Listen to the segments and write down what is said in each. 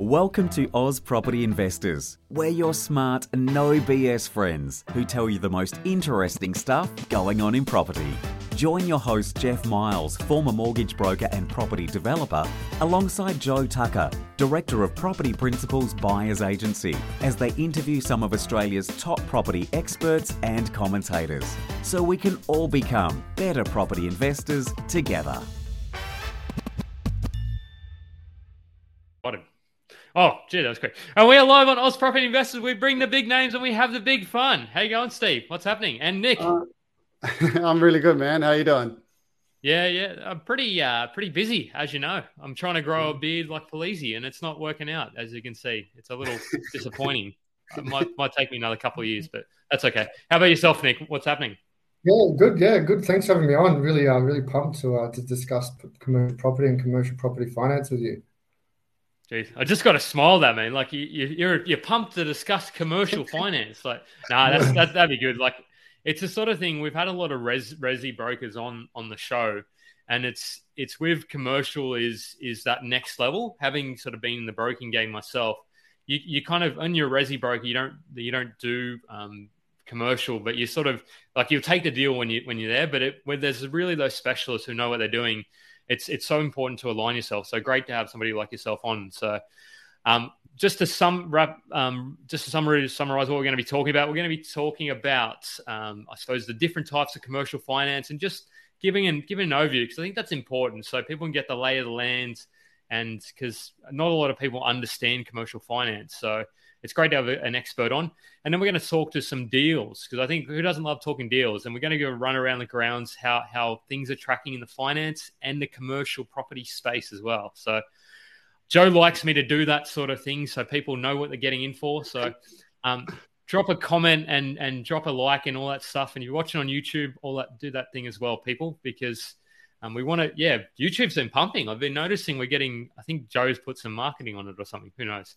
Welcome to Oz Property Investors. We're your smart, no BS friends who tell you the most interesting stuff going on in property. Join your host, Jeff Miles, former mortgage broker and property developer, alongside Joe Tucker, Director of Property Principles Buyers Agency, as they interview some of Australia's top property experts and commentators, so we can all become better property investors together. Oh, gee, that was great. And we are live on Oz Property Investors. We bring the big names and we have the big fun. How you going, Steve? What's happening? And Nick? Uh, I'm really good, man. How you doing? Yeah, yeah. I'm pretty uh pretty busy, as you know. I'm trying to grow a beard like Palise, and it's not working out, as you can see. It's a little disappointing. It might might take me another couple of years, but that's okay. How about yourself, Nick? What's happening? Yeah, good. Yeah, good. Thanks for having me on. Really, uh, really pumped to uh, to discuss commercial property and commercial property finance with you. Jeez, I just got to smile that man. Like you, you're you're pumped to discuss commercial finance. Like, nah, that's that, that'd be good. Like, it's the sort of thing we've had a lot of res, resi brokers on on the show, and it's it's with commercial is is that next level. Having sort of been in the broking game myself, you you kind of on your resi broker, you don't you don't do um, commercial, but you sort of like you'll take the deal when you when you're there. But it, when there's really those specialists who know what they're doing it's it's so important to align yourself. So great to have somebody like yourself on. So um, just to sum wrap, um, just to summarize, summarize what we're going to be talking about, we're going to be talking about, um, I suppose, the different types of commercial finance and just giving and giving an overview because I think that's important so people can get the lay of the land and because not a lot of people understand commercial finance. So it's great to have an expert on. And then we're going to talk to some deals because I think who doesn't love talking deals? And we're going to go run around the grounds how how things are tracking in the finance and the commercial property space as well. So Joe likes me to do that sort of thing so people know what they're getting in for. So um, drop a comment and and drop a like and all that stuff. And you're watching on YouTube, all that do that thing as well, people, because um, we want to, yeah, YouTube's been pumping. I've been noticing we're getting, I think Joe's put some marketing on it or something. Who knows?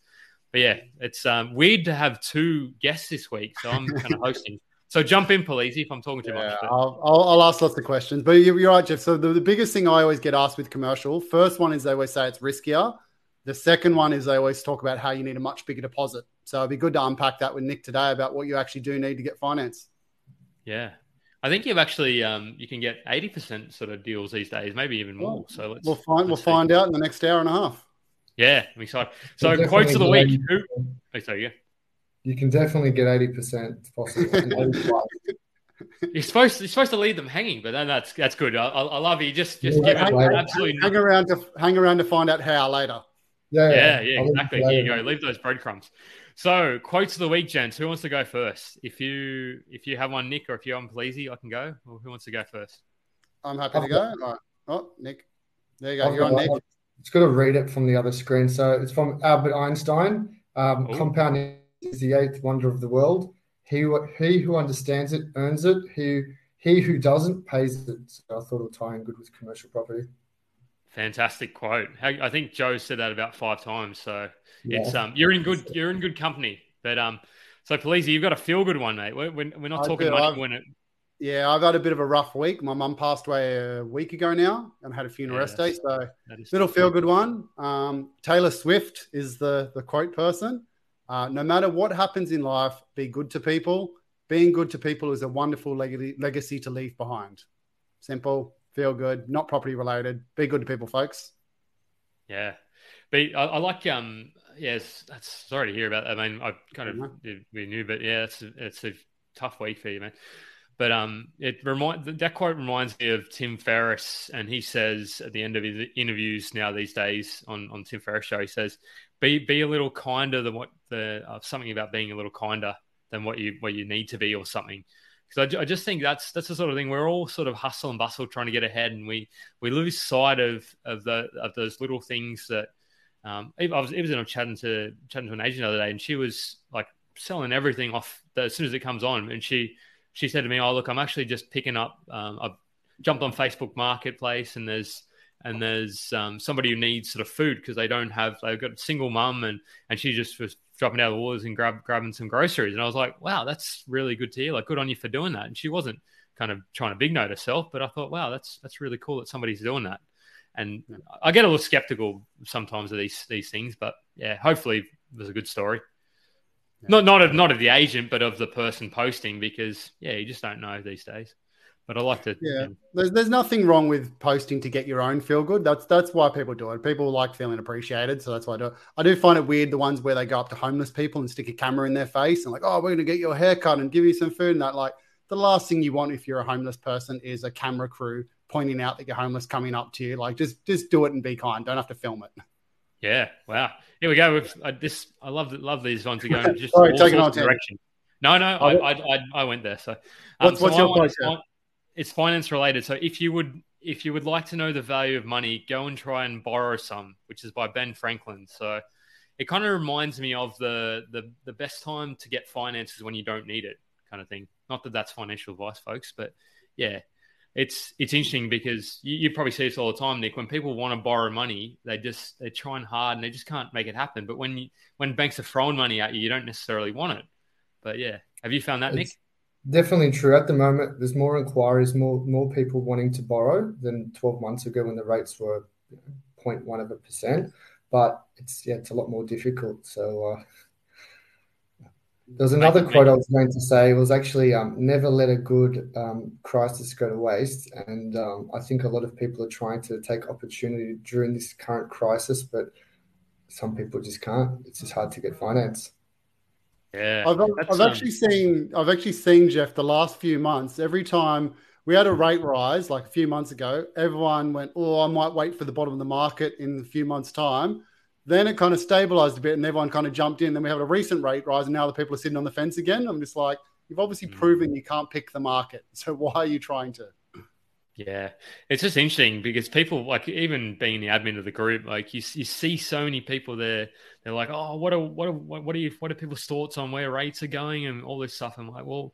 But yeah, it's um, weird to have two guests this week, so I'm kind of hosting. So jump in, please, if I'm talking too yeah, much. But... I'll, I'll, I'll, ask lots of questions, but you're, you're right, Jeff. So the, the biggest thing I always get asked with commercial, first one is they always say it's riskier. The second one is they always talk about how you need a much bigger deposit. So it'd be good to unpack that with Nick today about what you actually do need to get finance. Yeah, I think you've actually um, you can get eighty percent sort of deals these days, maybe even more. So we'll find we'll see. find out in the next hour and a half. Yeah, I'm excited. So quotes of the week. Who? Oh, sorry, yeah. You can definitely get eighty percent possible. you're supposed to, you're supposed to leave them hanging, but then that's that's good. I, I love you. Just just yeah, give it absolutely hang, around to hang around to find out how later. Yeah, yeah, yeah, exactly. Here you go. Leave those breadcrumbs. So quotes of the week, gents. Who wants to go first? If you if you have one, Nick, or if you're on Pleasy, I can go. Or who wants to go first? I'm happy to go. All right. Oh, Nick. There you go. You're on, Nick. It's got to read it from the other screen. So it's from Albert Einstein. Um, compounding is the eighth wonder of the world. He, he who understands it earns it. He, he who doesn't pays it. So I thought it would tie in good with commercial property. Fantastic quote. I think Joe said that about five times. So yeah. it's um, you're in good you're in good company. But um, so Palise, you've got a feel good one, mate. We're, we're not talking much when it yeah, I've had a bit of a rough week. My mum passed away a week ago now and had a funeral yeah, estate. So little feel good one. Um, Taylor Swift is the, the quote person. Uh, no matter what happens in life, be good to people. Being good to people is a wonderful leg- legacy to leave behind. Simple, feel good, not property related. Be good to people, folks. Yeah. But I, I like, um, yes, that's sorry to hear about that. I mean, I kind of, we knew, but yeah, it's, it's a tough week for you, man. But um, it remind that quote reminds me of Tim Ferriss, and he says at the end of his interviews now these days on on Tim Ferriss show, he says, "Be be a little kinder than what the uh, something about being a little kinder than what you what you need to be or something." Because I, I, just think that's that's the sort of thing we're all sort of hustle and bustle trying to get ahead, and we we lose sight of of the of those little things that. Um, I was even I'm chatting to chatting to an agent the other day, and she was like selling everything off the, as soon as it comes on, and she she said to me, "Oh, look, I'm actually just picking up. Um, I've jumped on Facebook Marketplace, and there's and there's um, somebody who needs sort of food because they don't have. They've got a single mum, and and she just was dropping out of the waters and grab, grabbing some groceries. And I was like, wow, that's really good to hear. Like, good on you for doing that. And she wasn't kind of trying to big note herself, but I thought, wow, that's that's really cool that somebody's doing that. and I get a little skeptical sometimes of these these things, but yeah, hopefully it was a good story. Not not of not of the agent, but of the person posting, because yeah, you just don't know these days. But I like to. Yeah, there's there's nothing wrong with posting to get your own feel good. That's that's why people do it. People like feeling appreciated, so that's why I do it. I do find it weird the ones where they go up to homeless people and stick a camera in their face and like, oh, we're gonna get your haircut and give you some food and that. Like the last thing you want if you're a homeless person is a camera crew pointing out that you're homeless coming up to you. Like just just do it and be kind. Don't have to film it. Yeah. Wow. Here we go. With uh, this, I love love these ones again. Just all sorts of direction. No, no, I, I, I, I, went there. So, um, what's, what's so your place? It's finance related. So, if you would if you would like to know the value of money, go and try and borrow some, which is by Ben Franklin. So, it kind of reminds me of the the the best time to get finances when you don't need it, kind of thing. Not that that's financial advice, folks, but yeah, it's it's interesting because you, you, probably see this all the time, Nick. When people want to borrow money, they just they're trying hard and they just can't make it happen. But when you, when banks are throwing money at you, you don't necessarily want it. But yeah, have you found that, it's Nick? Definitely true. At the moment, there's more inquiries, more more people wanting to borrow than 12 months ago when the rates were 0.1 of a percent. But it's yeah, it's a lot more difficult. So uh, there's another quote I was going to say. It was actually um, never let a good um, crisis go to waste. And um, I think a lot of people are trying to take opportunity during this current crisis, but some people just can't. It's just hard to get finance. Yeah, I've, I've um, actually seen I've actually seen Jeff the last few months. Every time we had a rate rise, like a few months ago, everyone went, "Oh, I might wait for the bottom of the market in a few months' time." Then it kind of stabilized a bit and everyone kind of jumped in. Then we have a recent rate rise and now the people are sitting on the fence again. I'm just like, you've obviously mm. proven you can't pick the market. So why are you trying to? Yeah, it's just interesting because people like even being the admin of the group, like you, you see so many people there. They're like, oh, what are what are what are you what are people's thoughts on where rates are going and all this stuff? I'm like, well,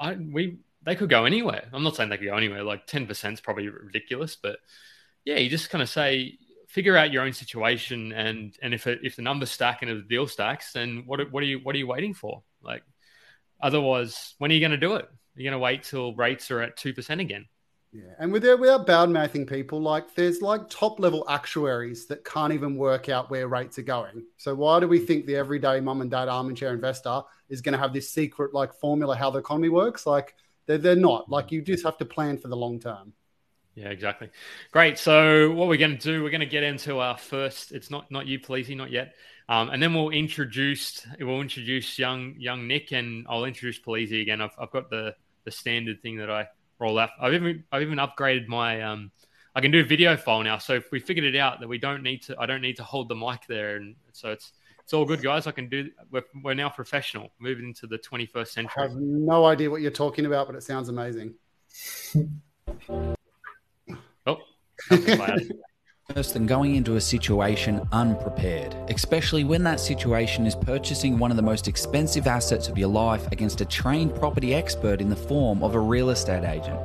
I, I we they could go anywhere. I'm not saying they could go anywhere. Like ten percent is probably ridiculous, but yeah, you just kind of say figure out your own situation and and if it, if the numbers stack and if the deal stacks then what what are you what are you waiting for? Like otherwise when are you going to do it? You're going to wait till rates are at 2% again? Yeah and without without bad mouthing people like there's like top level actuaries that can't even work out where rates are going. So why do we think the everyday mum and dad armchair investor is going to have this secret like formula how the economy works? Like they're, they're not. Like you just have to plan for the long term yeah, exactly. Great. So what we're going to do, we're going to get into our first. It's not not you, Pleasey, not yet. Um, and then we'll introduce we'll introduce young young Nick, and I'll introduce Pleasey again. I've, I've got the the standard thing that I roll out. I've even I've even upgraded my um. I can do video file now. So if we figured it out that we don't need to, I don't need to hold the mic there, and so it's it's all good, guys. I can do. We're, we're now professional, moving into the 21st century. I have no idea what you're talking about, but it sounds amazing. Worse than going into a situation unprepared, especially when that situation is purchasing one of the most expensive assets of your life against a trained property expert in the form of a real estate agent.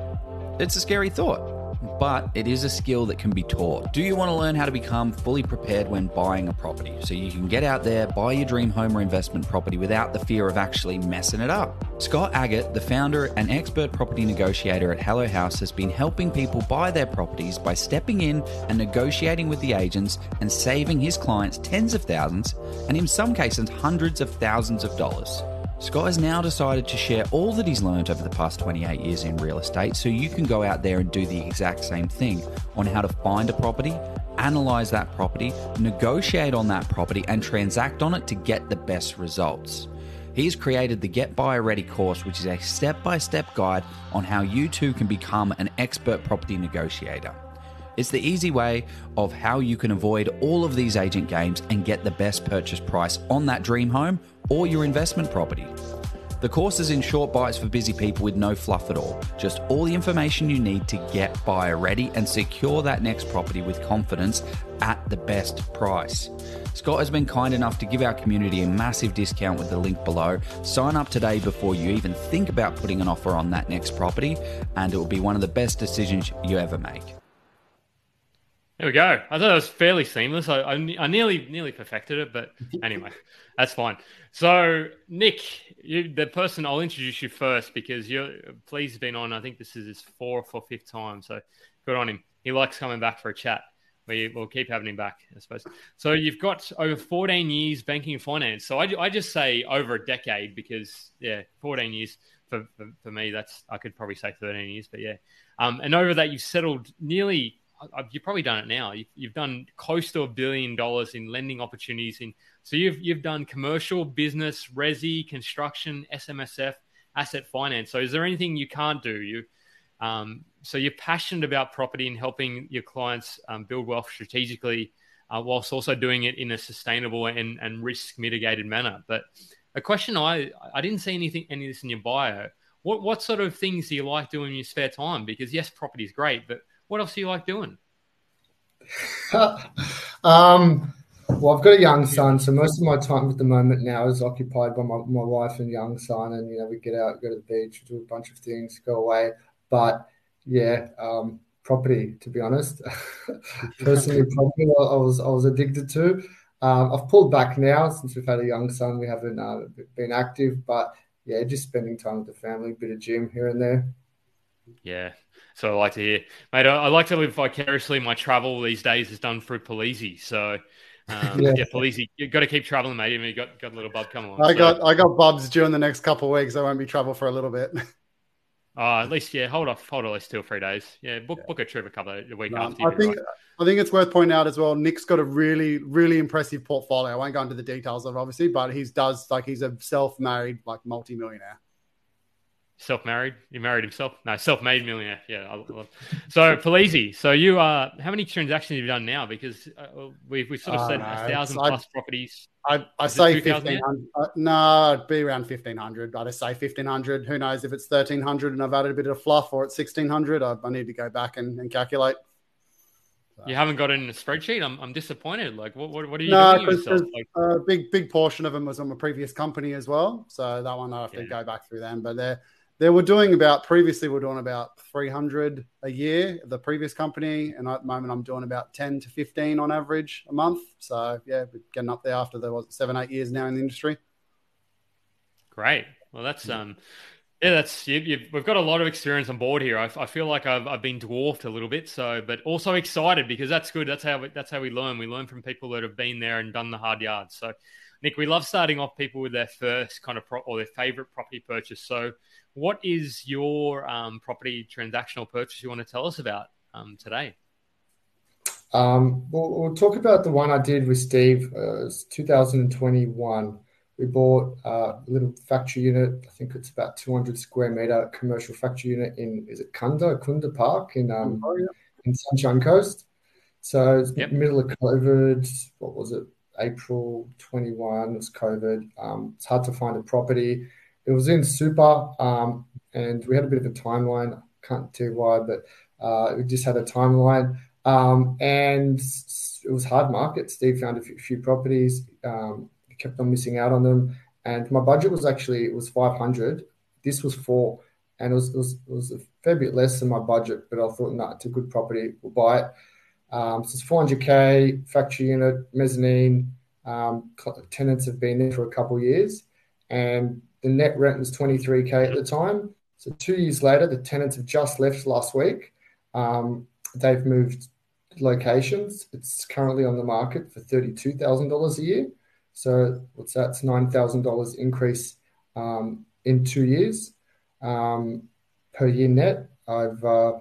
It's a scary thought but it is a skill that can be taught. Do you want to learn how to become fully prepared when buying a property so you can get out there, buy your dream home or investment property without the fear of actually messing it up? Scott Agate, the founder and expert property negotiator at Hello House, has been helping people buy their properties by stepping in and negotiating with the agents and saving his clients tens of thousands and in some cases hundreds of thousands of dollars. Scott has now decided to share all that he's learned over the past 28 years in real estate so you can go out there and do the exact same thing on how to find a property, analyze that property, negotiate on that property, and transact on it to get the best results. He's created the Get Buyer Ready course, which is a step by step guide on how you too can become an expert property negotiator. It's the easy way of how you can avoid all of these agent games and get the best purchase price on that dream home or your investment property. The course is in short bites for busy people with no fluff at all. Just all the information you need to get buyer ready and secure that next property with confidence at the best price. Scott has been kind enough to give our community a massive discount with the link below. Sign up today before you even think about putting an offer on that next property, and it will be one of the best decisions you ever make. There we go. I thought it was fairly seamless. I, I, I nearly nearly perfected it, but anyway, that's fine. So, Nick, you, the person I'll introduce you first because you're please been on. I think this is his fourth or fifth time, so good on him. He likes coming back for a chat. we will keep having him back, I suppose. So you've got over 14 years banking and finance. So I, I just say over a decade because yeah, 14 years for, for, for me. That's I could probably say 13 years, but yeah. Um, and over that, you've settled nearly. You've probably done it now. You've, you've done close to a billion dollars in lending opportunities. In so you've you've done commercial, business, resi, construction, SMSF, asset finance. So is there anything you can't do? You um, so you're passionate about property and helping your clients um, build wealth strategically, uh, whilst also doing it in a sustainable and, and risk mitigated manner. But a question I I didn't see anything any of this in your bio. What what sort of things do you like doing in your spare time? Because yes, property is great, but what else do you like doing? um, well, I've got a young son, so most of my time at the moment now is occupied by my, my wife and young son, and you know we get out, go to the beach, do a bunch of things, go away. But yeah, um, property. To be honest, personally, property I was I was addicted to. Um, I've pulled back now since we've had a young son. We haven't uh, been active, but yeah, just spending time with the family, bit of gym here and there. Yeah, so I like to hear, mate. I, I like to live vicariously. My travel these days is done through Palise, so um, yeah, yeah Palise, you've got to keep traveling, mate. You got got a little bub coming on. I so. got I got bubs during the next couple of weeks. I won't be travel for a little bit. Uh, at least, yeah, hold off, hold at least two or three days. Yeah, book, yeah. book a trip a couple of a week no, after. I think, right. I think it's worth pointing out as well. Nick's got a really, really impressive portfolio. I won't go into the details of it, obviously, but he does like he's a self-married, like multi-millionaire. Self-married? He married himself? No, self-made millionaire. Yeah. I love. So, Palise, so you uh, how many transactions have you done now? Because uh, we've we sort of said a thousand plus properties. I, I say fifteen hundred. Uh, no, it'd be around fifteen hundred. I'd say fifteen hundred. Who knows if it's thirteen hundred and I've added a bit of fluff, or it's sixteen hundred. I, I, need to go back and, and calculate. You haven't got it in a spreadsheet. I'm, I'm disappointed. Like, what, what, what are you no, doing yourself? Like, a big big portion of them was on my previous company as well. So that one I have yeah. to go back through them. But they're they were doing about previously we are doing about 300 a year the previous company. And at the moment i'm doing about 10 to 15 on average a month. So yeah we're getting up there after there was seven eight years now in the industry. Great. Well that's yeah. um yeah that's you, we've got a lot of experience on board here. I, I feel like I've, I've been dwarfed a little bit. So but also excited because that's good. That's how we, that's how we learn. We learn from people that have been there and done the hard yards. So Nick, we love starting off people with their first kind of pro- or their favorite property purchase. So, what is your um, property transactional purchase you want to tell us about um, today? Um, we'll, we'll, talk about the one I did with Steve. Uh, it's 2021. We bought uh, a little factory unit. I think it's about 200 square meter commercial factory unit in is it Kunda Kunda Park in um, oh, yeah. in Sunshine Coast. So it's yep. middle of COVID. What was it? April 21. It was COVID. Um, it's hard to find a property. It was in super, um, and we had a bit of a timeline. Can't tell why, but uh, we just had a timeline. Um, and it was hard market. Steve found a few, properties, um, kept on missing out on them. And my budget was actually it was 500. This was four, and it was, it was, it was a fair bit less than my budget. But I thought, no, nah, it's a good property. We'll buy it. Um, so it's 400k factory unit, mezzanine. Um, tenants have been there for a couple years, and the net rent was 23k at the time. So two years later, the tenants have just left last week. Um, they've moved locations. It's currently on the market for $32,000 a year. So what's that? It's $9,000 increase um, in two years um, per year net. I've uh,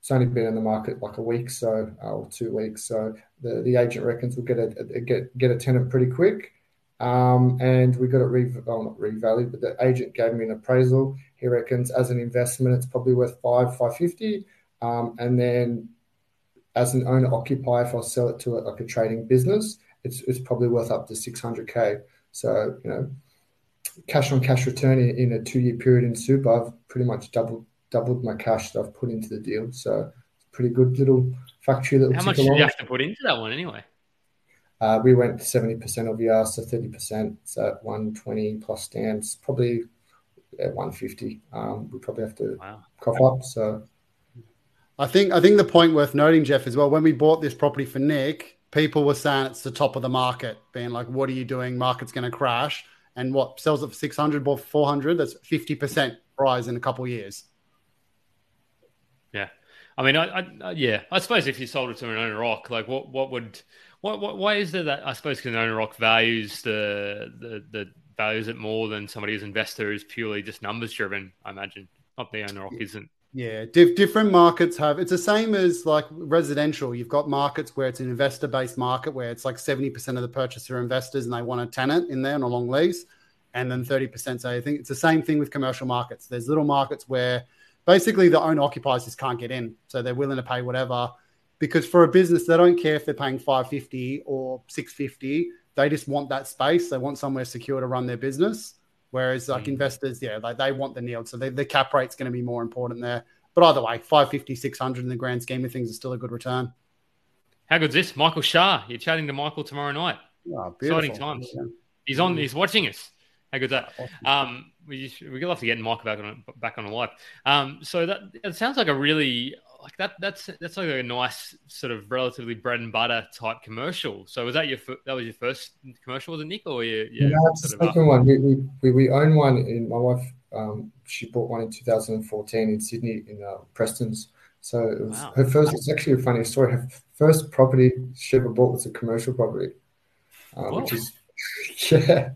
it's only been in the market like a week, so uh, or two weeks. So the, the agent reckons we'll get a, a get get a tenant pretty quick. Um, and we got it re well, not revalued, but the agent gave me an appraisal. He reckons as an investment, it's probably worth five five fifty. Um, and then as an owner occupier, if I sell it to a, like a trading business, it's it's probably worth up to six hundred k. So you know, cash on cash return in, in a two year period in super, I've pretty much doubled doubled my cash that I've put into the deal. So it's a pretty good little factory that. How much did you have to put into that one anyway? Uh, we went seventy percent of your so thirty percent. So at one twenty plus stands, probably at one fifty. Um, we probably have to wow. cough up. So. I think I think the point worth noting, Jeff, as well. When we bought this property for Nick, people were saying it's the top of the market, being like, "What are you doing? Market's going to crash." And what sells it for six hundred, bought four hundred. That's fifty percent rise in a couple of years. Yeah. I mean, I, I, yeah, I suppose if you sold it to an owner occ, like what what would what, what why is there that I suppose because an owner occ values the the the values it more than somebody who's investor is purely just numbers driven. I imagine not the owner occ isn't. Yeah, Dif- different markets have it's the same as like residential. You've got markets where it's an investor based market where it's like 70% of the purchaser are investors and they want a tenant in there on a long lease. And then 30% say, I think it's the same thing with commercial markets. There's little markets where basically the owner occupiers just can't get in. So they're willing to pay whatever because for a business, they don't care if they're paying 550 or 650. They just want that space. They want somewhere secure to run their business. Whereas like mm. investors, yeah, like they want the yield. So they, the cap rate's going to be more important there. But either way, 550, 600 in the grand scheme of things is still a good return. How good's this? Michael Shah. You're chatting to Michael tomorrow night. Oh, Exciting times. Yeah. He's on, he's watching us. How good's that? Um, we we'd love to get Michael back on back on the live. Um, so that it sounds like a really like that that's that's like a nice sort of relatively bread and butter type commercial. So was that your that was your first commercial, was it Nick, or you? Yeah, the second one. We, we we own one. In my wife, um, she bought one in 2014 in Sydney in uh, Preston's. So it was wow. her first. It's actually a funny story. Her first property she ever bought was a commercial property, uh, which is yeah.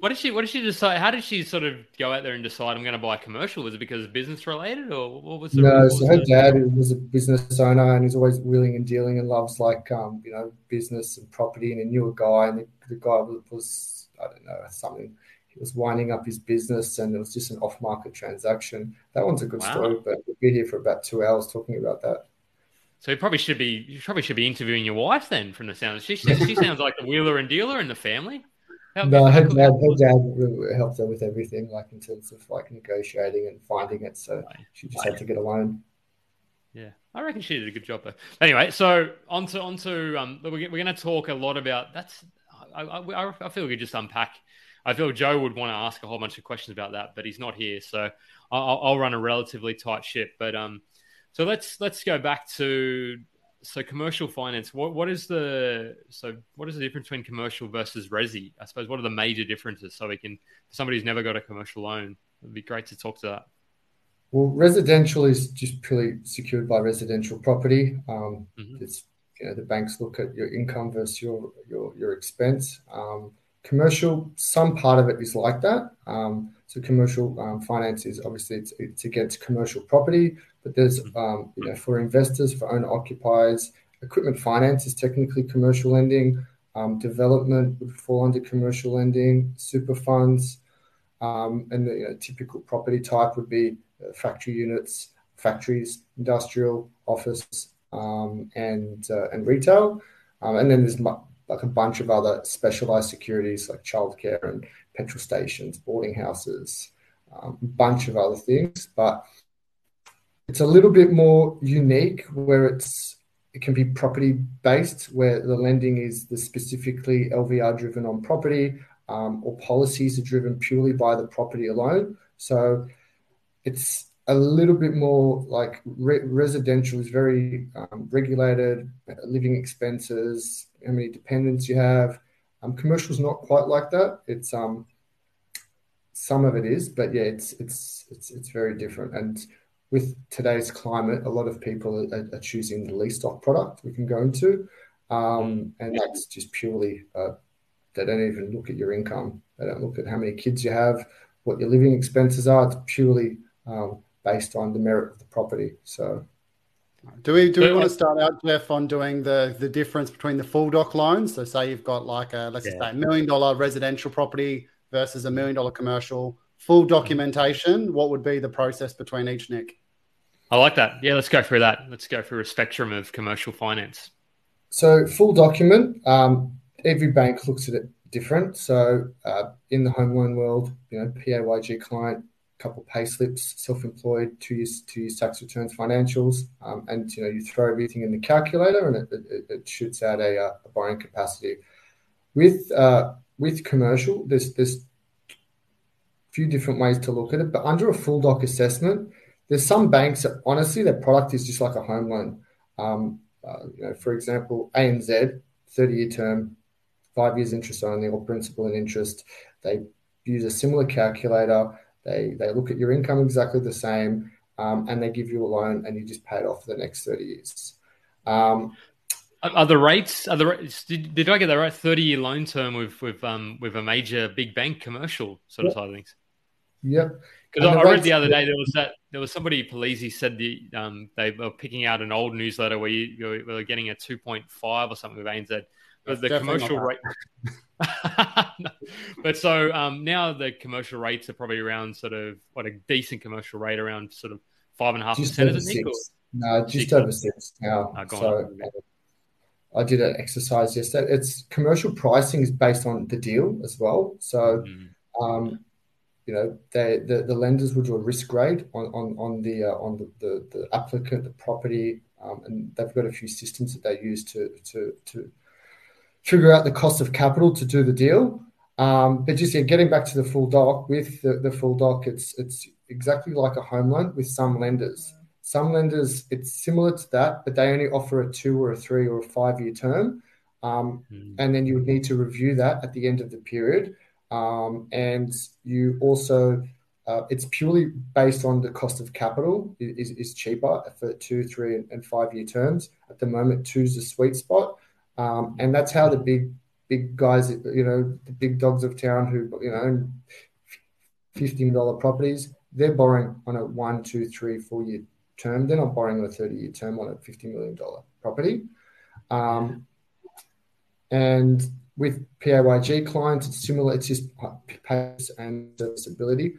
What did she? What did she decide? How did she sort of go out there and decide I'm going to buy a commercial? Was it because business related, or what was? The, no, was so her dad was a business owner, and he's always wheeling and dealing, and loves like um, you know business and property. And he knew a guy, and the, the guy was, was I don't know something. He was winding up his business, and it was just an off-market transaction. That one's a good wow. story, but we'll be here for about two hours talking about that. So you probably should be you probably should be interviewing your wife then, from the sound. She she sounds like the wheeler and dealer in the family. No, her dad, her dad helped her with everything, like in terms of like negotiating and finding it. So she just had to get a loan. Yeah, I reckon she did a good job though. Anyway, so onto onto um, we're, we're going to talk a lot about that's. I, I, I feel we could just unpack. I feel Joe would want to ask a whole bunch of questions about that, but he's not here, so I'll, I'll run a relatively tight ship. But um, so let's let's go back to so commercial finance what what is the so what is the difference between commercial versus resi? I suppose what are the major differences? So we can somebody who's never got a commercial loan it'd be great to talk to that. Well residential is just purely secured by residential property. Um, mm-hmm. it's you know the banks look at your income versus your your, your expense. Um, commercial some part of it is like that. Um, so commercial um, finance is obviously it's, it's against commercial property but there's, mm-hmm. um, you know, for investors, for owner occupiers, equipment finance is technically commercial lending. Um, development would fall under commercial lending. Super funds, um, and the you know, typical property type would be uh, factory units, factories, industrial, office, um, and uh, and retail. Um, and then there's like a bunch of other specialized securities like childcare and petrol stations, boarding houses, um, a bunch of other things. But it's a little bit more unique where it's it can be property based, where the lending is the specifically LVR driven on property, um, or policies are driven purely by the property alone. So it's a little bit more like re- residential is very um, regulated, living expenses, how many dependents you have. Um, commercial is not quite like that. It's um, some of it is, but yeah, it's it's it's it's very different and with today's climate, a lot of people are, are choosing the lease doc product we can go into. Um, and that's just purely, uh, they don't even look at your income. They don't look at how many kids you have, what your living expenses are. It's purely um, based on the merit of the property. So, do we do we want to start out, Jeff, on doing the the difference between the full doc loans? So, say you've got like a let's yeah. say a million dollar residential property versus a million dollar commercial full documentation, what would be the process between each, Nick? I like that. Yeah, let's go through that. Let's go through a spectrum of commercial finance. So, full document, um, every bank looks at it different. So, uh, in the home loan world, you know, PAYG client, couple pay slips, self-employed, two years, two years tax returns, financials, um, and you know, you throw everything in the calculator, and it, it, it shoots out a, uh, a borrowing capacity. With uh, with commercial, there's there's few different ways to look at it, but under a full doc assessment, there's some banks that honestly their product is just like a home loan. Um, uh, you know, for example, ANZ, 30 year term, five years interest only, or principal and interest. They use a similar calculator. They they look at your income exactly the same. um, and they give you a loan and you just pay it off for the next 30 years. Um, are the rates? Are the rates, did, did I get that right? Thirty year loan term with with um with a major big bank commercial sort of side of things. Yep. Because I, I read the other day there was that there was somebody Palise said the um they were picking out an old newsletter where you, you were getting a two point five or something with ANZ. But the commercial rate. but so um, now the commercial rates are probably around sort of what a decent commercial rate around sort of five and a half percent, is it, Nick? No, just six. over six now. Oh, so I did an exercise yesterday. It's commercial pricing is based on the deal as well. So, mm. um, you know, they, the, the lenders will do a risk grade on on, on the uh, on the, the, the, applicant, the property, um, and they've got a few systems that they use to to to figure out the cost of capital to do the deal. Um, but just yeah, getting back to the full doc with the, the full doc, it's it's exactly like a home loan with some lenders. Some lenders, it's similar to that, but they only offer a two or a three or a five year term. Um, mm. And then you would need to review that at the end of the period. Um, and you also, uh, it's purely based on the cost of capital is, is cheaper for two, three, and five year terms. At the moment, two is the sweet spot. Um, and that's how the big, big guys, you know, the big dogs of town who, you know, $15 properties, they're borrowing on a one, two, three, four year term. They're not borrowing on a 30 year term on a $50 million property. Um, and with PAYG clients, it's similar. It's just pace and serviceability.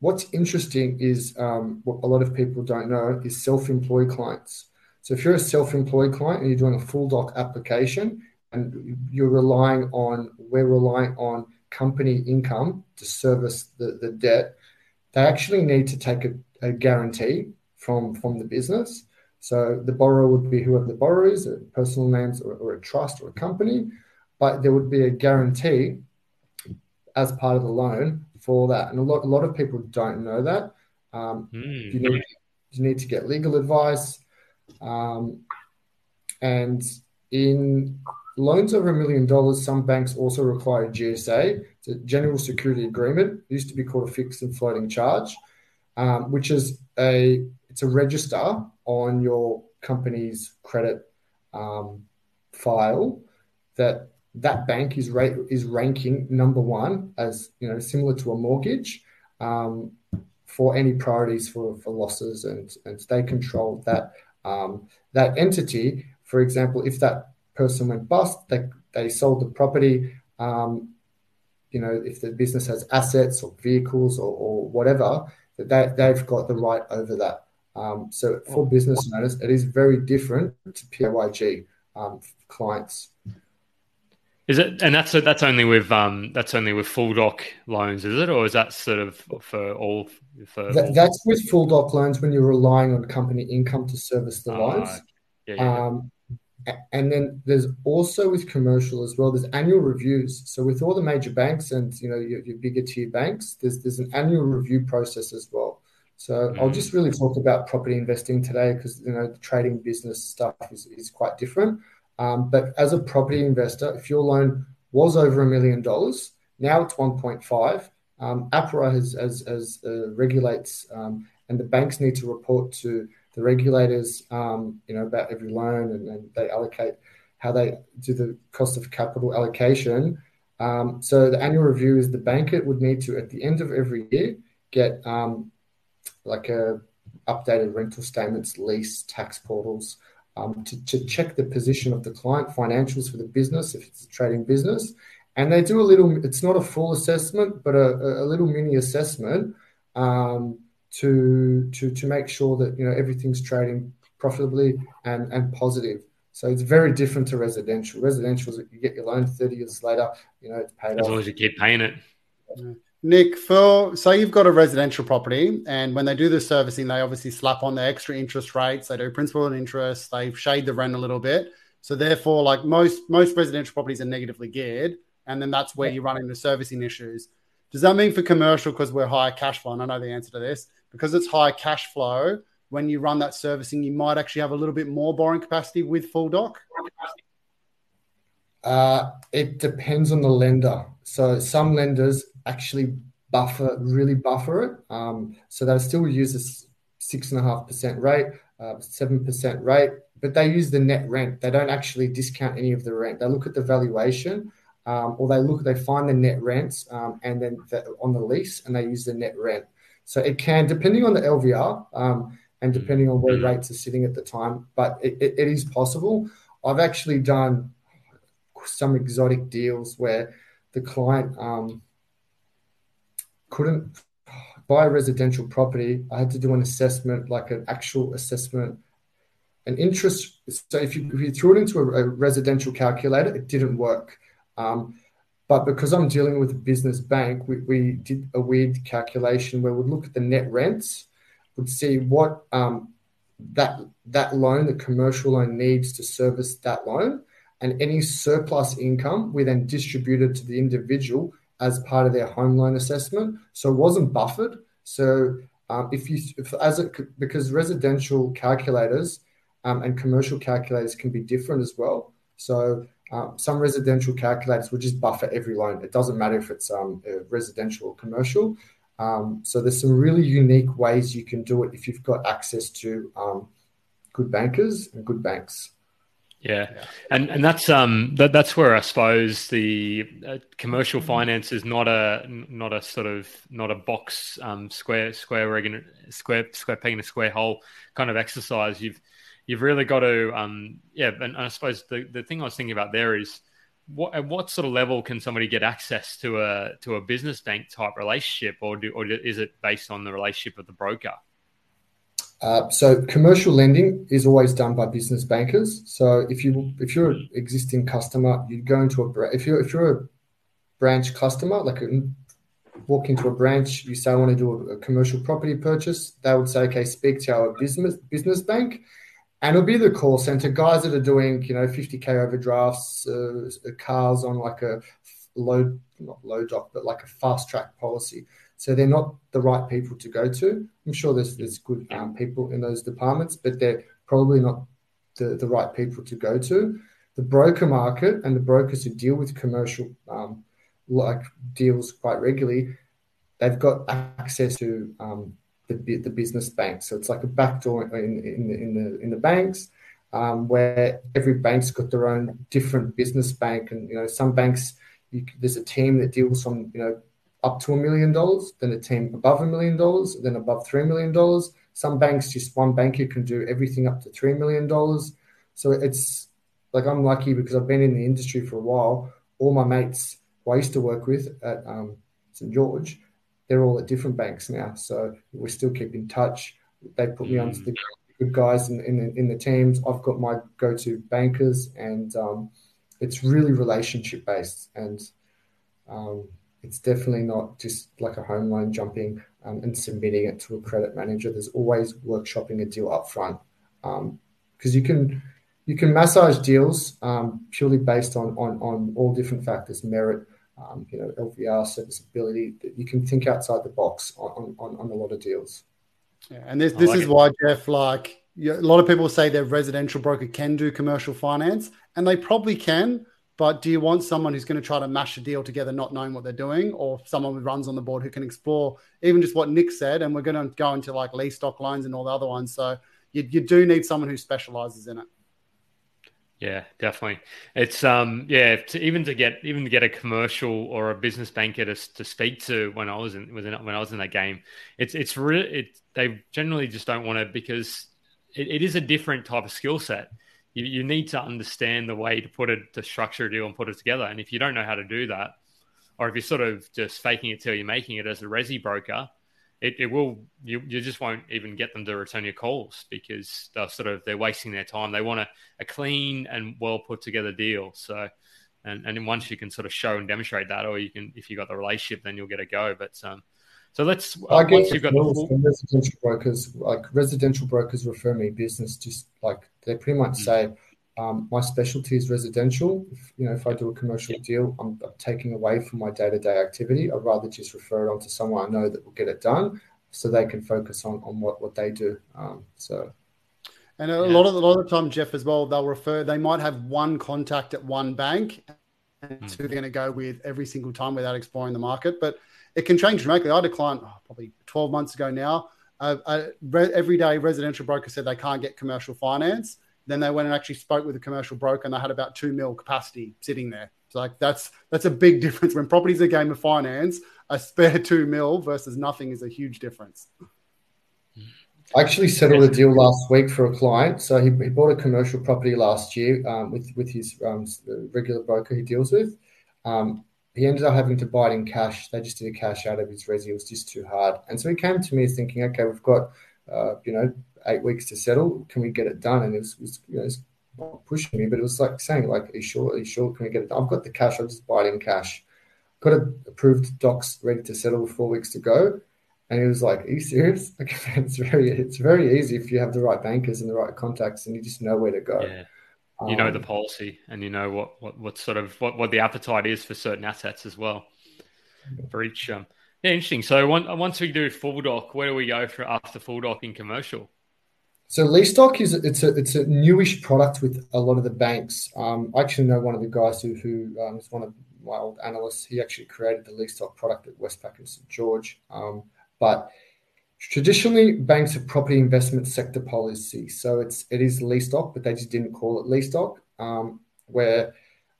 What's interesting is um, what a lot of people don't know is self-employed clients. So if you're a self-employed client and you're doing a full doc application and you're relying on, we're relying on company income to service the, the debt, they actually need to take a, a guarantee from from the business. So the borrower would be whoever the borrower is, a personal names or, or a trust or a company, but there would be a guarantee as part of the loan for that. And a lot a lot of people don't know that. Um, mm. you, need, you need to get legal advice. Um, and in loans over a million dollars, some banks also require a GSA, it's a general security agreement. It used to be called a fixed and floating charge, um, which is a it's a register on your company's credit um, file that that bank is rate is ranking number one as you know similar to a mortgage um, for any priorities for, for losses and and they control that um, that entity. For example, if that person went bust, they they sold the property. Um, you know, if the business has assets or vehicles or, or whatever, that they, they've got the right over that. Um, so for business owners, it is very different to PAYG um, clients. Is it, and that's that's only with um, that's only with full doc loans, is it, or is that sort of for all? For that, that's with full doc loans when you're relying on company income to service the oh, loans. Yeah, yeah. Um, and then there's also with commercial as well. There's annual reviews. So with all the major banks and you know your, your bigger tier banks, there's there's an annual review process as well. So mm. I'll just really talk about property investing today because you know the trading business stuff is, is quite different. Um, but as a property investor, if your loan was over a million dollars, now it's 1.5. Um, APRA uh, regulates, um, and the banks need to report to the regulators, you know, about every loan, and, they allocate how they do the cost of capital allocation. So the annual review is the bank it would need to, at the end of every year, get like updated rental statements, lease, tax portals, to, to check the position of the client financials for the business if it's a trading business. And they do a little, it's not a full assessment, but a, a little mini assessment um, to, to, to make sure that, you know, everything's trading profitably and, and positive. So it's very different to residential. Residential is you get your loan 30 years later, you know, it's paid as off. As long as you keep paying it. Yeah. Nick, for say you've got a residential property, and when they do the servicing, they obviously slap on the extra interest rates. They do principal and interest. They shade the rent a little bit. So therefore, like most most residential properties are negatively geared, and then that's where you run into servicing issues. Does that mean for commercial because we're higher cash flow? And I know the answer to this because it's higher cash flow. When you run that servicing, you might actually have a little bit more borrowing capacity with full doc. Uh, it depends on the lender. So some lenders actually buffer, really buffer it. Um, so they still use a six and a half percent rate, uh, seven percent rate, but they use the net rent. They don't actually discount any of the rent. They look at the valuation, um, or they look, they find the net rents, um, and then the, on the lease, and they use the net rent. So it can, depending on the LVR, um, and depending on where rates are sitting at the time, but it, it, it is possible. I've actually done some exotic deals where the client um, couldn't buy a residential property. I had to do an assessment, like an actual assessment, an interest. So if you, if you threw it into a, a residential calculator, it didn't work. Um, but because I'm dealing with a business bank, we, we did a weird calculation where we'd look at the net rents, would see what um, that that loan, the commercial loan, needs to service that loan, and any surplus income we then distributed to the individual as part of their home loan assessment. So it wasn't buffered. So um, if you as a, because residential calculators um, and commercial calculators can be different as well. So um, some residential calculators will just buffer every loan. It doesn't matter if it's residential or commercial. So there's some really unique ways you can do it if you've got access to good bankers and good banks. Yeah. yeah. And and that's um that, that's where I suppose the uh, commercial mm-hmm. finance is not a not a sort of not a box um square square regular square square peg in a square hole kind of exercise. You've you've really got to um yeah. And, and I suppose the the thing I was thinking about there is what at what sort of level can somebody get access to a to a business bank type relationship, or do or is it based on the relationship of the broker? Uh, so commercial lending is always done by business bankers. So if you if you're an existing customer, you go into a if you're if you're a branch customer, like walk into a branch, you say I want to do a, commercial property purchase, they would say, okay, speak to our business bank, and it'll be the call center guys that are doing you know 50k overdrafts, uh, cars on like a low not low doc, but like a fast track policy. So they're not the right people to go to. I'm sure there's there's good um, people in those departments, but they're probably not the, the right people to go to. The broker market and the brokers who deal with commercial um, like deals quite regularly, they've got access to um, the, the business bank. So it's like a backdoor in, in, the, in the in the banks. Um, where every bank's got their own different business bank, and you know some banks you, there's a team that deals on you know up to a million dollars, then a team above a million dollars, then above three million dollars. Some banks, just one banker can do everything up to three million dollars. So it's like I'm lucky because I've been in the industry for a while. All my mates who I used to work with at um, St George, they're all at different banks now. So we still keep in touch. They put me mm. onto the good guys in, in, in, the teams. I've got my go-to bankers, and um, it's really relationship based. And um, it's definitely not just like a home loan jumping um, and submitting it to a credit manager. There's always workshopping a deal up front because um, you can you can massage deals um, purely based on, on on all different factors, merit, um, you know, LVR, serviceability. You can think outside the box on on, on a lot of deals. Yeah, and this this like is it. why Jeff, like a lot of people say their residential broker can do commercial finance, and they probably can but do you want someone who's going to try to mash a deal together, not knowing what they're doing, or someone who runs on the board who can explore even just what Nick said? And we're going to go into like lease doc loans and all the other ones. So you, you do need someone who specializes in it. Yeah, definitely. It's um yeah, to, even to get even to get a commercial or a business banker to, to speak to when I was in when I was in that game, it's it's really it they generally just don't want to because it, it is a different type of skill set you, you need to understand the way to put it to structure a deal and put it together. And if you don't know how to do that, or if you're sort of just faking it till you're making it as a resi broker, it, it will you, you just won't even get them to return your calls because they're sort of they're wasting their time. They want a, a clean and well put together deal. So and and once you can sort of show and demonstrate that, or you can if you've got the relationship, then you'll get a go. But um, so let's. Uh, I get you've got the residential brokers, like residential brokers, refer me business. Just like they pretty much mm. say, um, my specialty is residential. If, you know, if I do a commercial deal, I'm, I'm taking away from my day to day activity. I'd rather just refer it on to someone I know that will get it done, so they can focus on on what what they do. Um, so. And a yeah. lot of a lot of the time, Jeff, as well, they'll refer. They might have one contact at one bank, and mm. who they're going to go with every single time without exploring the market. But it can change dramatically. I had a client oh, probably 12 months ago now. A, a re- everyday residential broker said they can't get commercial finance. Then they went and actually spoke with a commercial broker, and they had about two mil capacity sitting there. So like that's that's a big difference when property's a game of finance. A spare two mil versus nothing is a huge difference. I actually settled a deal last week for a client. So he, he bought a commercial property last year um, with with his um, regular broker he deals with. Um, he ended up having to buy it in cash. They just did a cash out of his resi. It was just too hard. And so he came to me thinking, okay, we've got uh, you know eight weeks to settle. Can we get it done? And it was, was you know, pushing me, but it was like saying, like, are you sure? Are you sure? Can we get it? done? I've got the cash. I'll just buy it in cash. Got approved docs ready to settle with four weeks to go. And he was like, "Are you serious? Like, it's very, it's very easy if you have the right bankers and the right contacts, and you just know where to go." Yeah. You um, know the um, policy, and you know what, what, what sort of what, what the appetite is for certain assets as well for each. Um, yeah, interesting. So once we do full doc, where do we go for after full doc in commercial? So lease doc is it's a it's a newish product with a lot of the banks. Um, I actually know one of the guys who who um, is one of my old analysts. He actually created the lease doc product at Westpac and St George. Um, but traditionally, banks have property investment sector policy, so it's it is lease doc, but they just didn't call it lease doc. Um, where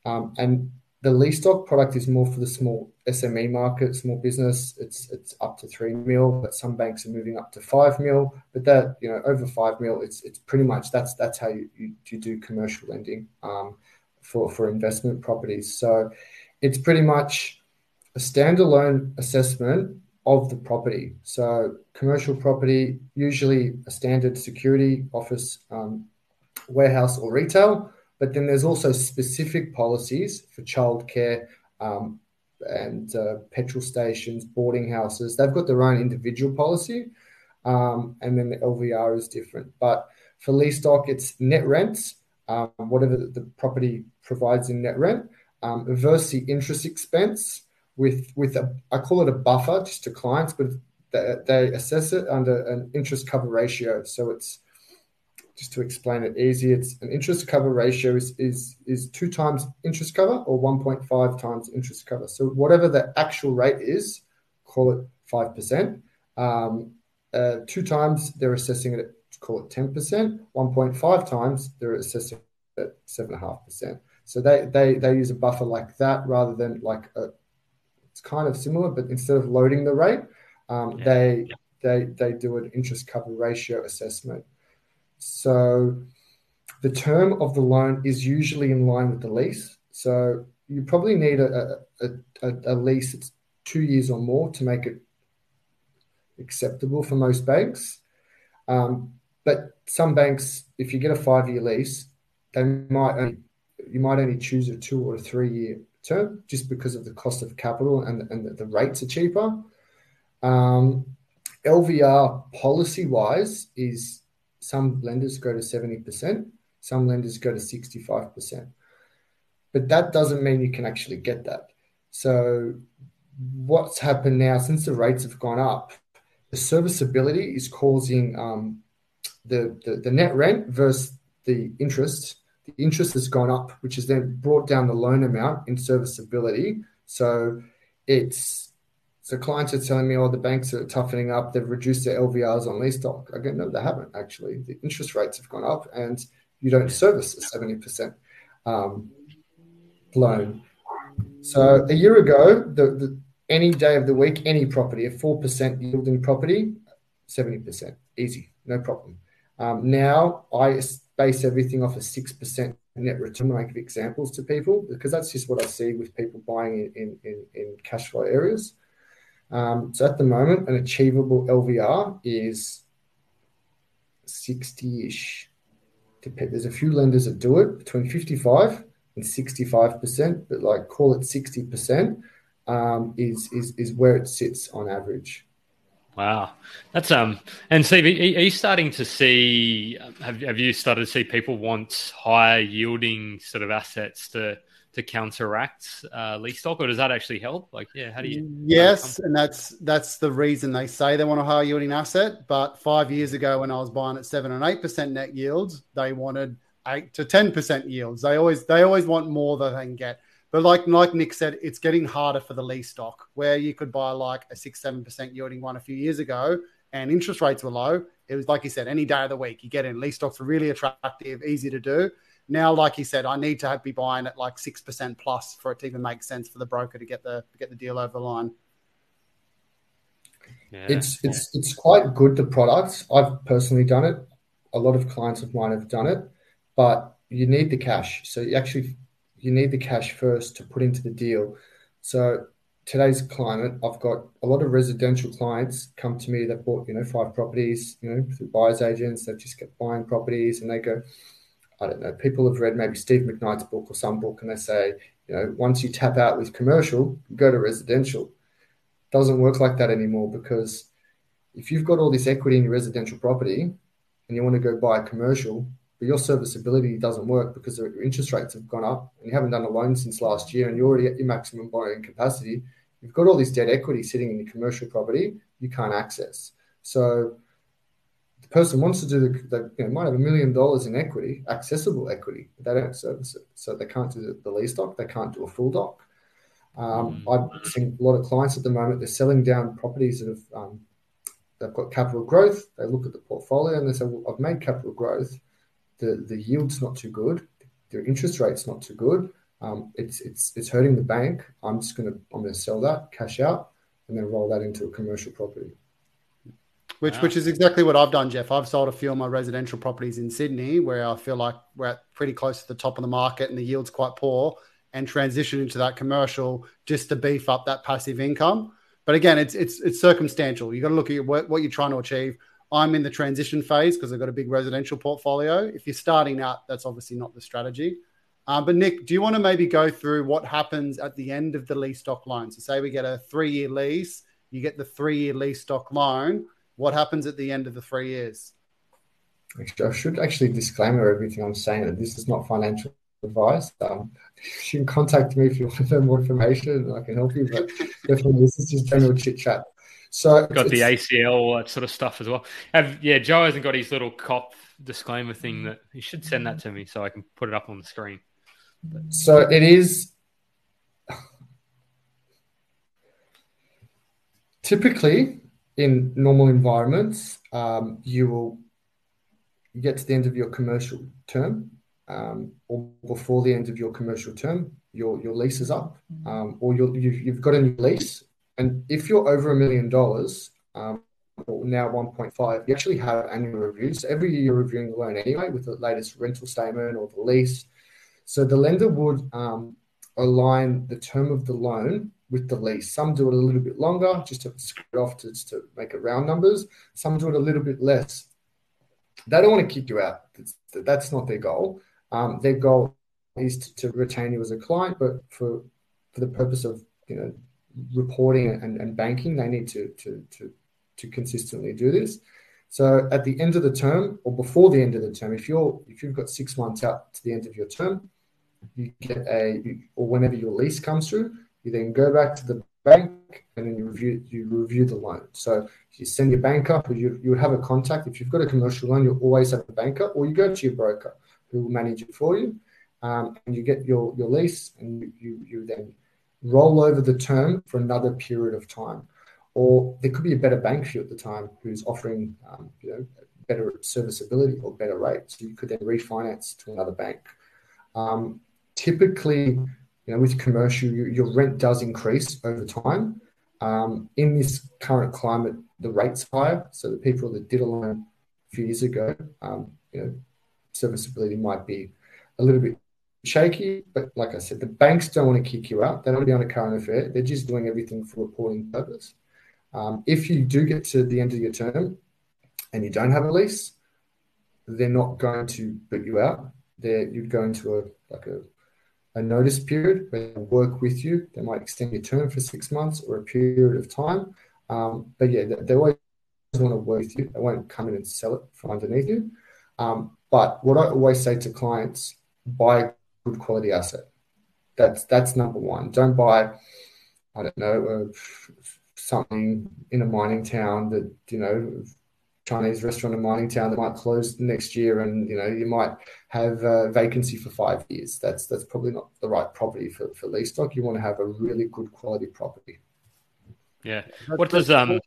um, and the lease doc product is more for the small SME market, small business. It's it's up to three mil, but some banks are moving up to five mil. But that you know over five mil, it's it's pretty much that's that's how you you, you do commercial lending um, for for investment properties. So it's pretty much a standalone assessment of the property. So commercial property, usually a standard security office, um, warehouse or retail but then there's also specific policies for childcare um, and uh, petrol stations, boarding houses. They've got their own individual policy, um, and then the LVR is different. But for lease doc, it's net rents, um, whatever the property provides in net rent, um, versus the interest expense with with a I call it a buffer just to clients, but they, they assess it under an interest cover ratio. So it's just to explain it easy, it's an interest cover ratio is, is, is two times interest cover or 1.5 times interest cover. So whatever the actual rate is, call it 5%. Um, uh, two times they're assessing it at, call it 10%. 1.5 times they're assessing it at 7.5%. So they, they, they use a buffer like that rather than like a, it's kind of similar, but instead of loading the rate, um, yeah. they, they, they do an interest cover ratio assessment. So the term of the loan is usually in line with the lease. So you probably need a, a, a, a lease that's two years or more to make it acceptable for most banks. Um, but some banks, if you get a five year lease, they might only, you might only choose a two or a three year just because of the cost of capital and, and the rates are cheaper. Um, LVR policy wise is some lenders go to 70%, some lenders go to 65%. But that doesn't mean you can actually get that. So, what's happened now since the rates have gone up, the serviceability is causing um, the, the, the net rent versus the interest. The interest has gone up, which has then brought down the loan amount in serviceability. So, it's so clients are telling me, oh, the banks are toughening up. They've reduced their LVRs on lease doc. I go, no, they haven't actually. The interest rates have gone up, and you don't service a seventy percent um, loan. So a year ago, the, the any day of the week, any property, a four percent yielding property, seventy percent, easy, no problem. Um, now I base everything off a six percent net return. I give examples to people because that's just what I see with people buying in in, in cash flow areas. Um, so at the moment, an achievable LVR is 60 ish. There's a few lenders that do it between 55 and 65%, but like call it 60% um, is, is, is where it sits on average. Wow, that's um. And Steve, are you starting to see? Have have you started to see people want higher yielding sort of assets to to counteract uh, stock, or does that actually help? Like, yeah, how do you? Yes, and that's that's the reason they say they want a high yielding asset. But five years ago, when I was buying at seven and eight percent net yields, they wanted eight to ten percent yields. They always they always want more than they can get. But like like Nick said, it's getting harder for the lease doc where you could buy like a six seven percent yielding one a few years ago, and interest rates were low, it was like you said, any day of the week you get in. Lease docs are really attractive, easy to do. Now, like you said, I need to be buying at like six percent plus for it to even make sense for the broker to get the get the deal over the line. Yeah. It's it's it's quite good the products. I've personally done it. A lot of clients of mine have done it, but you need the cash. So you actually you need the cash first to put into the deal. So today's climate, I've got a lot of residential clients come to me that bought, you know, five properties, you know, through buyers agents. They've just kept buying properties and they go, I don't know, people have read maybe Steve McKnight's book or some book and they say, you know, once you tap out with commercial, go to residential. Doesn't work like that anymore because if you've got all this equity in your residential property and you want to go buy a commercial, but your serviceability doesn't work because your interest rates have gone up and you haven't done a loan since last year and you're already at your maximum borrowing capacity, you've got all this debt equity sitting in your commercial property you can't access. So the person wants to do the, they you know, might have a million dollars in equity, accessible equity, but they don't service it. So they can't do the, the lease doc, they can't do a full doc. Um, mm. I've seen a lot of clients at the moment, they're selling down properties that have um, they've got capital growth. They look at the portfolio and they say, well, I've made capital growth the the yield's not too good, the interest rate's not too good. Um, it's it's it's hurting the bank. I'm just gonna I'm gonna sell that, cash out, and then roll that into a commercial property. Which, wow. which is exactly what I've done, Jeff. I've sold a few of my residential properties in Sydney where I feel like we're at pretty close to the top of the market and the yield's quite poor, and transition into that commercial just to beef up that passive income. But again, it's it's it's circumstantial. You got to look at what, what you're trying to achieve. I'm in the transition phase because I've got a big residential portfolio. If you're starting out, that's obviously not the strategy. Um, but Nick, do you want to maybe go through what happens at the end of the lease doc loan? So, say we get a three-year lease, you get the three-year lease doc loan. What happens at the end of the three years? I should actually disclaimer everything I'm saying that this is not financial advice. Um, you can contact me if you want to know more information. And I can help you, but definitely this is just general chit chat. So got the ACL that sort of stuff as well. Have yeah, Joe hasn't got his little cop disclaimer thing that he should send that to me so I can put it up on the screen. So it is typically in normal environments, um, you will get to the end of your commercial term um, or before the end of your commercial term, your your lease is up, um, or you you've, you've got a new lease and if you're over a million dollars, um, now 1.5, you actually have annual reviews. So every year you're reviewing the loan anyway with the latest rental statement or the lease. So the lender would um, align the term of the loan with the lease. Some do it a little bit longer, just to screw off to, to make it round numbers. Some do it a little bit less. They don't want to kick you out. That's, that's not their goal. Um, their goal is to, to retain you as a client, but for for the purpose of you know reporting and, and banking, they need to, to, to, to consistently do this. So at the end of the term or before the end of the term, if you're if you've got six months out to the end of your term, you get a or whenever your lease comes through, you then go back to the bank and then you review you review the loan. So you send your banker, or you you have a contact. If you've got a commercial loan, you'll always have a banker, or you go to your broker who will manage it for you, um, and you get your your lease, and you you, you then roll over the term for another period of time. Or there could be a better bank for you at the time who's offering um, you know, better serviceability or better rates. So you could then refinance to another bank. Um, typically, you know, with commercial, you, your rent does increase over time. Um, in this current climate, the rate's higher. So the people that did a loan a few years ago, um, you know, serviceability might be a little bit shaky, but like I said, the banks don't want to kick you out. They don't want to be on a current affair. They're just doing everything for reporting purpose. Um, if you do get to the end of your term and you don't have a lease, they're not going to put you out. They're, you'd go into a like a, a notice period where they work with you. They might extend your term for six months or a period of time. Um, but yeah, they, they, always want to work with you. They won't come in and sell it from underneath you. Um, but what I always say to clients, buy good quality asset. That's that's number one. Don't buy, I don't know, uh, something in a mining town that you know, Chinese restaurant in mining town that might close next year, and you know you might have a vacancy for five years. That's that's probably not the right property for for lease doc. You want to have a really good quality property. Yeah. What does um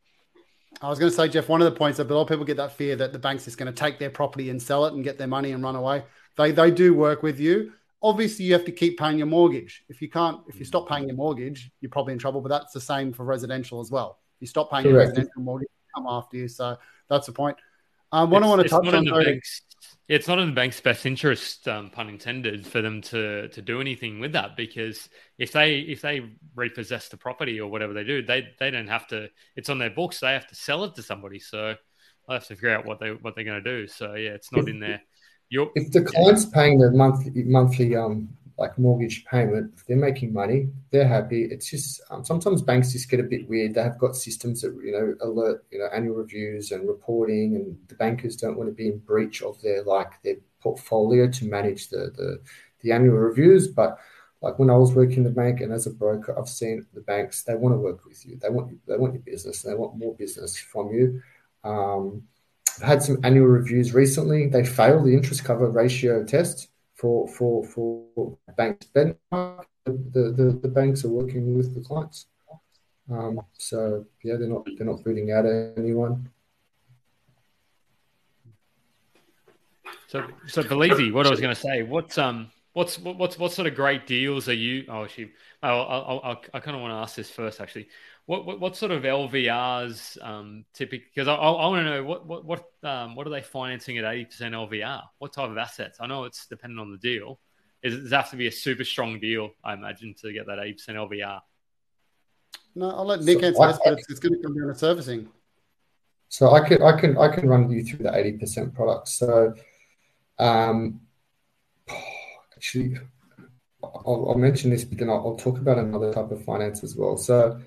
I was going to say, Jeff, one of the points that a lot of people get that fear that the bank's just going to take their property and sell it and get their money and run away. They they do work with you. Obviously, you have to keep paying your mortgage. If you can't, if you stop paying your mortgage, you're probably in trouble. But that's the same for residential as well. If you stop paying Correct. your residential mortgage, come after you. So that's the point. Um, what it's, I want to touch on, though, it's not in the bank's best interest, um, pun intended, for them to to do anything with that because if they if they repossess the property or whatever they do, they they don't have to. It's on their books. They have to sell it to somebody. So I have to figure out what they what they're going to do. So yeah, it's not in there. if the client's paying the monthly monthly um like mortgage payment, they're making money, they're happy. It's just um, sometimes banks just get a bit weird. They have got systems that you know alert you know annual reviews and reporting, and the bankers don't want to be in breach of their like their portfolio to manage the the, the annual reviews. But like when I was working in the bank and as a broker, I've seen the banks they want to work with you. They want they want your business. They want more business from you. Um, had some annual reviews recently. They failed the interest cover ratio test for for for banks. Then the, the, the banks are working with the clients. Um, so yeah, they're not they're not booting out anyone. So so Palise, what I was going to say, what's um what's what's what sort of great deals are you? Oh, she. Oh, I, I, I kind of want to ask this first, actually. What, what, what sort of LVRs um, typically? Because I, I, want to know what what what um, what are they financing at eighty percent LVR? What type of assets? I know it's dependent on the deal. Is it, does it have to be a super strong deal? I imagine to get that eighty percent LVR. No, I'll let Nick so answer this, but it's, it's going to come down to servicing. So I can I can I can run you through the eighty percent products. So, um, actually, I'll, I'll, mention this, but then I'll, I'll, talk about another type of finance as well. So,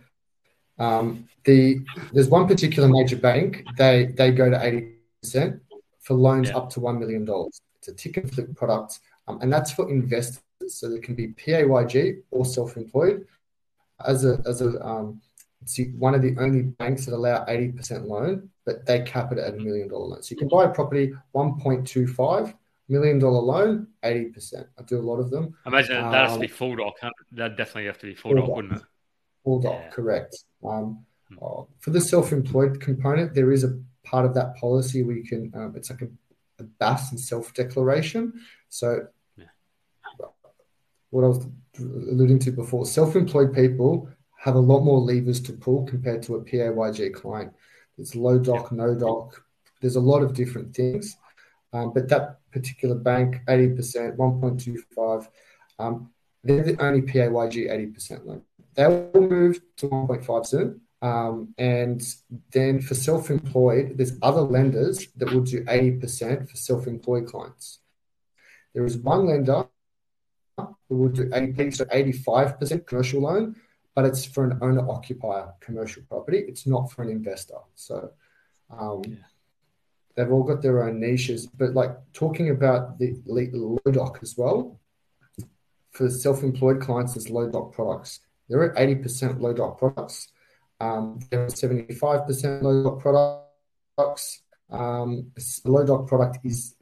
um, the there's one particular major bank they they go to eighty percent for loans yeah. up to one million dollars. It's a tick and flip product, um, and that's for investors. So they can be PAYG or self-employed. As a as a um, it's one of the only banks that allow eighty percent loan, but they cap it at a million dollar loan. So you can buy a property one point two five million dollar loan, eighty percent. I do a lot of them. I imagine that has to be um, full doc. That definitely have to be full, full doc, doc, wouldn't it? Full doc, yeah. correct. Um, hmm. uh, for the self-employed component, there is a part of that policy where you can. Um, it's like a, a BAS and self-declaration. So, yeah. what I was alluding to before, self-employed people have a lot more levers to pull compared to a PAYG client. There's low doc, yeah. no doc. There's a lot of different things, um, but that particular bank, 80%, 1.25, um, they're the only PAYG 80% loan. They will move to 1.5 soon. Um, and then for self-employed, there's other lenders that will do 80% for self-employed clients. There is one lender who will do 80, so 85% commercial loan, but it's for an owner-occupier commercial property. It's not for an investor. So um, yeah. they've all got their own niches. But like talking about the low doc as well, for self-employed clients, there's low doc products. There are 80% low doc products. Um, there are 75% low doc products. Um, low doc product is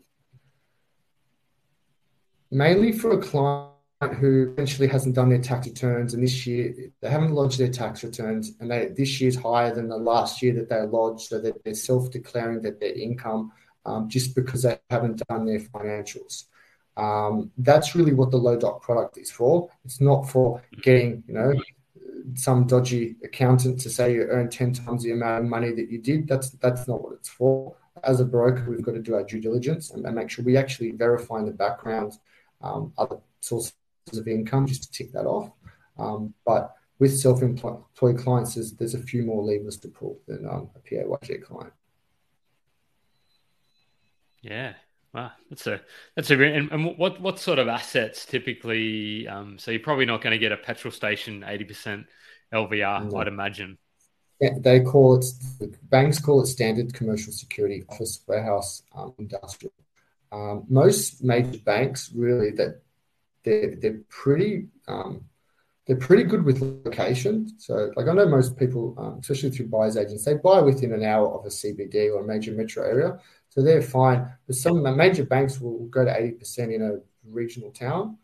mainly for a client who essentially hasn't done their tax returns and this year they haven't lodged their tax returns and they, this year's higher than the last year that they lodged so that they're self-declaring that their income um, just because they haven't done their financials um, that's really what the low doc product is for. It's not for getting, you know, some dodgy accountant to say you earn 10 times the amount of money that you did. That's that's not what it's for. As a broker, we've got to do our due diligence and, and make sure we actually verify in the background um, other sources of income just to tick that off. Um, but with self-employed clients, there's, there's a few more levers to pull than um, a PAYG client. Yeah, Wow, that's a that's a and, and what what sort of assets typically? Um, so you're probably not going to get a petrol station eighty percent LVR, no. I'd imagine. Yeah, they call it banks call it standard commercial security, office, warehouse, um, industrial. Um, most major banks really that they're they're pretty um, they're pretty good with location. So, like I know most people, um, especially through buyers agents, they buy within an hour of a CBD or a major metro area. So they're fine. But some of the major banks will go to 80% in a regional town.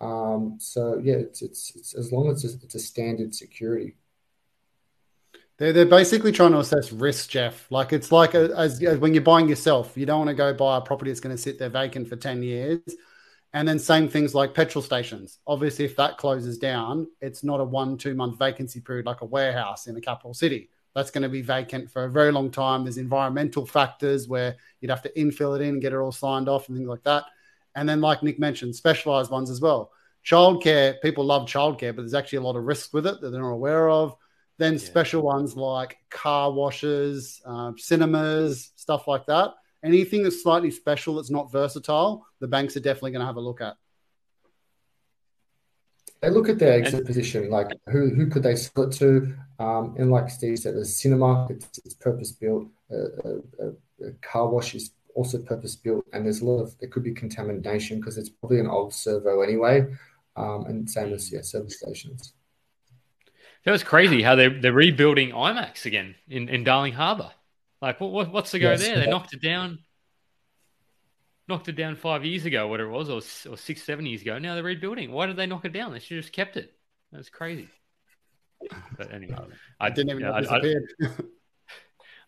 Um, so yeah, it's, it's, it's as long as it's, it's a standard security. They're, they're basically trying to assess risk, Jeff. Like it's like a, as, as when you're buying yourself, you don't want to go buy a property that's going to sit there vacant for 10 years. And then same things like petrol stations. Obviously, if that closes down, it's not a one, two month vacancy period like a warehouse in a capital city. That's going to be vacant for a very long time. There's environmental factors where you'd have to infill it in, and get it all signed off, and things like that. And then, like Nick mentioned, specialized ones as well. Childcare, people love childcare, but there's actually a lot of risk with it that they're not aware of. Then yeah. special ones like car washes, uh, cinemas, stuff like that. Anything that's slightly special that's not versatile, the banks are definitely going to have a look at. They look at their exit position, like who who could they sell it to? Um, and like Steve said, the cinema, it's, it's purpose built. Uh, a, a, car wash is also purpose built, and there's a lot of there could be contamination because it's probably an old servo anyway. Um, and same as yeah, service stations. That was crazy how they're they're rebuilding IMAX again in, in Darling Harbour. Like what, what what's the go yes, there? They knocked it down, knocked it down five years ago, whatever it was, or or six seven years ago. Now they're rebuilding. Why did they knock it down? They should have just kept it. That's crazy. But anyway, I didn't even know I. I,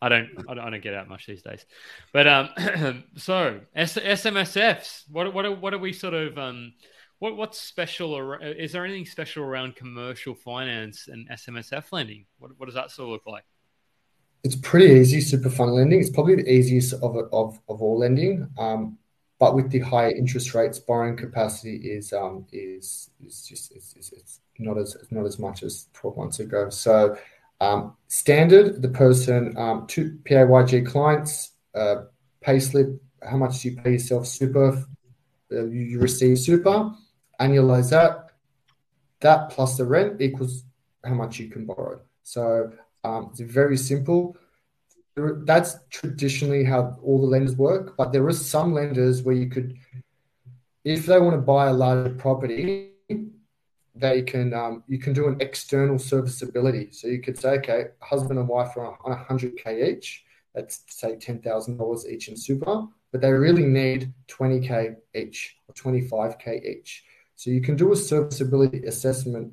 I, don't, I don't, I don't get out much these days. But um, so S- SMSFs, what, what, are, what are we sort of um, what what's special? Or is there anything special around commercial finance and SMSF lending? What what does that sort of look like? It's pretty easy super fund lending. It's probably the easiest of of, of all lending. Um, but with the higher interest rates, borrowing capacity is um, is is just it's, it's, not as not as much as twelve months ago. So um, standard, the person um, two PAYG clients, uh, payslip, how much do you pay yourself super? Uh, you, you receive super annualize that, that plus the rent equals how much you can borrow. So um, it's very simple. That's traditionally how all the lenders work, but there are some lenders where you could, if they want to buy a larger property, they can um, you can do an external serviceability. So you could say, okay, husband and wife are on 100k each. That's say ten thousand dollars each in super, but they really need 20k each or 25k each. So you can do a serviceability assessment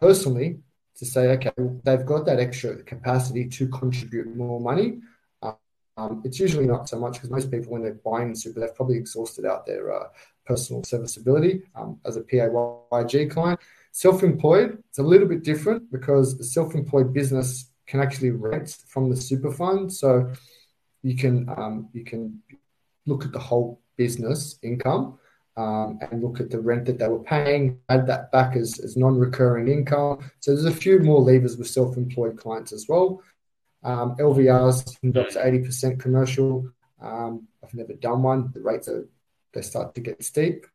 personally to say, okay, they've got that extra capacity to contribute more money. Um, it's usually not so much because most people, when they're buying super, they've probably exhausted out their uh, personal serviceability um, as a PAYG client. Self employed, it's a little bit different because a self employed business can actually rent from the super fund. So you can um, you can look at the whole business income um, and look at the rent that they were paying, add that back as, as non recurring income. So there's a few more levers with self employed clients as well. Um, LVRs up to 80% commercial. Um, I've never done one. The rates are they start to get steep.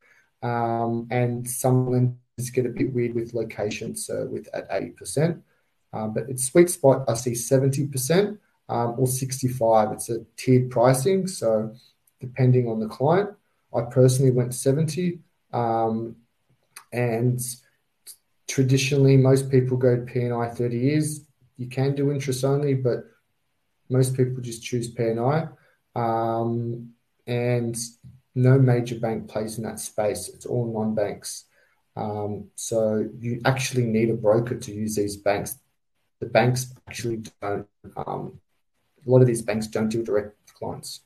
Um, and some lenders get a bit weird with location, so with at 80%. Um, but it's sweet spot, I see 70% um, or 65. It's a tiered pricing. So depending on the client. I personally went 70. Um, and traditionally, most people go to P&I 30 years. You can do interest only, but most people just choose P&I. Um, and no major bank plays in that space. It's all non-banks. Um, so you actually need a broker to use these banks. The banks actually don't. Um, a lot of these banks don't deal direct with clients.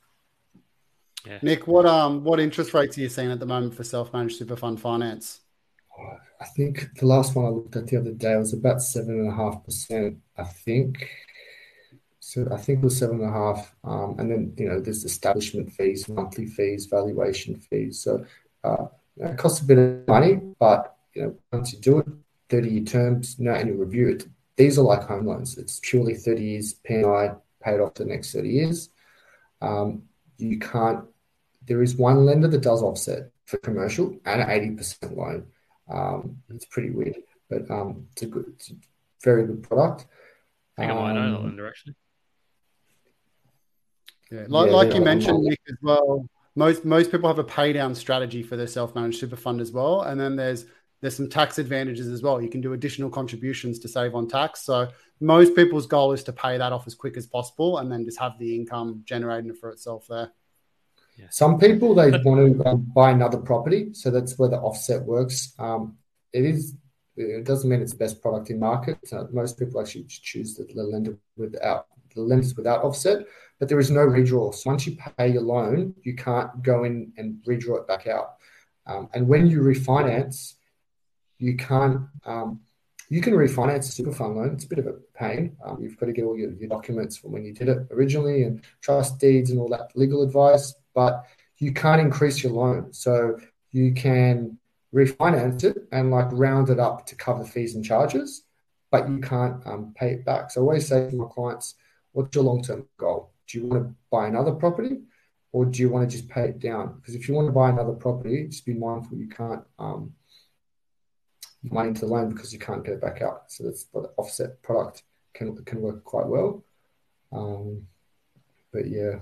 Yeah. Nick, what um what interest rates are you seeing at the moment for self-managed super fund finance? I think the last one I looked at the other day was about seven and a half percent. I think. So I think it was seven and a half, um, and then you know there's establishment fees, monthly fees, valuation fees. So uh, it costs a bit of money, but you know once you do it, thirty year terms, no annual review. It, these are like home loans. It's purely thirty years, P&I paid off the next thirty years. Um, you can't there is one lender that does offset for commercial and an 80% loan. Um, it's pretty weird, but um, it's a good, it's a very good product. I think I might know that um, lender actually. Yeah, like, yeah, like you mentioned, Nick, as well. Most most people have a pay down strategy for their self managed super fund as well, and then there's there's some tax advantages as well. You can do additional contributions to save on tax. So most people's goal is to pay that off as quick as possible, and then just have the income generating for itself there. Yeah. Some people they want to um, buy another property, so that's where the offset works. Um, it is it doesn't mean it's the best product in market. Uh, most people actually choose the, the lender without the lenders without offset, but there is no redraw. So once you pay your loan, you can't go in and redraw it back out. Um, and when you refinance, you can't. Um, you can refinance a super fund loan. It's a bit of a pain. Um, you've got to get all your, your documents from when you did it originally and trust deeds and all that legal advice, but you can't increase your loan. So you can refinance it and like round it up to cover fees and charges, but you can't um, pay it back. So I always say to my clients, what's your long term goal? Do you want to buy another property or do you want to just pay it down? Because if you want to buy another property, just be mindful you can't um, money into the loan because you can't get it back out. So that's the offset product can can work quite well. Um, but yeah.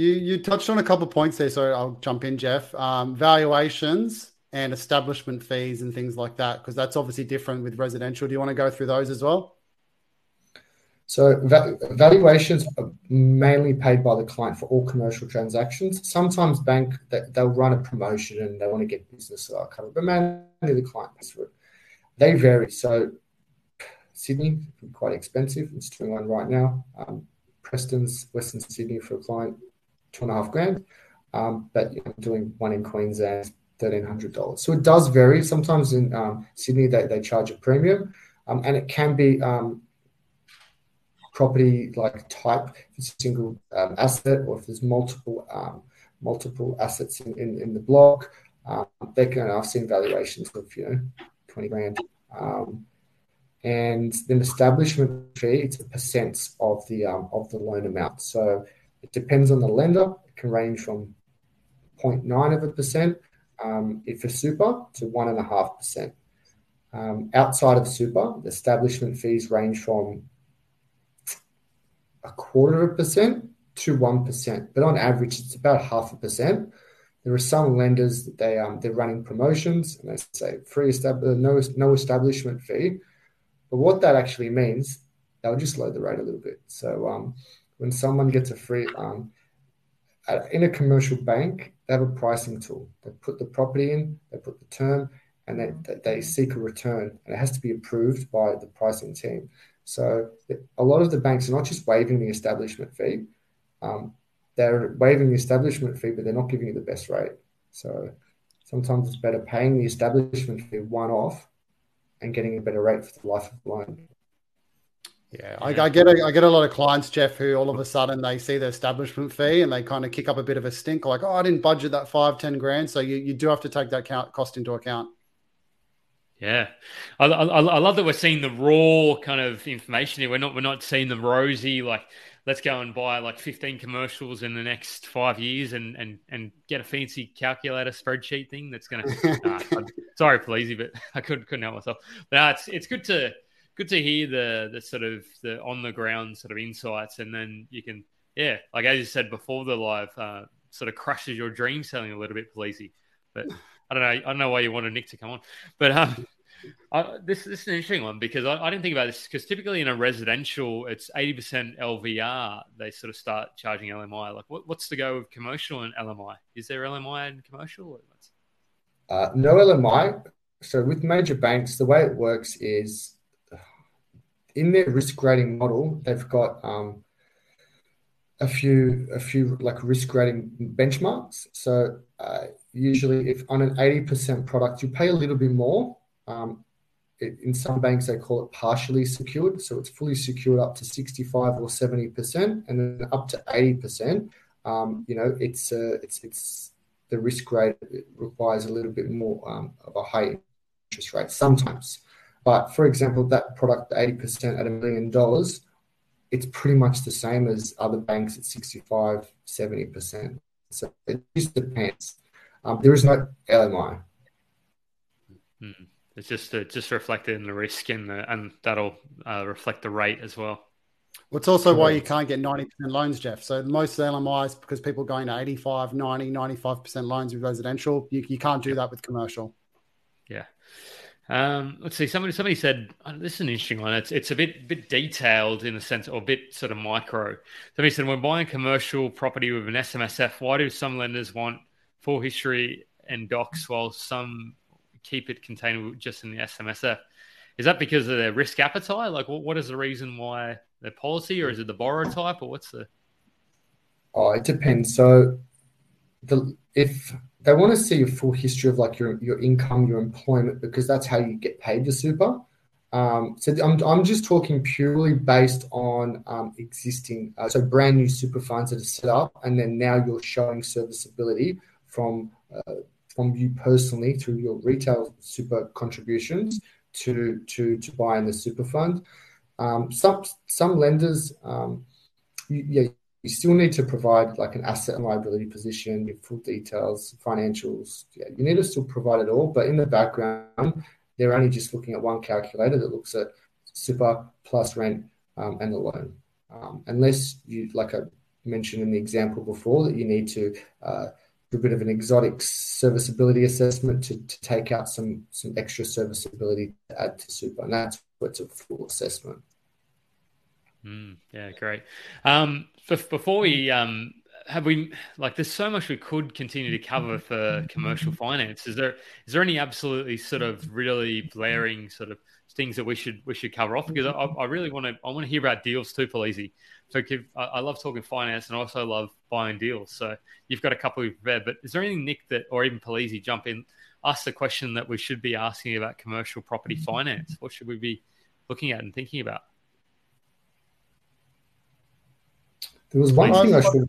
You you touched on a couple of points there, so I'll jump in, Jeff. Um, valuations and establishment fees and things like that, because that's obviously different with residential. Do you want to go through those as well? So va- valuations are mainly paid by the client for all commercial transactions. Sometimes bank they, they'll run a promotion and they want to get business covered, but mainly the client pays for it. They vary. So Sydney quite expensive. It's doing one right now. Um, Prestons Western Sydney for a client two and a half grand, um, but you know, doing one in Queensland thirteen hundred dollars. So it does vary. Sometimes in um, Sydney they, they charge a premium, um, and it can be um, property like type, if it's a single um, asset or if there's multiple um, multiple assets in, in, in the block, they can. I've seen valuations of you know twenty grand. And then establishment fee, it's a percent of the of the loan amount. So it depends on the lender. It can range from 0.9 of a percent um, if for super to one and a half percent. outside of super, the establishment fees range from a quarter of a percent to one percent, but on average it's about half a percent. There are some lenders that they um, they're running promotions and they say free estab- no no establishment fee, but what that actually means they'll just lower the rate a little bit. So um, when someone gets a free um, in a commercial bank, they have a pricing tool. They put the property in, they put the term, and they, they seek a return, and it has to be approved by the pricing team. So a lot of the banks are not just waiving the establishment fee, um, they're waiving the establishment fee, but they're not giving you the best rate. So sometimes it's better paying the establishment fee one off and getting a better rate for the life of the loan. Yeah, I, I, get a, I get a lot of clients, Jeff, who all of a sudden they see the establishment fee and they kind of kick up a bit of a stink, like, oh, I didn't budget that five, ten grand. So you, you do have to take that count, cost into account. Yeah, I, I, I, love that we're seeing the raw kind of information here. We're not we're not seeing the rosy like let's go and buy like 15 commercials in the next five years and and and get a fancy calculator spreadsheet thing that's gonna. nah, sorry, pleasy, but I couldn't couldn't help myself. But nah, it's it's good to good to hear the the sort of the on the ground sort of insights, and then you can yeah, like as you said before the live, uh, sort of crushes your dream selling a little bit, pleasy, but. I don't know. I don't know why you wanted Nick to come on, but um, I, this, this is an interesting one because I, I didn't think about this because typically in a residential, it's eighty percent LVR. They sort of start charging LMI. Like, what, what's the go with commercial and LMI? Is there LMI in commercial? Uh, no LMI. So with major banks, the way it works is in their risk rating model, they've got um, a few a few like risk rating benchmarks. So uh, usually, if on an eighty percent product, you pay a little bit more. Um, it, in some banks, they call it partially secured, so it's fully secured up to sixty-five or seventy percent, and then up to eighty percent. Um, you know, it's uh, it's it's the risk rate requires a little bit more um, of a high interest rate sometimes. But for example, that product, eighty percent at a million dollars, it's pretty much the same as other banks at 65, 70%. So it just depends. Um, there is no LMI. Hmm. It's just uh, just reflected in the risk and the, and that'll uh, reflect the rate as well. Well, it's also why you can't get 90% loans, Jeff. So most LMIs, because people are going to 85, 90, 95% loans with residential, you, you can't do that with commercial. Um, let's see. Somebody somebody said oh, this is an interesting one. It's it's a bit bit detailed in the sense, or a bit sort of micro. Somebody said when buying commercial property with an SMSF, why do some lenders want full history and docs while some keep it contained just in the SMSF. Is that because of their risk appetite? Like, what, what is the reason why their policy, or is it the borrower type, or what's the? Oh, it depends. So, the if they want to see a full history of like your your income, your employment, because that's how you get paid the super. Um, so I'm, I'm just talking purely based on um, existing, uh, so brand new super funds that are set up, and then now you're showing serviceability from uh, from you personally through your retail super contributions to to to buy in the super fund. Um, some some lenders, um, you, yeah, you still need to provide like an asset and liability position, your full details, financials. Yeah, you need to still provide it all, but in the background, they're only just looking at one calculator that looks at super plus rent um, and the loan. Um, unless you, like I mentioned in the example before, that you need to uh, do a bit of an exotic serviceability assessment to, to take out some some extra serviceability to add to super, and that's what's a full assessment. Mm, yeah, great. Um, before we um, have we like there's so much we could continue to cover for commercial finance. Is there is there any absolutely sort of really blaring sort of things that we should we should cover off? Because i, I really want to i want to hear about deals too Palise. so I, I, love talking finance and I also love buying deals. So you've got a couple of prepared but is there anything nick that or even Palise jump in ask the question that we should be asking about commercial property finance? What should we be looking at and thinking about there was one thing i should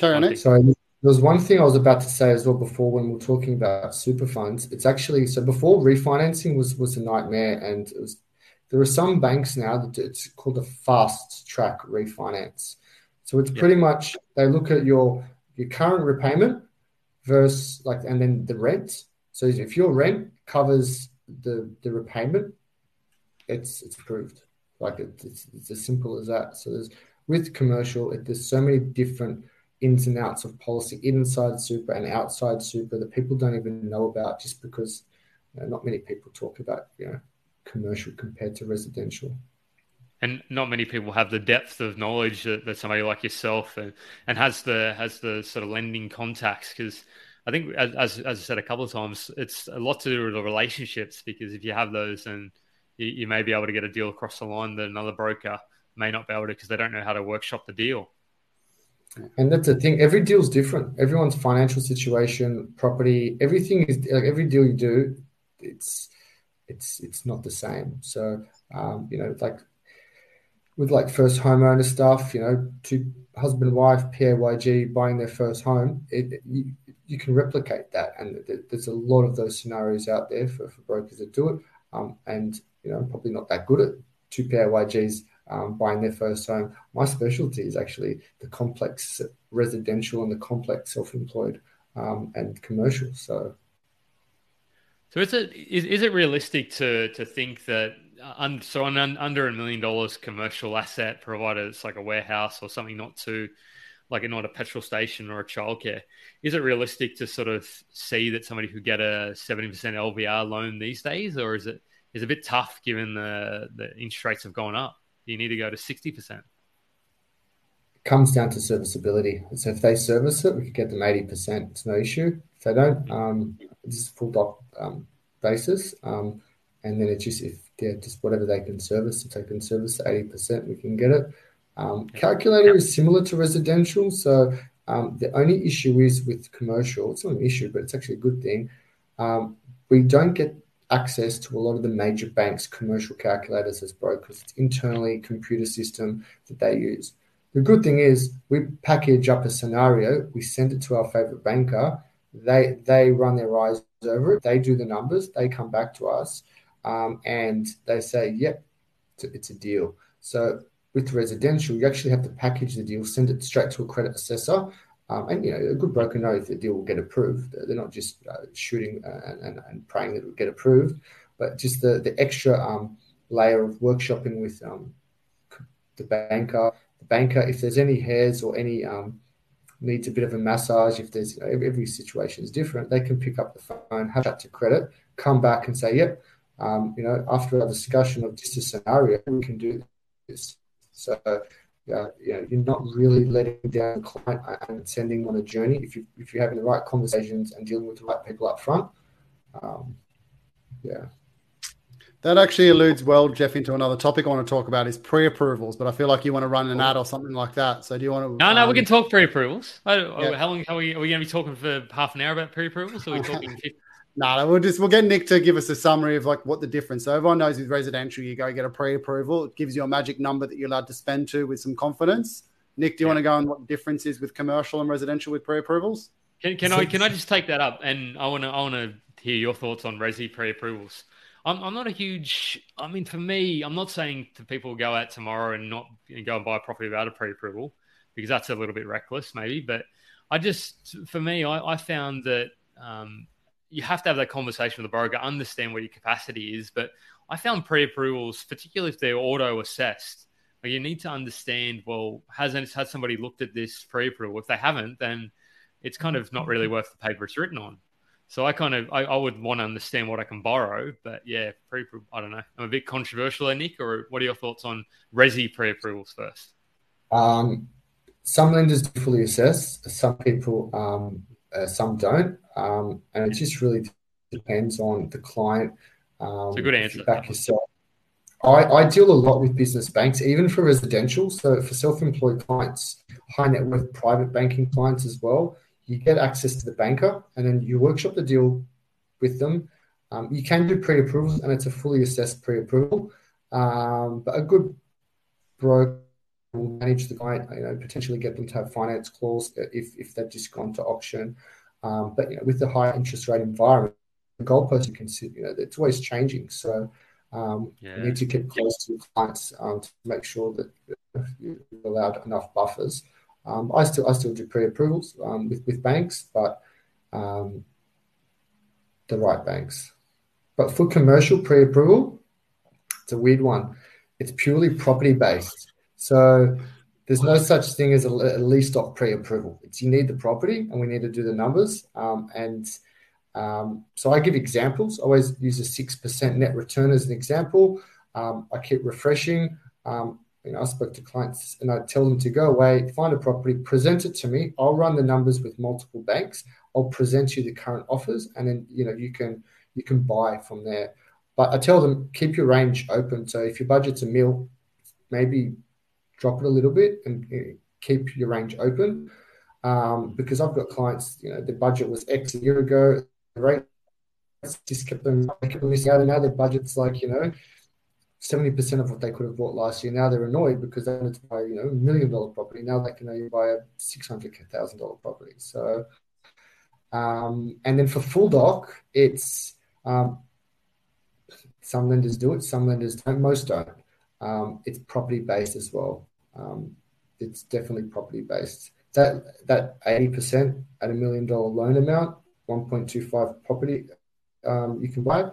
Carry on. Sorry, there was one thing I was about to say as well before when we were talking about super funds. It's actually so before refinancing was was a nightmare, and it was there are some banks now that it's called a fast track refinance. So it's pretty much they look at your your current repayment versus like and then the rent. So if your rent covers the the repayment, it's it's approved. Like it, it's it's as simple as that. So there's with commercial, it, there's so many different ins and outs of policy inside super and outside super that people don't even know about just because you know, not many people talk about you know commercial compared to residential and not many people have the depth of knowledge that, that somebody like yourself and, and has the has the sort of lending contacts because I think as, as I said a couple of times it's a lot to do with the relationships because if you have those and you, you may be able to get a deal across the line that another broker may not be able to because they don't know how to workshop the deal and that's the thing. Every deal is different. Everyone's financial situation, property, everything is like every deal you do, it's it's it's not the same. So um, you know, like with like first homeowner stuff, you know, two husband wife, PAYG buying their first home, it you, you can replicate that, and there's a lot of those scenarios out there for, for brokers that do it. Um, and you know, probably not that good at two PAYGs um, buying their first home. My specialty is actually the complex residential and the complex self-employed um, and commercial. So, so is it is, is it realistic to to think that uh, so on under a million dollars commercial asset, provided it's like a warehouse or something not too like not a petrol station or a childcare, is it realistic to sort of see that somebody could get a seventy percent LVR loan these days, or is it is a bit tough given the the interest rates have gone up? you need to go to 60%? It comes down to serviceability. So if they service it, we could get them 80%. It's no issue. If they don't, um, it's full doc um, basis. Um, and then it's just if yeah, just whatever they can service, if they can service 80%, we can get it. Um, calculator is similar to residential. So um, the only issue is with commercial, it's not an issue, but it's actually a good thing. Um, we don't get access to a lot of the major banks' commercial calculators as brokers. It's internally computer system that they use. The good thing is we package up a scenario, we send it to our favorite banker, they they run their eyes over it, they do the numbers, they come back to us, um, and they say, "Yep, it's a, it's a deal." So with residential, you actually have to package the deal, send it straight to a credit assessor, and you know, a good broker knows the deal will get approved. They're not just uh, shooting uh, and, and, and, praying that it will get approved, but just the the extra um, layer of workshopping with um, the banker. The banker, if there's any hairs or any um, needs a bit of a massage, if there's you know, every, every, situation is different, they can pick up the phone, have that to credit, come back and say, "Yep, um, you know, after a discussion of just a scenario, we can do this." So uh, you know, you're not really letting down the client and sending on a journey if you if you're having the right conversations and dealing with the right people up front. Um, yeah. That actually alludes well, Jeff, into another topic I want to talk about is pre-approvals. But I feel like you want to run an ad or something like that. So do you want to? No, no, um, we can talk pre-approvals. yeah. How long? How are we, are we going to be talking for half an hour about pre-approvals? Or are we talking? No, no, we'll just we'll get Nick to give us a summary of like what the difference. So everyone knows with residential, you go get a pre-approval. It gives you a magic number that you're allowed to spend to with some confidence. Nick, do you yeah. want to go on what the difference is with commercial and residential with pre-approvals? Can, can I can I just take that up? And I want to I want to hear your thoughts on resi pre-approvals. I'm, I'm not a huge. I mean, for me, I'm not saying to people go out tomorrow and not go and buy a property without a pre-approval because that's a little bit reckless, maybe. But I just, for me, I, I found that um, you have to have that conversation with the broker, understand what your capacity is. But I found pre-approvals, particularly if they're auto-assessed, like you need to understand. Well, has has somebody looked at this pre-approval? If they haven't, then it's kind of not really worth the paper it's written on. So I kind of I, I, would want to understand what I can borrow, but yeah, pre I don't know. I'm a bit controversial, there, Nick. Or what are your thoughts on resi pre-approvals first? Um, some lenders do fully assess. Some people, um, some don't, um, and it just really depends on the client. Um, it's a good answer. Back yourself. I, I deal a lot with business banks, even for residential. So for self-employed clients, high net worth private banking clients as well you get access to the banker, and then you workshop the deal with them. Um, you can do pre-approvals, and it's a fully assessed pre-approval. Um, but a good broker will manage the client, you know, potentially get them to have finance clause if if they've just gone to auction. Um, but you know, with the high interest rate environment, the goalpost you can see, you know, it's always changing. So um, yeah. you need to keep close to your clients um, to make sure that you're allowed enough buffers. Um, I still I still do pre-approvals um, with with banks, but um, the right banks. But for commercial pre-approval, it's a weird one. It's purely property based, so there's no such thing as a, lease doc pre-approval. It's you need the property, and we need to do the numbers. Um, and um, so I give examples. I always use a six percent net return as an example. Um, I keep refreshing. Um, you know, I spoke to clients and I tell them to go away, find a property, present it to me. I'll run the numbers with multiple banks. I'll present you the current offers, and then you know you can you can buy from there. But I tell them keep your range open. So if your budget's a mil, maybe drop it a little bit and keep your range open. Um, because I've got clients, you know, the budget was X a year ago, the rate just kept them, kept them missing out, and now their budget's like you know 70% of what they could have bought last year. Now they're annoyed because they wanted to buy, you know, a million dollar property. Now they can only buy a $600,000 property. So, um, and then for full doc, it's um, some lenders do it, some lenders don't, most don't. Um, it's property based as well. Um, it's definitely property based. That that 80% at a million dollar loan amount, 1.25 property um, you can buy,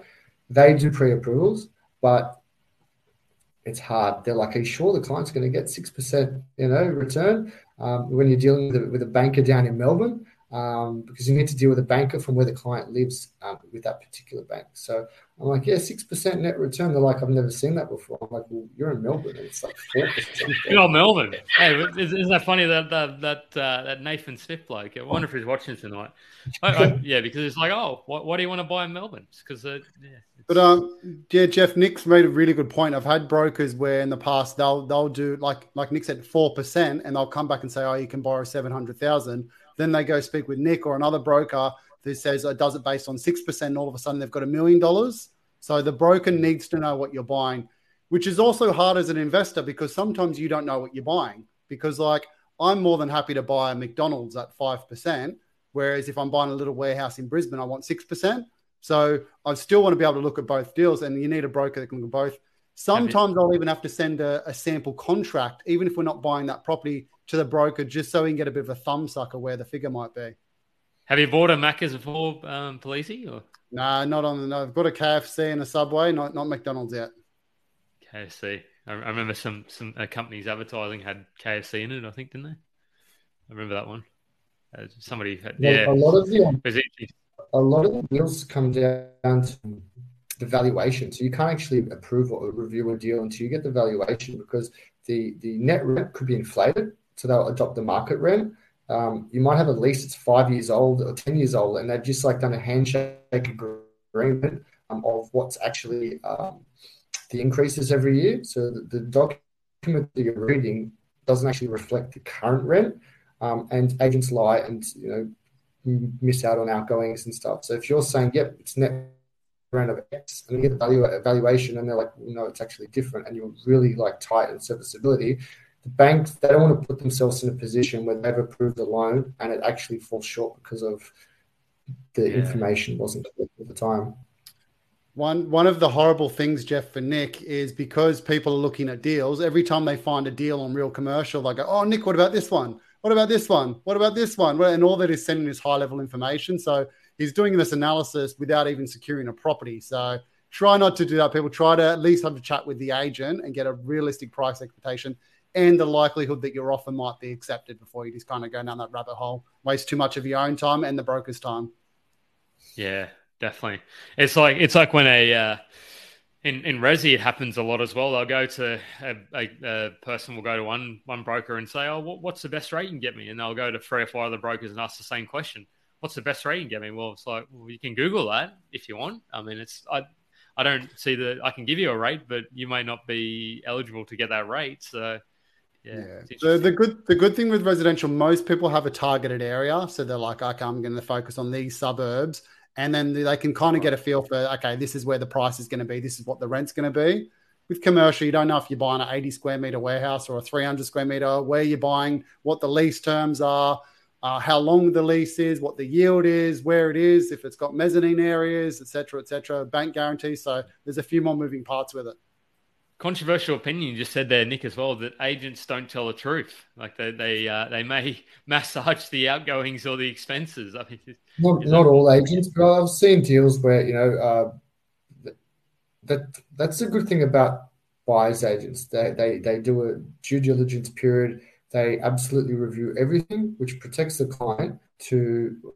they do pre approvals, but it's hard. They're like, are you sure the client's going to get 6%, you know, return um, when you're dealing with a banker down in Melbourne? Um, because you need to deal with a banker from where the client lives um, with that particular bank. So I'm like, yeah, 6% net return. They're like, I've never seen that before. I'm like, well, you're in Melbourne. And it's like 4%. You're in Melbourne. Hey, isn't that funny that that that, uh, that Nathan Smith bloke? I wonder if he's watching tonight. I, I, yeah, because it's like, oh, what, what do you want to buy in Melbourne? Because uh, yeah, but um, yeah, Jeff, Nick's made a really good point. I've had brokers where in the past they'll they'll do like like Nick said four percent, and they'll come back and say, oh, you can borrow seven hundred thousand. Then they go speak with Nick or another broker who says it does it based on six percent, and all of a sudden they've got a million dollars. So the broker needs to know what you're buying, which is also hard as an investor because sometimes you don't know what you're buying. Because like I'm more than happy to buy a McDonald's at five percent, whereas if I'm buying a little warehouse in Brisbane, I want six percent. So I still want to be able to look at both deals, and you need a broker that can look at both. Sometimes I'll even have to send a, a, sample contract, even if we're not buying that property, to the broker, just so we can get a bit of a thumb sucker where the figure might be. Have you bought a Macca's before, um, Palise? Or? Nah, not on the. No, I've got a KFC and a Subway, not not McDonald's yet. KFC. I, I remember some some uh, companies advertising had KFC in it. I think didn't they? I remember that one. Uh, somebody had, well, yeah. A lot of the a lot of the deals come down to the valuation. So you can't actually approve or review a deal until you get the valuation because the the net rent could be inflated, so they'll adopt the market rent. Um, you might have a lease that's five years old or ten years old, and they've just like done a handshake agreement um, of what's actually um, the increases every year. So the, the, document that you're reading doesn't actually reflect the current rent, um, and agents lie and you know miss out on outgoings and stuff. So if you're saying, "Yep, it's net rent of X," and you get the value evaluation, and they're like, well, "No, it's actually different," and you're really like tight in serviceability. The banks they don't want to put themselves in a position where they've approved a loan and it actually falls short because of the yeah. information wasn't at the time. One one of the horrible things, Jeff, for Nick is because people are looking at deals. Every time they find a deal on Real Commercial, they go, "Oh, Nick, what about this one? What about this one? What about this one?" And all that is sending is high level information. So he's doing this analysis without even securing a property. So try not to do that. People try to at least have a chat with the agent and get a realistic price expectation and the likelihood that your offer might be accepted before you just kind of go down that rabbit hole, waste too much of your own time and the broker's time. Yeah, definitely. It's like it's like when a uh, in in Resi it happens a lot as well. They'll go to a, a, a, person will go to one one broker and say, "Oh, what's the best rate you can get me?" And they'll go to three or four other brokers and ask the same question. What's the best rate you can get me? Well, it's like well, you can Google that if you want. I mean, it's I I don't see that I can give you a rate, but you may not be eligible to get that rate. So yeah. yeah. The, the good the good thing with residential, most people have a targeted area, so they're like, okay, I'm going to focus on these suburbs, and then they can kind of get a feel for, okay, this is where the price is going to be, this is what the rent's going to be. With commercial, you don't know if you're buying an 80 square meter warehouse or a 300 square meter, where you're buying, what the lease terms are, uh, how long the lease is, what the yield is, where it is, if it's got mezzanine areas, etc., etc., bank guarantees. So there's a few more moving parts with it controversial opinion you just said there, Nick, as well, that agents don't tell the truth. Like they they uh, they may massage the outgoings or the expenses. I mean, not not that... all agents, but I've seen deals where you know uh, that that's a good thing about buyers agents. They they they do a due diligence period. They absolutely review everything, which protects the client to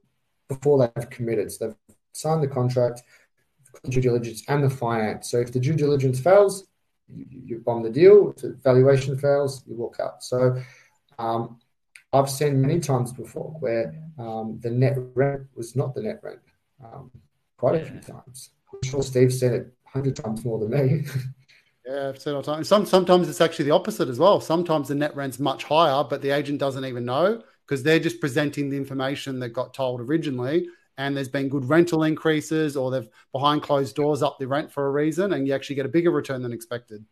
before they've committed. So they've signed the contract, due diligence, and the finance. So if the due diligence fails, you, you bomb the deal, If the valuation fails, you walk out. So um, I've seen many times before where um, the net rent was not the net rent, um, quite a few times. I'm sure Steve said it hundred times more than me. yeah, I've said all the time. Some, sometimes it's actually the opposite as well. Sometimes the net rent's much higher, but the agent doesn't even know because they're just presenting the information that got told originally and there's been good rental increases or they've behind closed doors up the rent for a reason and you actually get a bigger return than expected.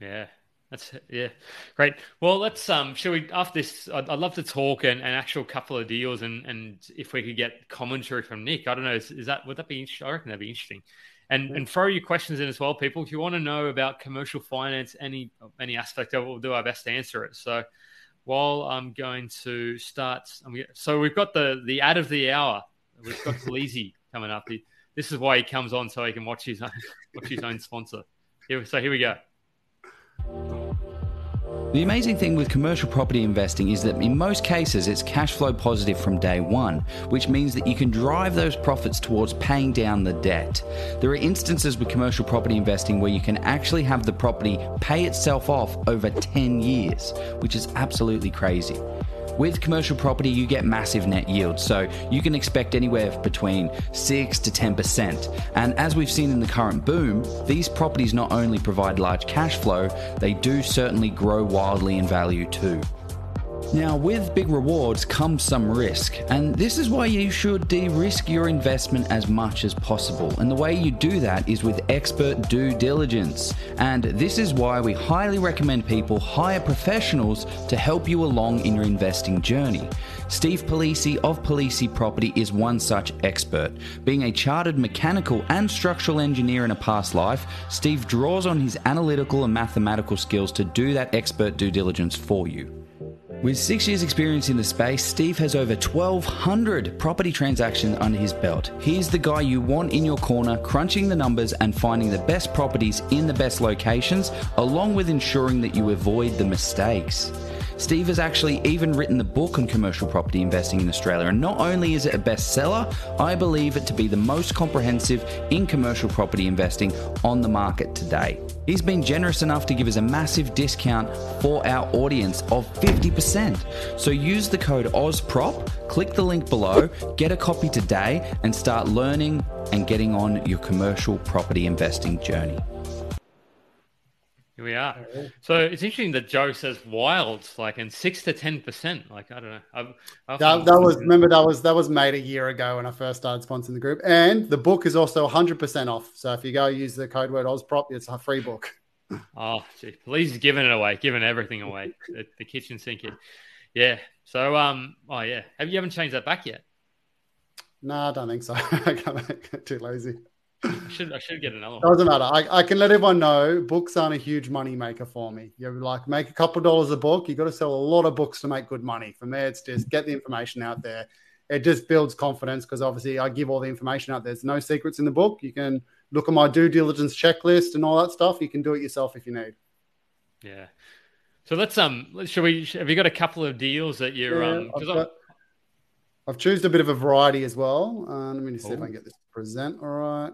Yeah. That's yeah, great. Well, let's um, shall we after this? I'd, I'd love to talk an, an actual couple of deals, and and if we could get commentary from Nick, I don't know, is, is that would that be? I reckon that'd be interesting. And and throw your questions in as well, people. If you want to know about commercial finance, any any aspect of it, we'll do our best to answer it. So while I'm going to start, so we've got the the ad of the hour We've got Sleazy coming up. He, this is why he comes on so he can watch his own, watch his own sponsor. Here, so here we go. The amazing thing with commercial property investing is that in most cases it's cash flow positive from day one, which means that you can drive those profits towards paying down the debt. There are instances with commercial property investing where you can actually have the property pay itself off over 10 years, which is absolutely crazy. With commercial property, you get massive net yields, so you can expect anywhere between 6 to 10%. And as we've seen in the current boom, these properties not only provide large cash flow, they do certainly grow wildly in value too. Now, with big rewards comes some risk, and this is why you should de risk your investment as much as possible. And the way you do that is with expert due diligence. And this is why we highly recommend people hire professionals to help you along in your investing journey. Steve Palise of Palise Property is one such expert. Being a chartered mechanical and structural engineer in a past life, Steve draws on his analytical and mathematical skills to do that expert due diligence for you. With six years' experience in the space, Steve has over 1,200 property transactions under his belt. He's the guy you want in your corner, crunching the numbers and finding the best properties in the best locations, along with ensuring that you avoid the mistakes. Steve has actually even written the book on commercial property investing in Australia. And not only is it a bestseller, I believe it to be the most comprehensive in commercial property investing on the market today. He's been generous enough to give us a massive discount for our audience of 50%. So use the code OZPROP, click the link below, get a copy today, and start learning and getting on your commercial property investing journey. Here we are. So it's interesting that Joe says wild, like in six to ten percent. Like I don't know. I've, I've that, that was remember that was that was made a year ago when I first started sponsoring the group, and the book is also hundred percent off. So if you go use the code word OzProp, it's a free book. oh, gee, please giving it away, giving everything away. the, the kitchen sink it. Yeah. So um. Oh yeah. Have you haven't changed that back yet? No, I don't think so. I get too lazy. I should I should get another one. Doesn't matter. I, I can let everyone know books aren't a huge money maker for me. You like make a couple dollars a book. You got to sell a lot of books to make good money. For me, it's just get the information out there. It just builds confidence because obviously I give all the information out. There's no secrets in the book. You can look at my due diligence checklist and all that stuff. You can do it yourself if you need. Yeah. So let's um. Should we? Have you got a couple of deals that you're yeah, um? Because I've chosen a bit of a variety as well. Uh, let me just see if I can get this to present. All right.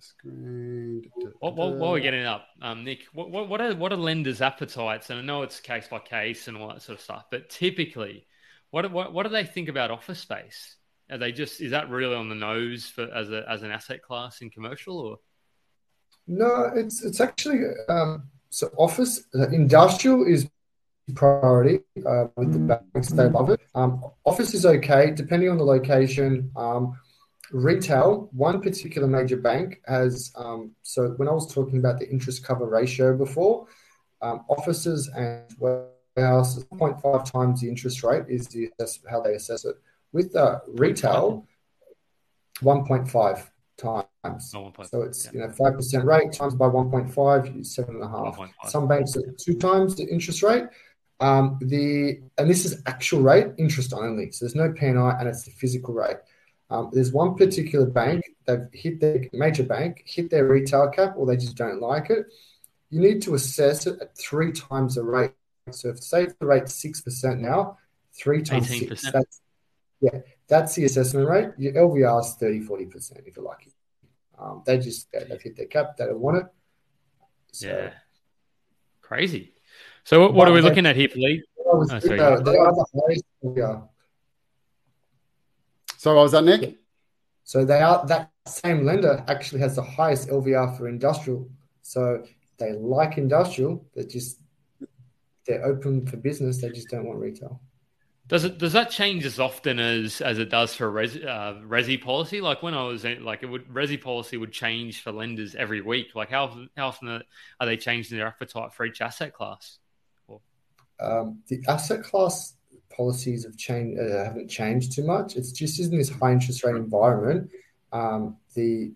Screen. While, while, we're getting up, um, Nick, what, what, what, are what are lenders' appetites? And I know it's case by case and all that sort of stuff, but typically, what what, what do they think about office space? Are they just is that really on the nose for as a as an asset class in commercial or? No, it's it's actually um, so office uh, industrial is priority uh, with the banks they love it. Um, office is okay depending on the location. Um, retail, one particular major bank has, um, so when I was talking about the interest cover ratio before, um, offices and warehouses, 0.5 times the interest rate is the how they assess it. With uh, retail, 1.5 times. Oh, so it's yeah. you know five percent rate times by 1.5, seven and a half. Some banks are two times the interest rate. Um, the and this is actual rate, interest only. So there's no P&I, and it's the physical rate. Um, there's one particular bank, they've hit their major bank, hit their retail cap, or they just don't like it. You need to assess it at three times the rate. So if say the rate's six percent now, three times 18%. six, that's yeah, that's the assessment rate. Your LVR is 30, 40 percent if you're lucky. Um, they just they've hit their cap, they don't want it. So, yeah, crazy. So what, what are we looking at here, Lee? Oh, sorry. The highest LVR. So what was that, Nick? So they are that same lender actually has the highest LVR for industrial. So they like industrial, they just they're open for business. They just don't want retail. Does it does that change as often as as it does for res, uh, resi policy? Like when I was in, like it would resi policy would change for lenders every week. Like how how often are they changing their appetite for each asset class? Um, the asset class policies have changed uh, haven't changed too much. It's just in this high interest rate environment, um, the,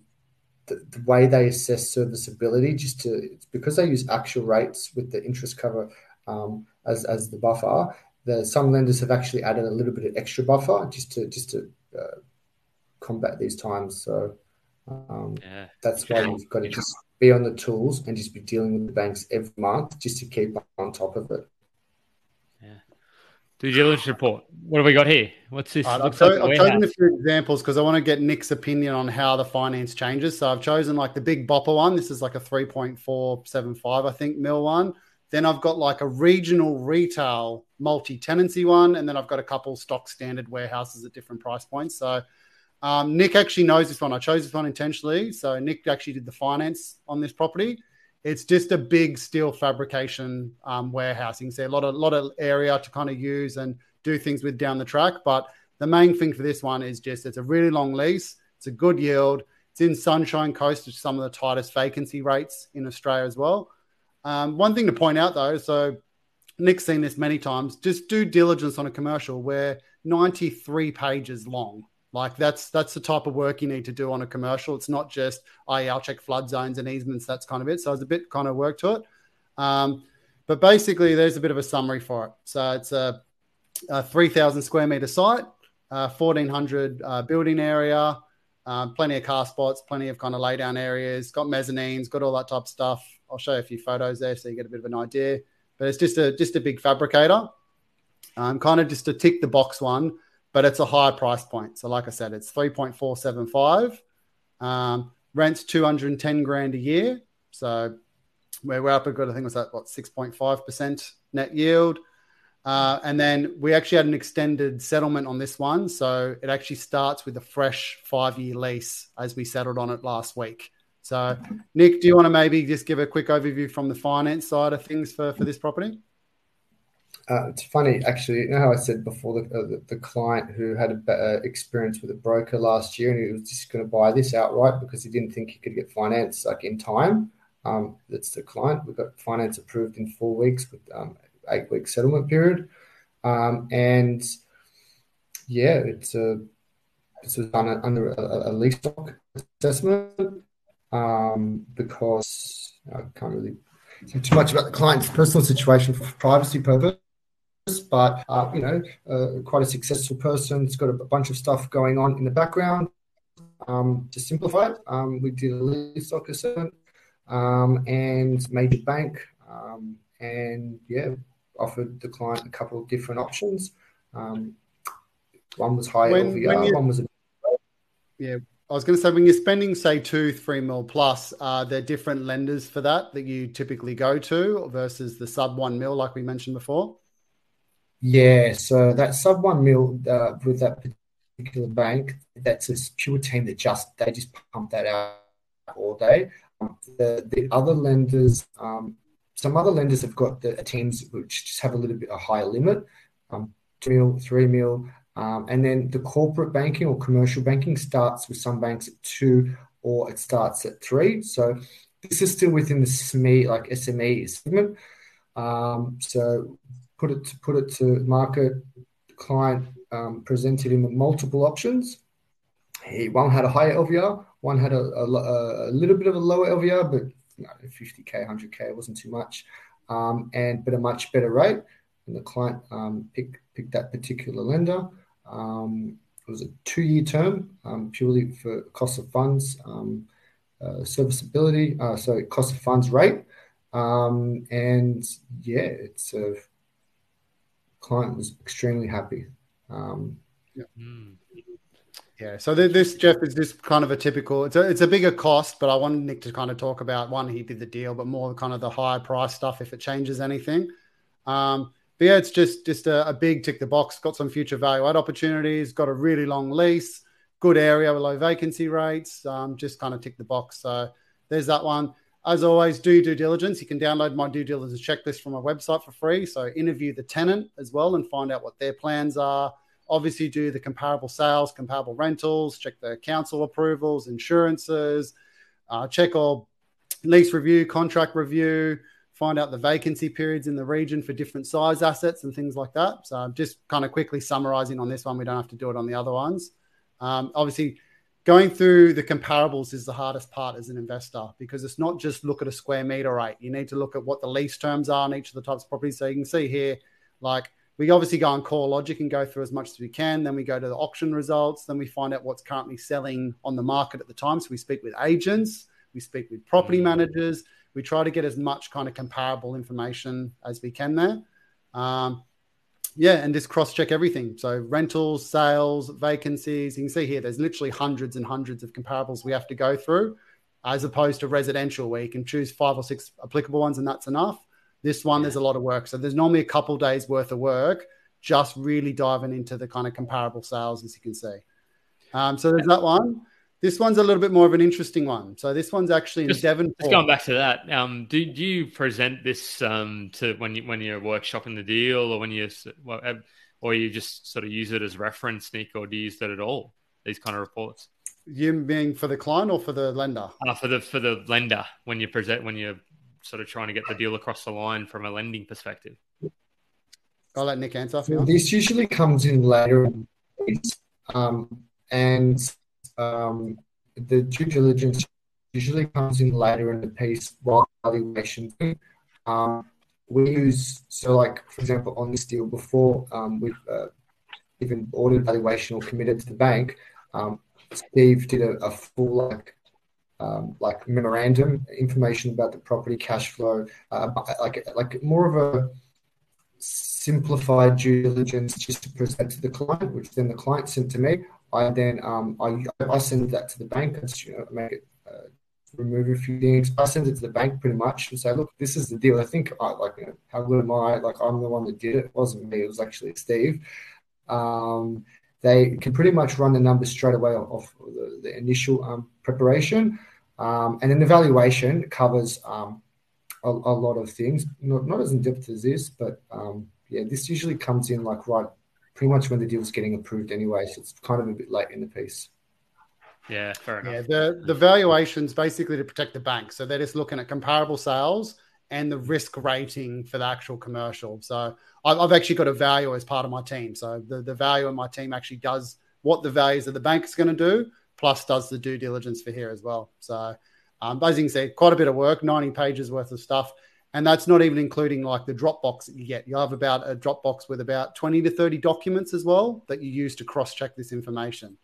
the, the way they assess serviceability just to it's because they use actual rates with the interest cover um, as as the buffer. The, some lenders have actually added a little bit of extra buffer just to just to uh, combat these times. So um, yeah. that's why you've got to just be on the tools and just be dealing with the banks every month just to keep on top of it. Due diligence report. What have we got here? What's this? Right, I've, like I've chosen a few examples because I want to get Nick's opinion on how the finance changes. So I've chosen like the big bopper one. This is like a 3.475, I think, mil one. Then I've got like a regional retail multi tenancy one. And then I've got a couple stock standard warehouses at different price points. So um, Nick actually knows this one. I chose this one intentionally. So Nick actually did the finance on this property. It's just a big steel fabrication um, can see a lot of lot of area to kind of use and do things with down the track. But the main thing for this one is just it's a really long lease. It's a good yield. It's in Sunshine Coast, which is some of the tightest vacancy rates in Australia as well. Um, one thing to point out though, so Nick's seen this many times. Just due diligence on a commercial where 93 pages long. Like that's that's the type of work you need to do on a commercial. It's not just oh yeah, I'll check flood zones and easements. That's kind of it. So there's a bit kind of work to it. Um, but basically, there's a bit of a summary for it. So it's a, a 3,000 square meter site, uh, 1,400 uh, building area, um, plenty of car spots, plenty of kind of laydown areas, got mezzanines, got all that type of stuff. I'll show you a few photos there so you get a bit of an idea. but it's just a just a big fabricator. Um, kind of just a tick the box one, but it's a higher price point. So, like I said, it's three point four seven five. Um, rents two hundred and ten grand a year. So we're, we're up a good. I think it was that what six point five percent net yield. Uh, and then we actually had an extended settlement on this one. So it actually starts with a fresh five year lease as we settled on it last week. So, Nick, do you want to maybe just give a quick overview from the finance side of things for, for this property? Uh, it's funny, actually. You know how I said before the, uh, the, the, client who had a better experience with a broker last year and he was just going to buy this outright because he didn't think he could get finance like in time. Um, that's the client. We got finance approved in four weeks with um, eight week settlement period. Um, and yeah, it's a this was done under a, a lease doc assessment um, because I can't really say too much about the client's personal situation for privacy purpose. But uh, you know, uh, quite a successful person. It's got a bunch of stuff going on in the background. Um, to simplify it, um, we did a lease doc assessment um, and major bank, um, and yeah, offered the client a couple of different options. Um, one was high when, LVR, when you, one was a yeah. I was going to say when you're spending say two, three mil plus, are there are different lenders for that that you typically go to versus the sub one mil like we mentioned before? Yeah, so that sub one mil uh, with that particular bank, that's a pure team that just they just pump that out all day. Um, the the other lenders um, some other lenders have got the teams which just have a little bit a higher limit, um, two mil, three mil, um, and then the corporate banking or commercial banking starts with some banks at two or it starts at three. So this is still within the SME like SME segment. Um, so put it to put it to market. The client um, presented him with multiple options. He one had a higher LVR, one had a, a, a little bit of a lower LVR, but you know, 50k, 100k, wasn't too much, um, and but a much better rate. And the client um, picked picked that particular lender. Um, it was a two-year term, um, purely for cost of funds, um, uh, serviceability, uh, so cost of funds rate, um, and yeah, it's a client was extremely happy. yeah. Mm. Yeah. So this Jeff is this kind of a typical. It's a it's a bigger cost, but I wanted Nick to kind of talk about one he did the deal, but more kind of the higher price stuff if it changes anything. Um, but yeah, it's just just a, a big tick the box. Got some future value add opportunities. Got a really long lease. Good area with low vacancy rates. Um, just kind of tick the box. So there's that one. As always, do due diligence. You can download my due diligence checklist from my website for free. So interview the tenant as well and find out what their plans are obviously do the comparable sales, comparable rentals, check the council approvals, insurances, uh, check all lease review, contract review, find out the vacancy periods in the region for different size assets and things like that. So just kind of quickly summarizing on this one. We don't have to do it on the other ones. Um, obviously, going through the comparables is the hardest part as an investor because it's not just look at a square meter rate. You need to look at what the lease terms are on each of the types of properties. So you can see here, like we obviously go on CoreLogic and go through as much as we can. Then we go to the auction results. Then we find out what's currently selling on the market at the time. So we speak with agents, we speak with property mm. managers. We try to get as much kind of comparable information as we can there. Um, yeah, and just cross check everything. So rentals, sales, vacancies. You can see here, there's literally hundreds and hundreds of comparables we have to go through, as opposed to residential, where you can choose five or six applicable ones and that's enough. This one, there's a lot of work. So there's normally a couple days worth of work just really diving into the kind of comparable sales, as you can see. Um, so there's that one. This one's a little bit more of an interesting one. So this one's actually in just, Devon. Just going back to that, um, do, do you present this um, to when you when you're workshopping the deal, or when you or you just sort of use it as reference, Nick, or do you use that at all? These kind of reports. You being for the client or for the lender? Uh, for the for the lender when you present when you're sort of trying to get the deal across the line from a lending perspective? I'll let Nick answer. This usually comes in later, um, and um, the due diligence usually comes in later in the piece while valuation. Um, we use so, like for example, on this deal before um, we've uh, even ordered valuation or committed to the bank. Um, Steve did a, a full like um, like memorandum information about the property cash flow, uh, like like more of a simplified due diligence just to present to the client, which then the client sent to me. I then um, I, I send that to the bank and you know, make it uh, remove a few things. I send it to the bank pretty much and say, look, this is the deal. I think I like you know, how good am I? Like I'm the one that did it. It wasn't me. It was actually Steve. Um, they can pretty much run the numbers straight away off, the, the, initial um, preparation. Um, and then the valuation covers um, a, a, lot of things, not, not as in depth as this, but um, yeah, this usually comes in like right pretty much when the deal's getting approved anyway. So it's kind of a bit late in the piece. Yeah, fair enough. Yeah, the, the valuation's basically to protect the bank. So they're just looking at comparable sales and the risk rating for the actual commercial. So I've actually got a value as part of my team. So the, the value in my team actually does what the values of the bank is going to do, plus does the due diligence for here as well. So um, as you can see, quite a bit of work, 90 pages worth of stuff. And that's not even including like the Dropbox that you get. You'll have about a Dropbox with about 20 to 30 documents as well that you use to cross check this information.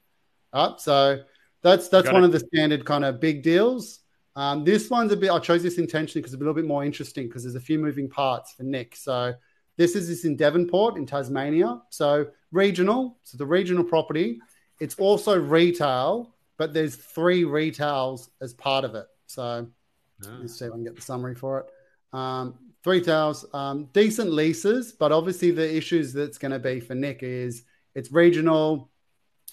All right. So that's that's one it. of the standard kind of big deals. Um, this one's a bit. I chose this intentionally because it's a little bit more interesting because there's a few moving parts for Nick. So this is this in Devonport in Tasmania. So regional. So the regional property. It's also retail, but there's three retails as part of it. So oh. let's see if I can get the summary for it. Um, three towers, um, decent leases, but obviously the issues that's going to be for Nick is it's regional.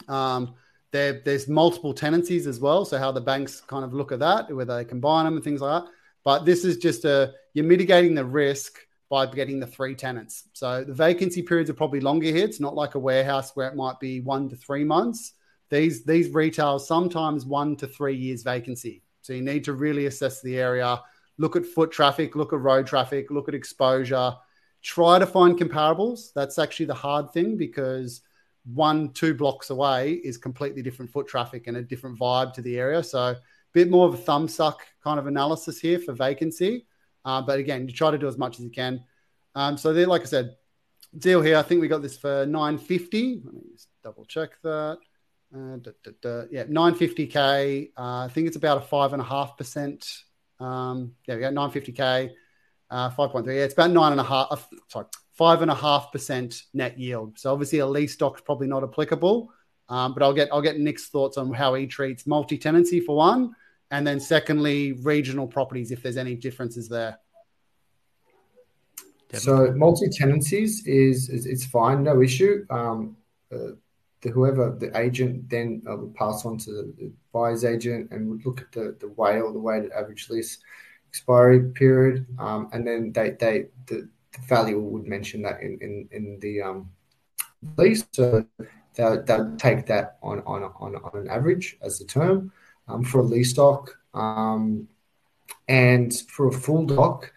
Um, there, there's multiple tenancies as well. So how the banks kind of look at that, whether they combine them and things like that. But this is just a you're mitigating the risk by getting the three tenants. So the vacancy periods are probably longer here. It's not like a warehouse where it might be one to three months. These these retails sometimes one to three years vacancy. So you need to really assess the area look at foot traffic, look at road traffic, look at exposure, try to find comparables. That's actually the hard thing because one, two blocks away is completely different foot traffic and a different vibe to the area. So, a bit more of a thumb suck kind of analysis here for vacancy. Uh, but again, you try to do as much as you can. Um, so, there, like I said, deal here. I think we got this for 950. Let me just double check that. Uh, da, da, da. Yeah, 950K. Uh, I think it's about a 5.5% um, yeah, we got 950k, uh, 5.3. Yeah, it's about nine and a half. Uh, sorry, five and a half percent net yield. So obviously, a lease doc's probably not applicable. Um, but I'll get I'll get Nick's thoughts on how he treats multi tenancy for one, and then secondly, regional properties if there's any differences there. So multi tenancies is, is it's fine, no issue. Um, uh, the whoever the agent then uh, would pass on to the buyer's agent and would look at the the WALE, the weighted average lease expiry period, um, and then they they the, the value would mention that in in, in the um, lease. So they'll, they'll take that on, on on on an average as the term um, for a lease doc, um, and for a full doc.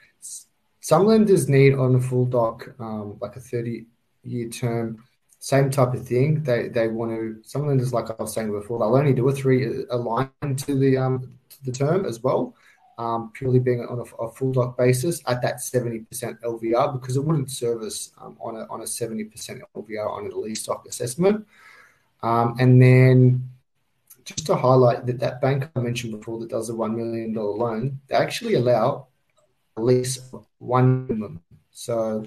Some lenders need on a full doc um, like a 30 year term same type of thing. They they want to. Some lenders, like I was saying before, they'll only do a three align to the um to the term as well, um, purely being on a, a full doc basis at that seventy percent LVR because it wouldn't service um, on a on a seventy percent LVR on a lease doc assessment. Um, and then just to highlight that that bank I mentioned before that does a one million dollar loan, they actually allow at least one minimum. So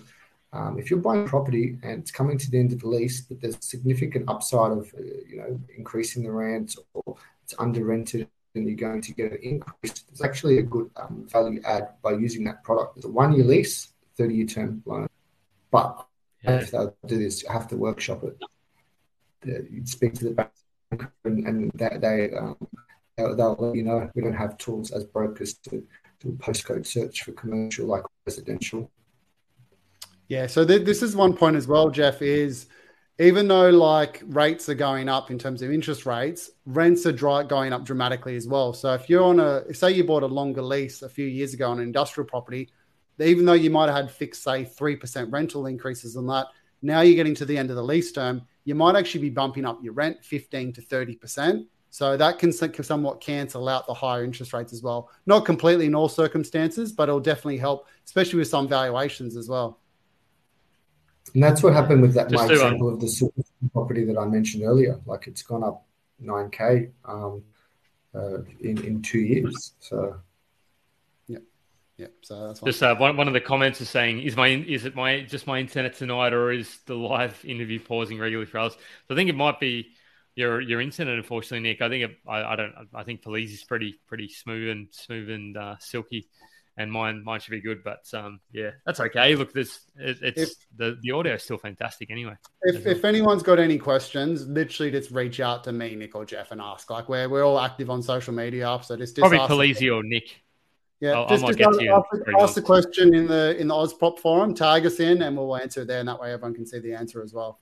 um, if you're buying property and it's coming to the end of the lease, but there's significant upside of uh, you know increasing the rent or it's under rented and you're going to get an increase, it's actually a good um, value add by using that product. It's a one year lease, 30 year term loan. But yeah. if they do this, you have to workshop it. You'd speak to the bank and, and they, they um, they'll, they'll let you know. We don't have tools as brokers to do a postcode search for commercial like residential. Yeah, so th- this is one point as well, Jeff. Is even though like rates are going up in terms of interest rates, rents are dry- going up dramatically as well. So if you're on a say you bought a longer lease a few years ago on an industrial property, even though you might have had fixed say three percent rental increases on that, now you're getting to the end of the lease term, you might actually be bumping up your rent fifteen to thirty percent. So that can somewhat cancel out the higher interest rates as well. Not completely in all circumstances, but it'll definitely help, especially with some valuations as well. And that's what happened with that Just my example of the property that I mentioned earlier. Like it's gone up 9k. Um, uh, in in two years. So. Yeah, yeah, so that's just uh, one, one of the comments is saying, "Is my is it my just my internet tonight, or is the live interview pausing regularly for us?" So I think it might be your your internet, unfortunately, Nick. I think it, I, I don't. I think Palise is pretty pretty smooth and smooth and uh, silky, and mine mine should be good. But um, yeah, that's okay. Look, this it, it's if, the the audio is still fantastic anyway. If if anyone's got any questions, literally just reach out to me, Nick or Jeff, and ask. Like we're we're all active on social media, so just, just probably Palise or Nick. Yeah, I'll, just, just ask, ask the question in the in the Ozprop forum, tag us in, and we'll answer it there, and that way everyone can see the answer as well.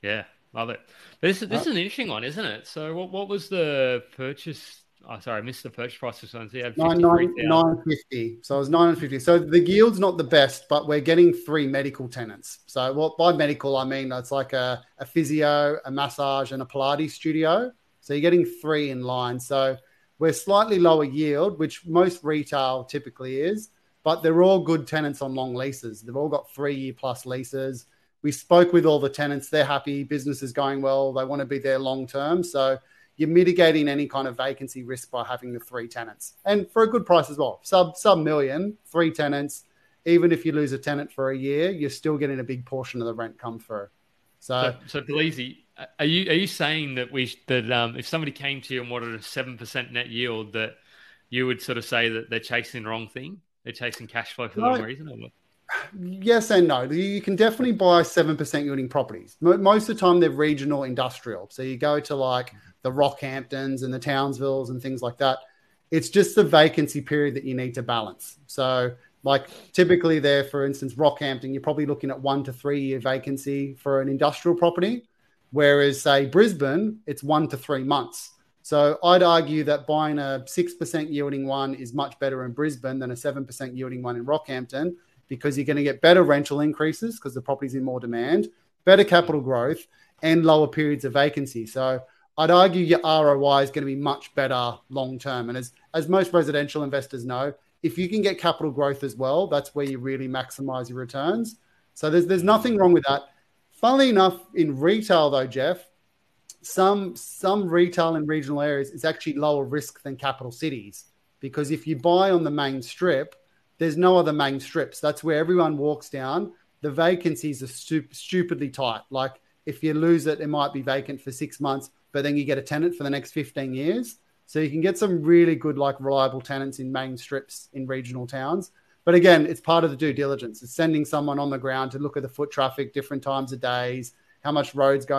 Yeah, love it. But this, this is an interesting one, isn't it? So, what, what was the purchase? Oh, sorry, I missed the purchase price for you nine, nine, nine fifty. So it was nine fifty. So the yield's not the best, but we're getting three medical tenants. So what by medical I mean that's like a, a physio, a massage, and a Pilates studio. So you're getting three in line. So we're slightly lower yield, which most retail typically is, but they're all good tenants on long leases. They've all got three year plus leases. We spoke with all the tenants. They're happy. Business is going well. They want to be there long term. So you're mitigating any kind of vacancy risk by having the three tenants and for a good price as well. Sub sub million, three tenants. Even if you lose a tenant for a year, you're still getting a big portion of the rent come through. So, so, so. Are you are you saying that we that um, if somebody came to you and wanted a seven percent net yield, that you would sort of say that they're chasing the wrong thing? They're chasing cash flow for the wrong reason, or Yes and no. You can definitely buy seven percent yielding properties. Most of the time, they're regional industrial. So you go to like the Rockhamptons and the Townsvilles and things like that. It's just the vacancy period that you need to balance. So, like typically, there, for instance, Rockhampton, you're probably looking at one to three year vacancy for an industrial property. Whereas, say, Brisbane, it's one to three months. So I'd argue that buying a 6% yielding one is much better in Brisbane than a 7% yielding one in Rockhampton because you're going to get better rental increases because the property's in more demand, better capital growth, and lower periods of vacancy. So I'd argue your ROI is going to be much better long term. And as, as most residential investors know, if you can get capital growth as well, that's where you really maximize your returns. So there's, there's nothing wrong with that. Funnily enough, in retail though, Jeff, some some retail in regional areas is actually lower risk than capital cities because if you buy on the main strip, there's no other main strips. That's where everyone walks down. The vacancies are stup- stupidly tight. Like if you lose it, it might be vacant for six months, but then you get a tenant for the next 15 years. So you can get some really good, like reliable tenants in main strips in regional towns. But again, it's part of the due diligence. It's sending someone on the ground to look at the foot traffic, different times of days, how much roads go,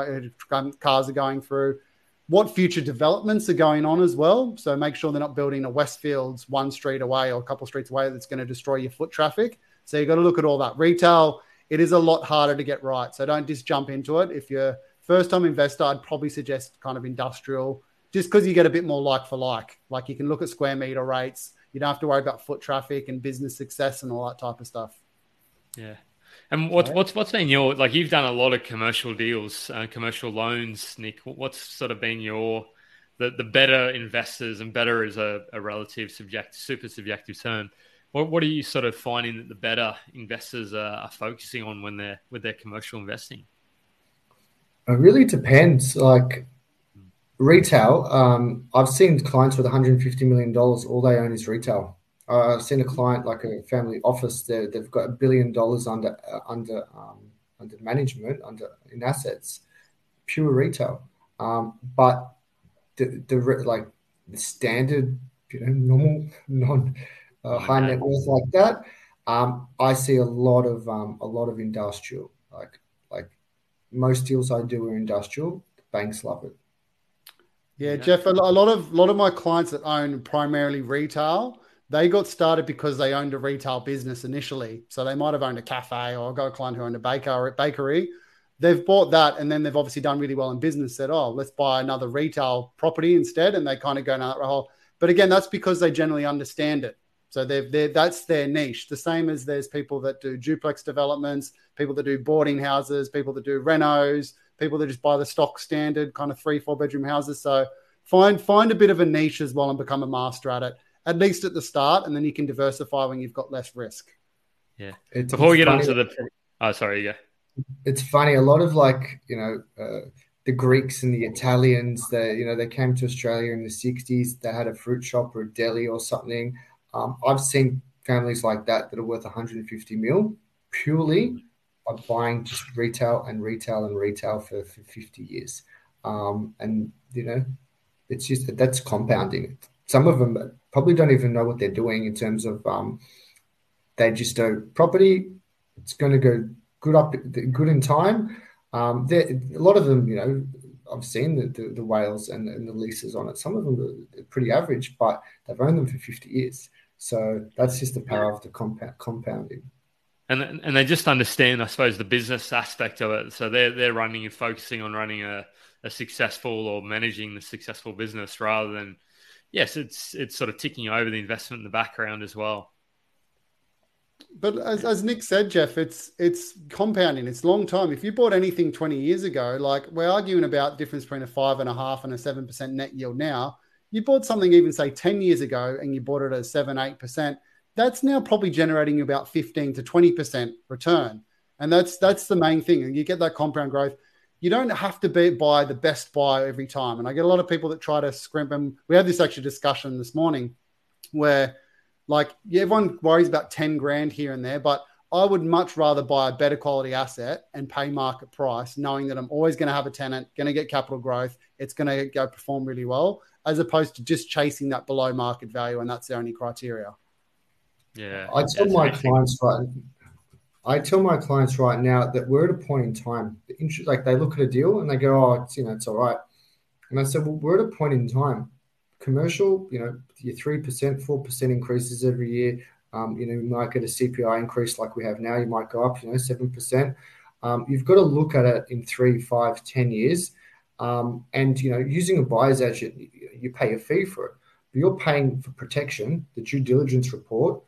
uh, cars are going through, what future developments are going on as well. So make sure they're not building a Westfields one street away or a couple streets away that's going to destroy your foot traffic. So you've got to look at all that. Retail, it is a lot harder to get right. So don't just jump into it. If you're first time investor, I'd probably suggest kind of industrial, just because you get a bit more like for like. Like you can look at square meter rates you don't have to worry about foot traffic and business success and all that type of stuff. Yeah. And what's what's what's been your like? You've done a lot of commercial deals, uh, commercial loans, Nick. What's sort of been your the the better investors and better is a, a relative subject, super subjective term. What what are you sort of finding that the better investors are, are focusing on when they're with their commercial investing? It really depends. Like Retail, um, I've seen clients with 150 million dollars. All they own is retail. Uh, I've seen a client like a family office. They've got a billion dollars under uh, under um, under management under in assets, pure retail. Um, but the, the like the standard, you know, normal non uh, high net worth like that. Um, I see a lot of um, a lot of industrial. Like like most deals I do are industrial. Banks love it. Yeah, Jeff, a lot of a lot of my clients that own primarily retail, they got started because they owned a retail business initially. So they might have owned a cafe or got a client who owned a baker, or bakery. They've bought that and then they've obviously done really well in business, said, oh, let's buy another retail property instead. And they kind of go down that hole. But again, that's because they generally understand it. So they've, they're, that's their niche. The same as there's people that do duplex developments, people that do boarding houses, people that do renos, people that just buy the stock standard kind of three, four bedroom houses. So find find a bit of a niche as well and become a master at it, at least at the start, and then you can diversify when you've got less risk. Yeah. It's, Before we get onto the, oh, sorry, yeah. It's funny. A lot of like you know, uh, the Greeks and the Italians. They you know they came to Australia in the '60s. They had a fruit shop or a deli or something. Um, I've seen families like that that are worth 150 mil purely by buying just retail and retail and retail for, for 50 years. Um, and you know, it's just that's compounding. Some of them probably don't even know what they're doing in terms of um, they just do property. It's going to go good up, good in time. Um, a lot of them, you know, I've seen the, the, the WALEs and, and, the leases on it. Some of them are pretty average, but they've owned them for 50 years. So that's just the power of the compound, compounding. And, and they just understand, I suppose, the business aspect of it. So they're, they're running and focusing on running a, a successful or managing the successful business rather than, yes, it's, it's sort of ticking over the investment in the background as well but as, as Nick said, Jeff, it's it's compounding. It's long time. If you bought anything 20 years ago, like we're arguing about difference between a five and a half and a seven percent net yield now. You bought something even say 10 years ago and you bought it at seven, eight percent. That's now probably generating about 15 to 20 percent return. And that's that's the main thing. And you get that compound growth. You don't have to be, buy the best buy every time. And I get a lot of people that try to scrimp. And we had this actually discussion this morning where like yeah, everyone worries about 10 grand here and there, but I would much rather buy a better quality asset and pay market price, knowing that I'm always going to have a tenant, going to get capital growth, it's going to go perform really well, as opposed to just chasing that below market value, and that's the only criteria. Yeah, I tell my clients right. I tell my clients right now that we're at a point in time, like they look at a deal and they go, "Oh, it's you know, it's all right," and I said, "Well, we're at a point in time commercial, you know, your three percent, four percent increases every year. Um, you know, you might get a CPI increase like we have now. You might go up, you know, seven percent. Um, you've got to look at it in three, five, ten years. Um, and you know, using a buyer's agent, you pay a fee for it. But you're paying for protection, the due diligence report,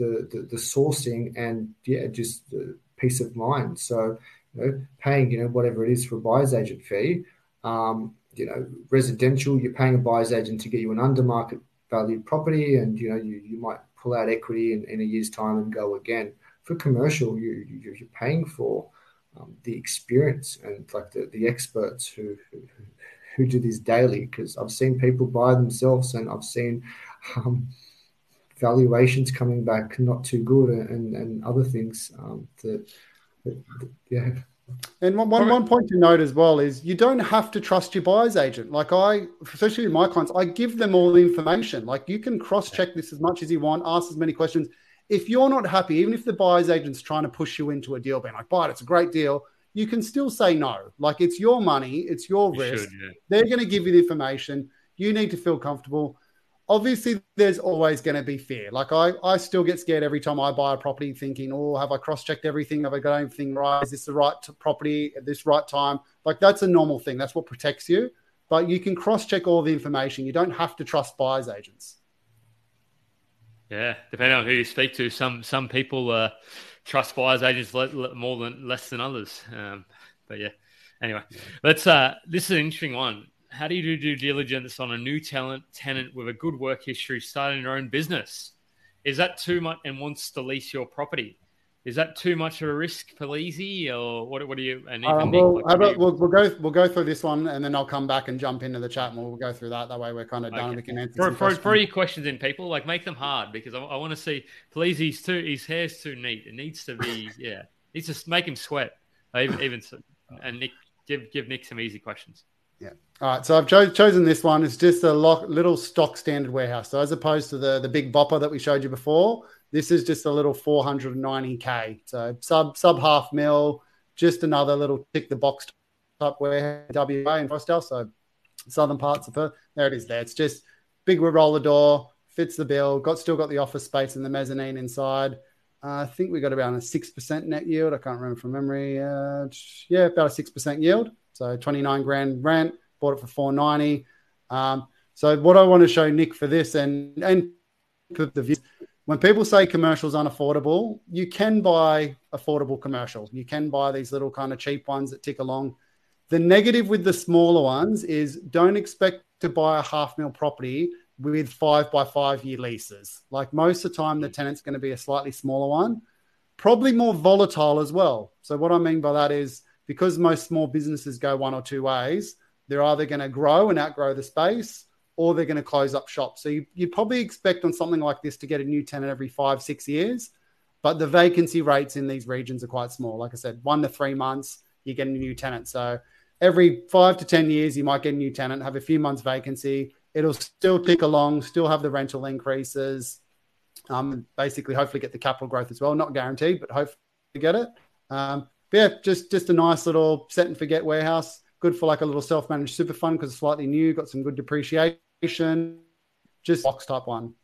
the the, the sourcing, and yeah, just the peace of mind. So, you know, paying you know whatever it is for a buyer's agent fee. Um, you know, residential, you're paying a buyer's agent to get you an under market value property, and you know, you, you might pull out equity in, in a year's time and go again. For commercial, you, you are paying for um, the experience and like the, the experts who, who who do this daily. Because I've seen people buy themselves, and I've seen um, valuations coming back not too good, and and other things um, that, that, that yeah and one, one, one point to note as well is you don't have to trust your buyer's agent. Like I, especially with my clients, I give them all the information. Like you can cross check this as much as you want, ask as many questions. If you're not happy, even if the buyer's agent's trying to push you into a deal, being like, buy it, it's a great deal, you can still say no. Like it's your money, it's your you risk. Should, yeah. They're going to give you the information. You need to feel comfortable obviously there's always going to be fear. Like I, I still get scared every time I buy a property thinking, oh, have I cross-checked everything? Have I got everything right? Is this the right property at this right time? Like that's a normal thing. That's what protects you. But you can cross-check all the information. You don't have to trust buyers agents. Yeah, depending on who you speak to, some some people uh, trust buyers agents more than less than others. Um, but yeah, anyway, let's. Uh, this is an interesting one how do you do due diligence on a new talent tenant with a good work history starting their own business? Is that too much and wants to lease your property? Is that too much of a risk for Leasy, or what? What do you? And uh, well, about, we'll, we'll, go we'll go through this one, and then I'll come back and jump into the chat, and we'll go through that. That way, we're kind of done. Okay. We can answer for, for, for your questions in people. Like make them hard because I, I want to see. Please, too. His hair's too neat. It needs to be. yeah, needs to make him sweat. Even even and Nick, give give Nick some easy questions. Yeah. All right. So I've cho- chosen this one. It's just a little stock standard warehouse. So as opposed to the the big bopper that we showed you before, this is just a little 490k. So sub sub half mil. Just another little tick the box type warehouse WA in Forrestdale. So southern parts of Perth. There it is. There. It's just big roller door. Fits the bill. Got still got the office space and the mezzanine inside. Uh, I think we got about a six percent net yield. I can't remember from memory. Uh, yeah, about a six percent yield. So 29 grand rent, bought it for 490. Um, so what I want to show Nick for this and and the views, when people say commercials unaffordable, you can buy affordable commercial. You can buy these little kind of cheap ones that tick along. The negative with the smaller ones is don't expect to buy a half mil property with five by five year leases. Like most of the time, the tenant's going to be a slightly smaller one, probably more volatile as well. So what I mean by that is because most small businesses go one or two ways, they're either going to grow and outgrow the space or they're going to close up shop. So you, you probably expect on something like this to get a new tenant every five, six years. But the vacancy rates in these regions are quite small. Like I said, one to three months, you get a new tenant. So every five to 10 years, you might get a new tenant, have a few months vacancy. It'll still tick along, still have the rental increases. Um, basically, hopefully get the capital growth as well. Not guaranteed, but hopefully get it. Um, yeah, just just a nice little set and forget warehouse. Good for like a little self managed super fund because it's slightly new, got some good depreciation. Just box type one.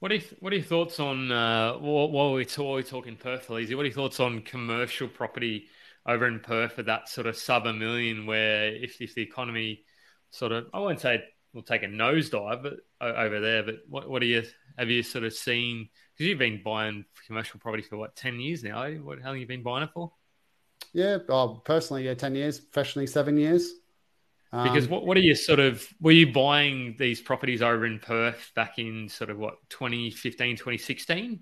What are, you, what are your thoughts on uh, while, we're, while we're talking Perth, Lizzie? What are your thoughts on commercial property over in Perth at that sort of sub a million? Where if, if the economy sort of I won't say we'll take a nosedive, over there. But what, what are you have you sort of seen? Because you've been buying commercial property for what ten years now? Eh? What how long have you been buying it for? Yeah, oh, personally, yeah, ten years. Professionally, seven years. Because um, what, what are you sort of, were you buying these properties over in Perth back in sort of what, 2015, 2016?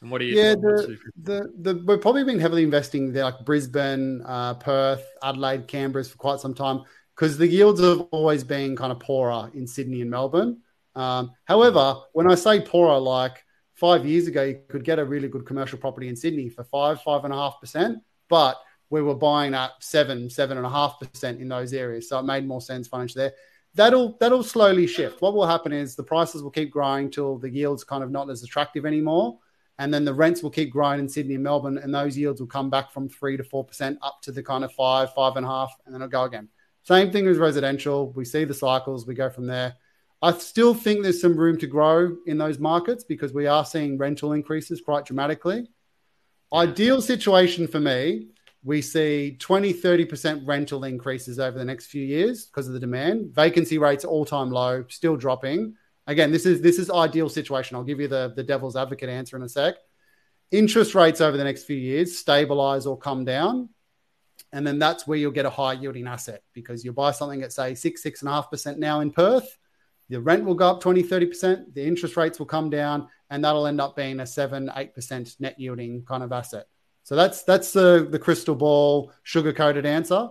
And what are you? Yeah, the, the, the, we've probably been heavily investing there, like Brisbane, uh, Perth, Adelaide, Canberra for quite some time because the yields have always been kind of poorer in Sydney and Melbourne. Um, however, when I say poorer, like five years ago, you could get a really good commercial property in Sydney for five, five and a half percent. But we were buying at seven, seven and a half percent in those areas. So it made more sense financially there. That'll that'll slowly shift. What will happen is the prices will keep growing till the yields kind of not as attractive anymore. And then the rents will keep growing in Sydney and Melbourne, and those yields will come back from three to four percent up to the kind of five, five and a half, and then it'll go again. Same thing as residential. We see the cycles, we go from there. I still think there's some room to grow in those markets because we are seeing rental increases quite dramatically. Ideal situation for me we see 20, 30% rental increases over the next few years because of the demand. Vacancy rates all time low, still dropping. Again, this is this is ideal situation. I'll give you the, the devil's advocate answer in a sec. Interest rates over the next few years stabilize or come down. And then that's where you'll get a high yielding asset because you'll buy something at say six, six and a half percent now in Perth. The rent will go up 20, 30%. The interest rates will come down and that'll end up being a seven, 8% net yielding kind of asset. So that's that's the the crystal ball sugar coated answer.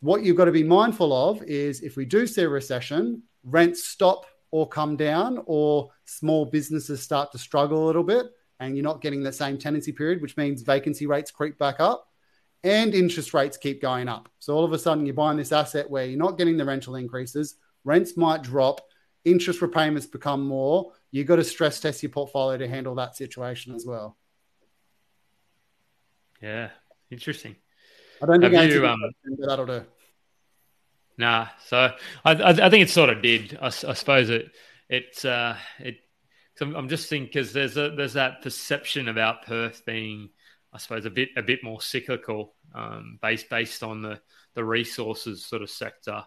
What you've got to be mindful of is if we do see a recession, rents stop or come down, or small businesses start to struggle a little bit, and you're not getting the same tenancy period, which means vacancy rates creep back up and interest rates keep going up. So all of a sudden, you're buying this asset where you're not getting the rental increases, rents might drop, interest repayments become more. You've got to stress test your portfolio to handle that situation as well. Yeah, interesting. I don't think Have you, um, that'll do. Nah, so I, I, I, think it sort of did. I, I suppose it it uh, it. I'm, I'm just thinking because there's a there's that perception about Perth being, I suppose, a bit a bit more cyclical, um, based based on the the resources sort of sector.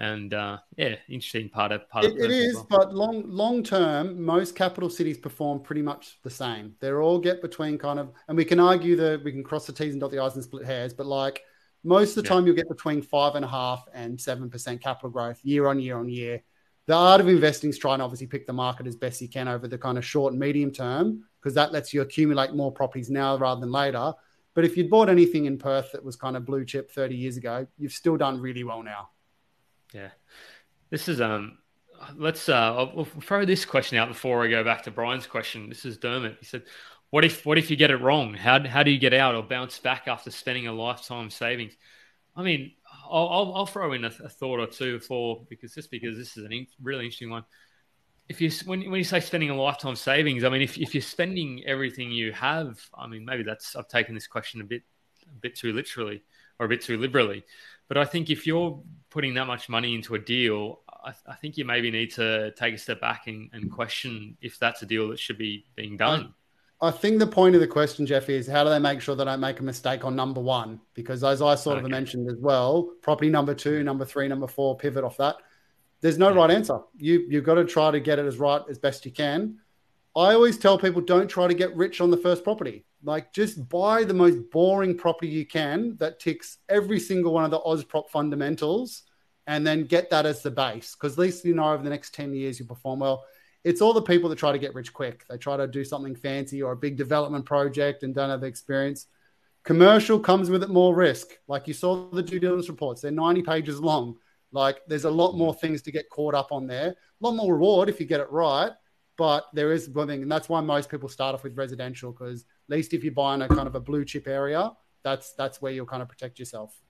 And uh, yeah, interesting part of part it, of it is, well. but long long term, most capital cities perform pretty much the same. They're all get between kind of, and we can argue that we can cross the T's and dot the I's and split hairs, but like most of the yeah. time, you'll get between five and a half and seven percent capital growth year on year on year. The art of investing is trying to obviously pick the market as best you can over the kind of short and medium term because that lets you accumulate more properties now rather than later. But if you'd bought anything in Perth that was kind of blue chip 30 years ago, you've still done really well now. Yeah, this is um. Let's uh, I'll, I'll throw this question out before I go back to Brian's question. This is Dermot. He said, "What if what if you get it wrong? How how do you get out or bounce back after spending a lifetime savings?" I mean, I'll, I'll, I'll throw in a, a, thought or two before because just because this is a in, really interesting one. If you when when you say spending a lifetime savings, I mean if if you're spending everything you have, I mean maybe that's I've taken this question a bit a bit too literally or a bit too liberally. But I think if you're putting that much money into a deal, I, I think you maybe need to take a step back and, and, question if that's a deal that should be being done. I think the point of the question, Jeff, is how do they make sure they don't make a mistake on number one? Because as I sort okay. of mentioned as well, property number two, number three, number four, pivot off that. There's no yeah. right answer. You you've got to try to get it as right as best you can. I always tell people don't try to get rich on the first property. Like, just buy the most boring property you can that ticks every single one of the Ausprop fundamentals and then get that as the base. Because at least you know over the next 10 years you perform well. It's all the people that try to get rich quick. They try to do something fancy or a big development project and don't have the experience. Commercial comes with it more risk. Like you saw the due diligence reports, they're 90 pages long. Like there's a lot more things to get caught up on there. A lot more reward if you get it right. But there is one thing, and that's why most people start off with residential because at least if you're buying a kind of a blue chip area, that's that's where you'll kind of protect yourself.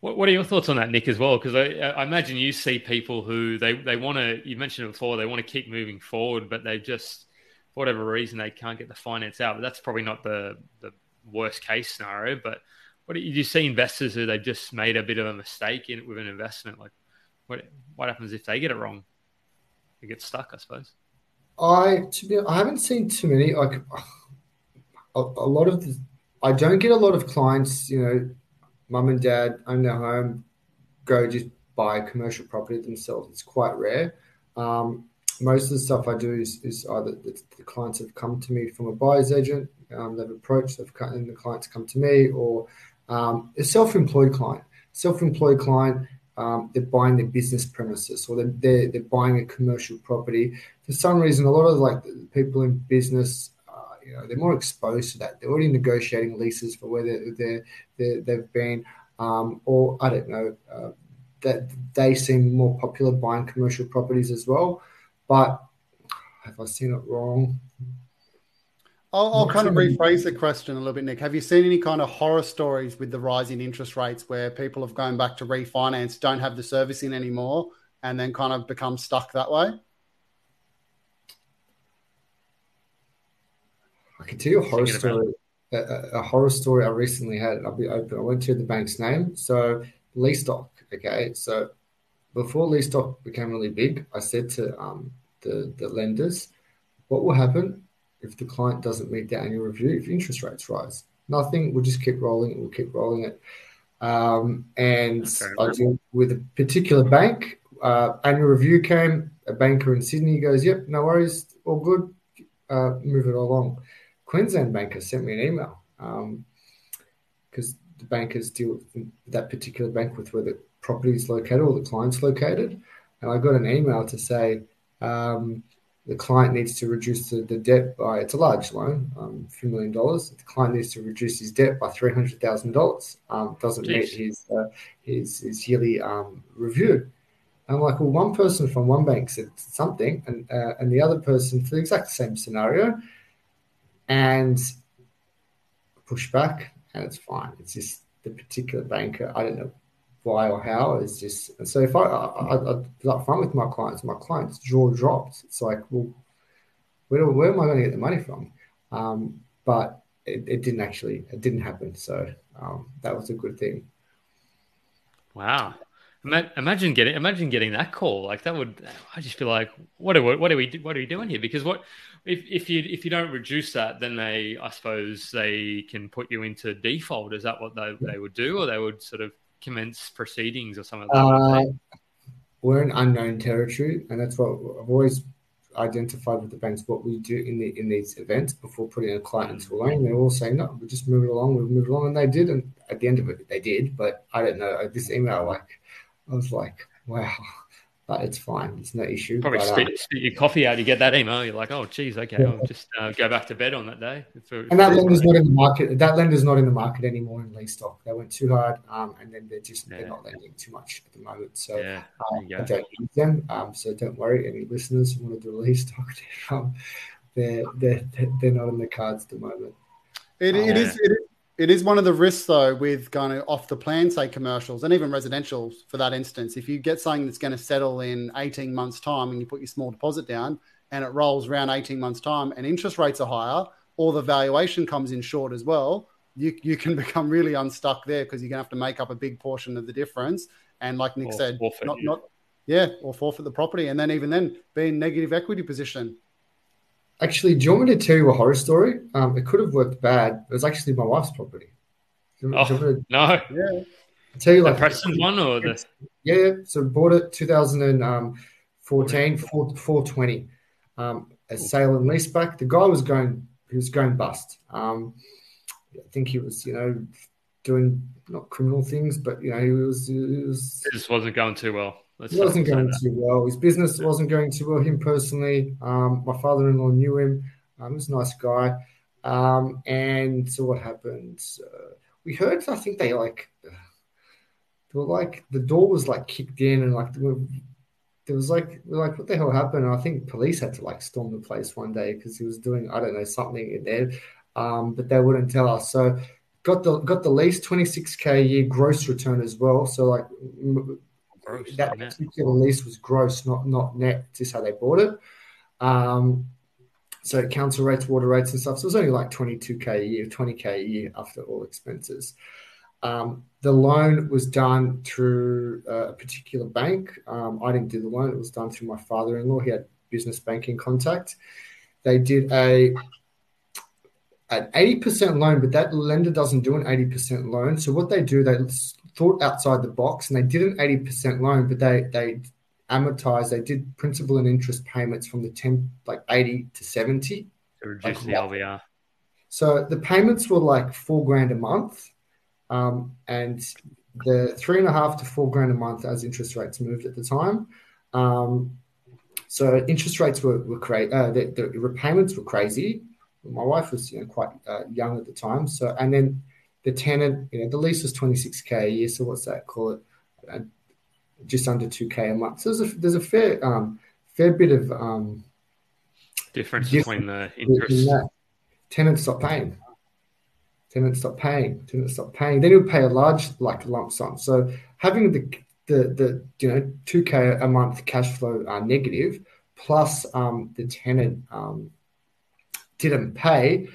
What, what are your thoughts on that, Nick, as well? Because I, I, imagine you see people who they, they want to, you mentioned it before, they want to keep moving forward, but they just, for whatever reason, they can't get the finance out. But that's probably not the, the worst case scenario. But what do you see investors who they've just made a bit of a mistake in with an investment? Like, what what happens if they get it wrong? They get stuck, I suppose. I to be, I haven't seen too many. Like a, a lot of the, I don't get a lot of clients. You know, mum and dad own their home, go just buy commercial property themselves. It's quite rare. Um, most of the stuff I do is, is either the, the, clients have come to me from a buyer's agent, um, they've approached, they've come, and the clients come to me, or um, a self-employed client. Self-employed client, they're buying their business premises, or they're, they're, buying a commercial property. For some reason, a lot of like people in business you know, they're more exposed to that. They're already negotiating leases for where they're, they're, they have been, um, or I don't know, uh, that they seem more popular buying commercial properties as well. But have I seen it wrong? I'll, I'll kind of rephrase the question a little bit, Nick. Have you seen any kind of horror stories with the rising interest rates where people have gone back to refinance, don't have the servicing anymore, and then kind of become stuck that way? I can tell you a horror story. A, a, horror story I recently had. I'll be open. I went to the bank's name. So lease doc. Okay. So before lease doc became really big, I said to um, the the lenders, "What will happen if the client doesn't meet the annual review if interest rates rise? Nothing. We'll just keep rolling it. We'll keep rolling it." Um, and I deal with a particular bank. Uh, annual review came. A banker in Sydney goes, "Yep, no worries, all good. Uh, move it along." Queensland banker sent me an email because um, the bankers deal with that particular bank with where the property is located or the client's located. And I got an email to say um, the client needs to reduce the, the, debt by, it's a large loan, um, a few million dollars. The client needs to reduce his debt by $300,000. Um, doesn't Jeez. meet his, uh, his, his yearly um, review. I'm like, well, one person from one bank said something, and uh, and the other person for the exact same scenario and push back, and it's fine. It's just the particular banker. I don't know why or how. It's just so if I I, I, I fun with my clients, my clients' jaw drops. It's like, well, where, where am I going to get the money from? Um, but it, it, didn't actually. It didn't happen. So um, that was a good thing. Wow. Imagine getting imagine getting that call like that would I just feel like what are we, what are we what are we doing here because what if if you if you don't reduce that then they I suppose they can put you into default is that what they, they would do or they would sort of commence proceedings or something uh, we're in unknown territory and that's what I've always identified with the banks what we do in the in these events before putting a client into a loan. They're all saying, no, we'll just move it along, we'll move along. And they did. And at the end of it, they did. But I don't know. This email, like, I was like, wow, but it's fine. It's no issue. Probably but, spit, um, spit, your coffee out. You get that email. You're like, oh, geez, okay, yeah. I'll just uh, go back to bed on that day. For, and that lender's not in the market. That lender's not in the market anymore in lease doc. They went too hard, um, and then they're just yeah. they're not lending too much at the moment. So yeah, uh, I don't use them. Um, so don't worry, any listeners who want to do lease doc, um, they're, they're they're not in the cards at the moment. It, it is, It is it is one of the risks, though, with going off the plan, say commercials and even residential for that instance. If you get something that's going to settle in 18 months' time and you put your small deposit down and it rolls around 18 months' time and interest rates are higher or the valuation comes in short as well, you, you can become really unstuck there because you're going to have to make up a big portion of the difference. And like Nick or said, not, yeah. not, yeah, or forfeit the property. And then even then, be in negative equity position. Actually, do you want me to tell you a horror story? Um, it could have worked bad. It was actually my wife's property. oh, to, no. Yeah. I'll tell you like the Preston one or the yeah, So bought it 2014, 420. Um, a sale and lease back. The guy was going he was going bust. Um, I think he was, you know, doing not criminal things, but you know, he was, he was it just wasn't going too well. Let's he wasn't going too well. His business wasn't going too well. Him personally, um, my father-in-law knew him. Um, he was a nice guy. Um, and so what happened? Uh, we heard. I think they like they were like the door was like kicked in and like there, there was like like what the hell happened? And I think police had to like storm the place one day because he was doing I don't know something in there, um, but they wouldn't tell us. So got the got the lease 26k a year gross return as well. So like gross, that particular lease was gross, not not net. Just how they bought it. Um, so council rates, water rates, and stuff. So it was only like 22k a year, 20k a year after all expenses. Um, the loan was done through a particular bank. Um, I didn't do the loan; it was done through my father-in-law. He had business banking contact. They did a an 80% loan, but that lender doesn't do an 80% loan. So what they do, they thought outside the box and they did an 80% loan, but they they amortized, they did principal and interest payments from the 10 like 80 to 70. To reduce like, the LVR. So the payments were like four grand a month. Um, and the three and a half to four grand a month as interest rates moved at the time. Um, so interest rates were, were crazy. Uh, the, the, repayments were crazy my wife was you know quite uh, young at the time. So and then the tenant, you know, the lease was twenty six k a year. So what's that? Call it uh, just under two k a month. So there's a there's a fair um, fair bit of um, difference, between the interest. Tenants stop paying. Tenants stop paying. Tenants stop paying. Then you'll pay a large like lump sum. So having the the the you know two k a month cash flow uh, negative plus um, the tenant um, didn't pay.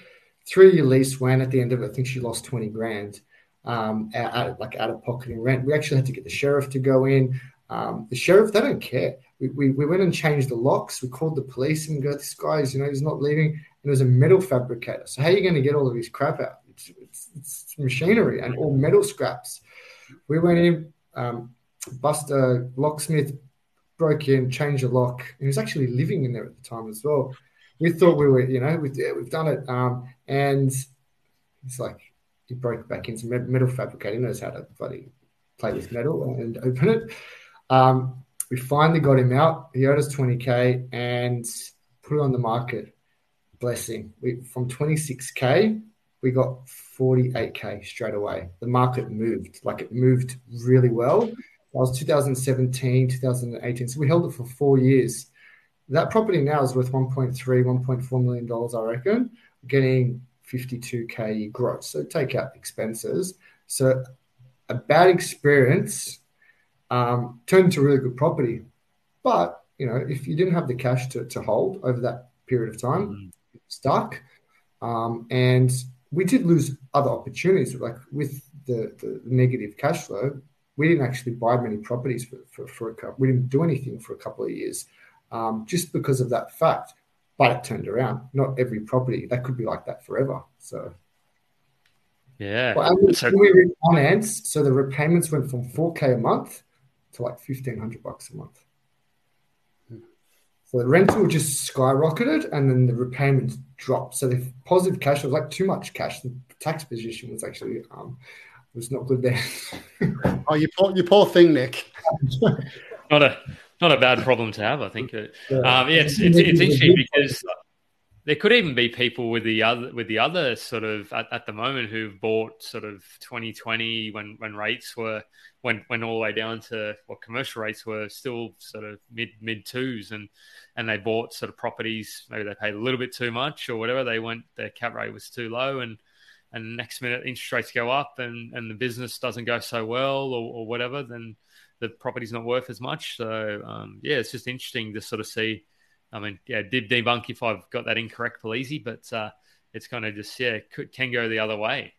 Year lease went at the end of it. I think she lost 20 grand, um, out, out, like out of pocketing rent. We actually had to get the sheriff to go in. Um, the sheriff, they don't care. We, we, we, went and changed the locks. We called the police and go, this guy's, you know, he's not leaving. And it was a metal fabricator. So how are you going to get all of his crap out? It's, it's, it's machinery and all metal scraps. We went in, um, Buster locksmith broke in, changed the lock. He was actually living in there at the time as well we thought we were, you know, we've, we've done it. Um, and it's like he broke back into metal fabricating, knows how to bloody play with metal and open it. Um, we finally got him out. He owed us 20K and put it on the market. Blessing. We, from 26K, we got 48K straight away. The market moved, like it moved really well. That was 2017, 2018. So we held it for four years that property now is worth 1.3, 1.4 million dollars, I reckon, getting 52k gross. So take out expenses. So a bad experience um, turned into really good property. But you know, if you didn't have the cash to, to hold over that period of time, mm. stuck. Um, and we did lose other opportunities, like with the, the negative cash flow. We didn't actually buy many properties for, for, for a couple. We didn't do anything for a couple of years um, just because of that fact. But it turned around. Not every property that could be like that forever. So yeah, well, and so- we refinance, so the repayments went from four k a month to like fifteen hundred bucks a month. So the rental just skyrocketed, and then the repayments dropped. So the positive cash was like too much cash. The tax position was actually um, was not good there. oh, you poor, you poor thing, Nick. not a not a bad problem to have, I think. Um, yeah, it's, it's, it's interesting because there could even be people with the other with the other sort of at, at the moment who've bought sort of 2020 when when rates were went went all the way down to what commercial rates were still sort of mid mid twos and and they bought sort of properties maybe they paid a little bit too much or whatever they went their cap rate was too low and and next minute interest rates go up and and the business doesn't go so well or, or whatever then the property's not worth as much. So um, yeah, it's just interesting to sort of see. I mean, yeah, did debunk if I've got that incorrect, easy, but uh, it's kind of just yeah, could, can go the other way.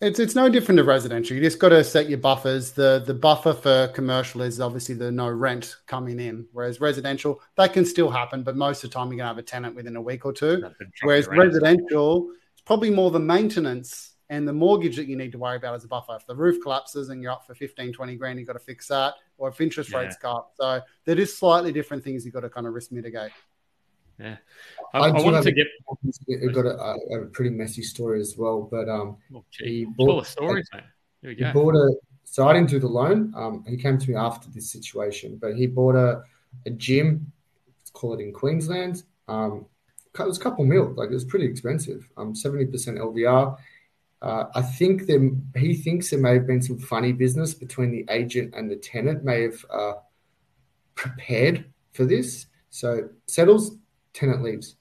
It's it's no different to residential. You just got to set your buffers. The the buffer for commercial is obviously the no rent coming in, whereas residential that can still happen, but most of the time you're gonna have a tenant within a week or two. Whereas residential, probably more the maintenance and the mortgage that you need to worry about as a buffer. If the roof collapses and you're up for 15, 20 grand, you've got to fix that. Or if interest yeah. rates go up. So there is slightly different things you've got to kind of risk mitigate. Yeah. I, I, I wanted to get. I've got a, a, pretty messy story as well, but um, oh, he bought stories, man. Here we go. He bought a. So I didn't do the loan. Um, he came to me after this situation, but he bought a, a gym. Let's call it in Queensland. Um, it was a couple mil. Like it was pretty expensive. Um, seventy percent LVR Uh, I think there, he thinks there may have been some funny business between the agent and the tenant, may have uh, prepared for this. So settles, tenant leaves.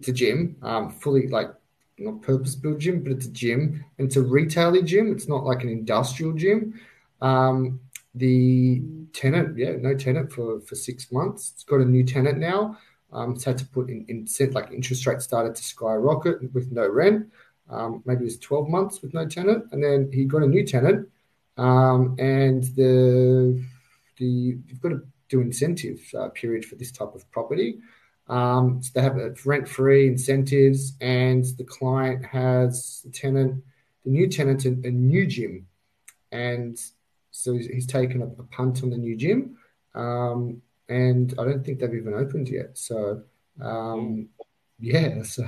It's a gym, um, fully like not purpose built gym, but it's a gym and it's a retail gym. It's not like an industrial gym. Um, the tenant, yeah, no tenant for, for six months. It's got a new tenant now. Um, had to put in, in like interest rates started to skyrocket with no rent. Um, maybe it was 12 months with no tenant, and then he got a new tenant, um, and the the you've got to do incentive uh, period for this type of property. Um, so they have rent free incentives, and the client has the tenant, the new tenant, a, a new gym, and so he's, he's taken a, a, punt on the new gym, um, and I don't think they've even opened yet. So um, yeah, so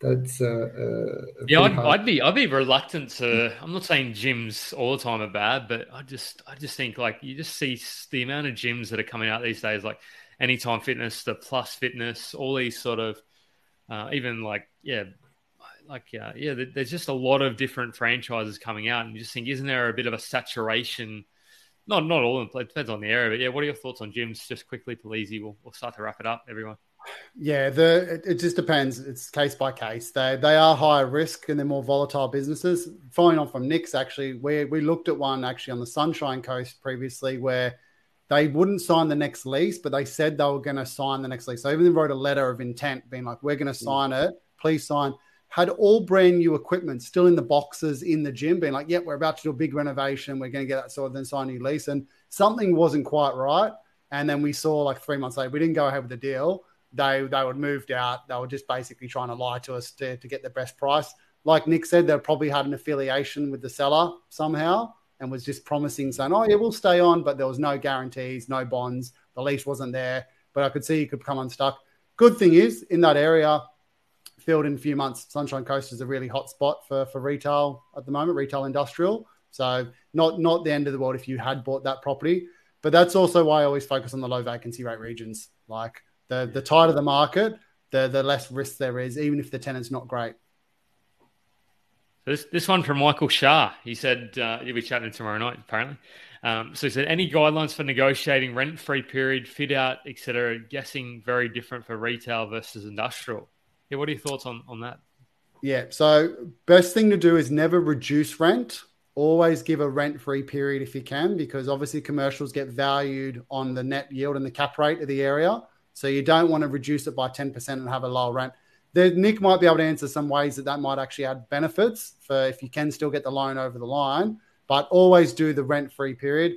that's uh, uh, yeah. I'd, I'd, be I'd be reluctant to. I'm not saying gyms all the time are bad, but I just I just think like you just see the amount of gyms that are coming out these days, like Anytime Fitness, the Plus Fitness, all these sort of uh, even like yeah, like yeah, yeah. There's just a lot of different franchises coming out, and you just think, isn't there a bit of a saturation? Not not all of them. It depends on the area, but yeah. What are your thoughts on gyms? Just quickly, please. We'll, we'll start to wrap it up, everyone. Yeah, the it, it, just depends. It's case by case. They they are higher risk and they're more volatile businesses. Following on from Nick's, actually, we we looked at one actually on the Sunshine Coast previously where they wouldn't sign the next lease, but they said they were going to sign the next lease. So even wrote a letter of intent, being like, "We're going to hmm. sign it. Please sign." Had all brand new equipment still in the boxes in the gym, being like, "Yep, we're about to do a big renovation. We're going to get that sorted, then sign a new lease." And something wasn't quite right. And then we saw like three months later, we didn't go ahead with the deal they they were moved out. They were just basically trying to lie to us to, to get the best price. Like Nick said, they probably had an affiliation with the seller somehow and was just promising saying, "Oh yeah, we'll stay on," but there was no guarantees, no bonds. The lease wasn't there, but I could see he could come unstuck. Good thing is in that area, filled in a few months, Sunshine Coast is a really hot spot for for retail at the moment, retail industrial. So not not the end of the world if you had bought that property. But that's also why I always focus on the low vacancy rate regions. Like the the tighter the market, the the less risk there is, even if the tenant's not great. This this one from Michael Shah. He said uh, you'll be chatting tomorrow night, apparently. Um, so he said any guidelines for negotiating rent free period, fit out, etc. Guessing very different for retail versus industrial. Yeah, what are your thoughts on on that? Yeah, so best thing to do is never reduce rent. Always give a rent free period if you can, because obviously commercials get valued on the net yield and the cap rate of the area. So you don't want to reduce it by 10% and have a lower rent. The, Nick might be able to answer some ways that that might actually add benefits for if you can still get the loan over the line, but always do the rent free period.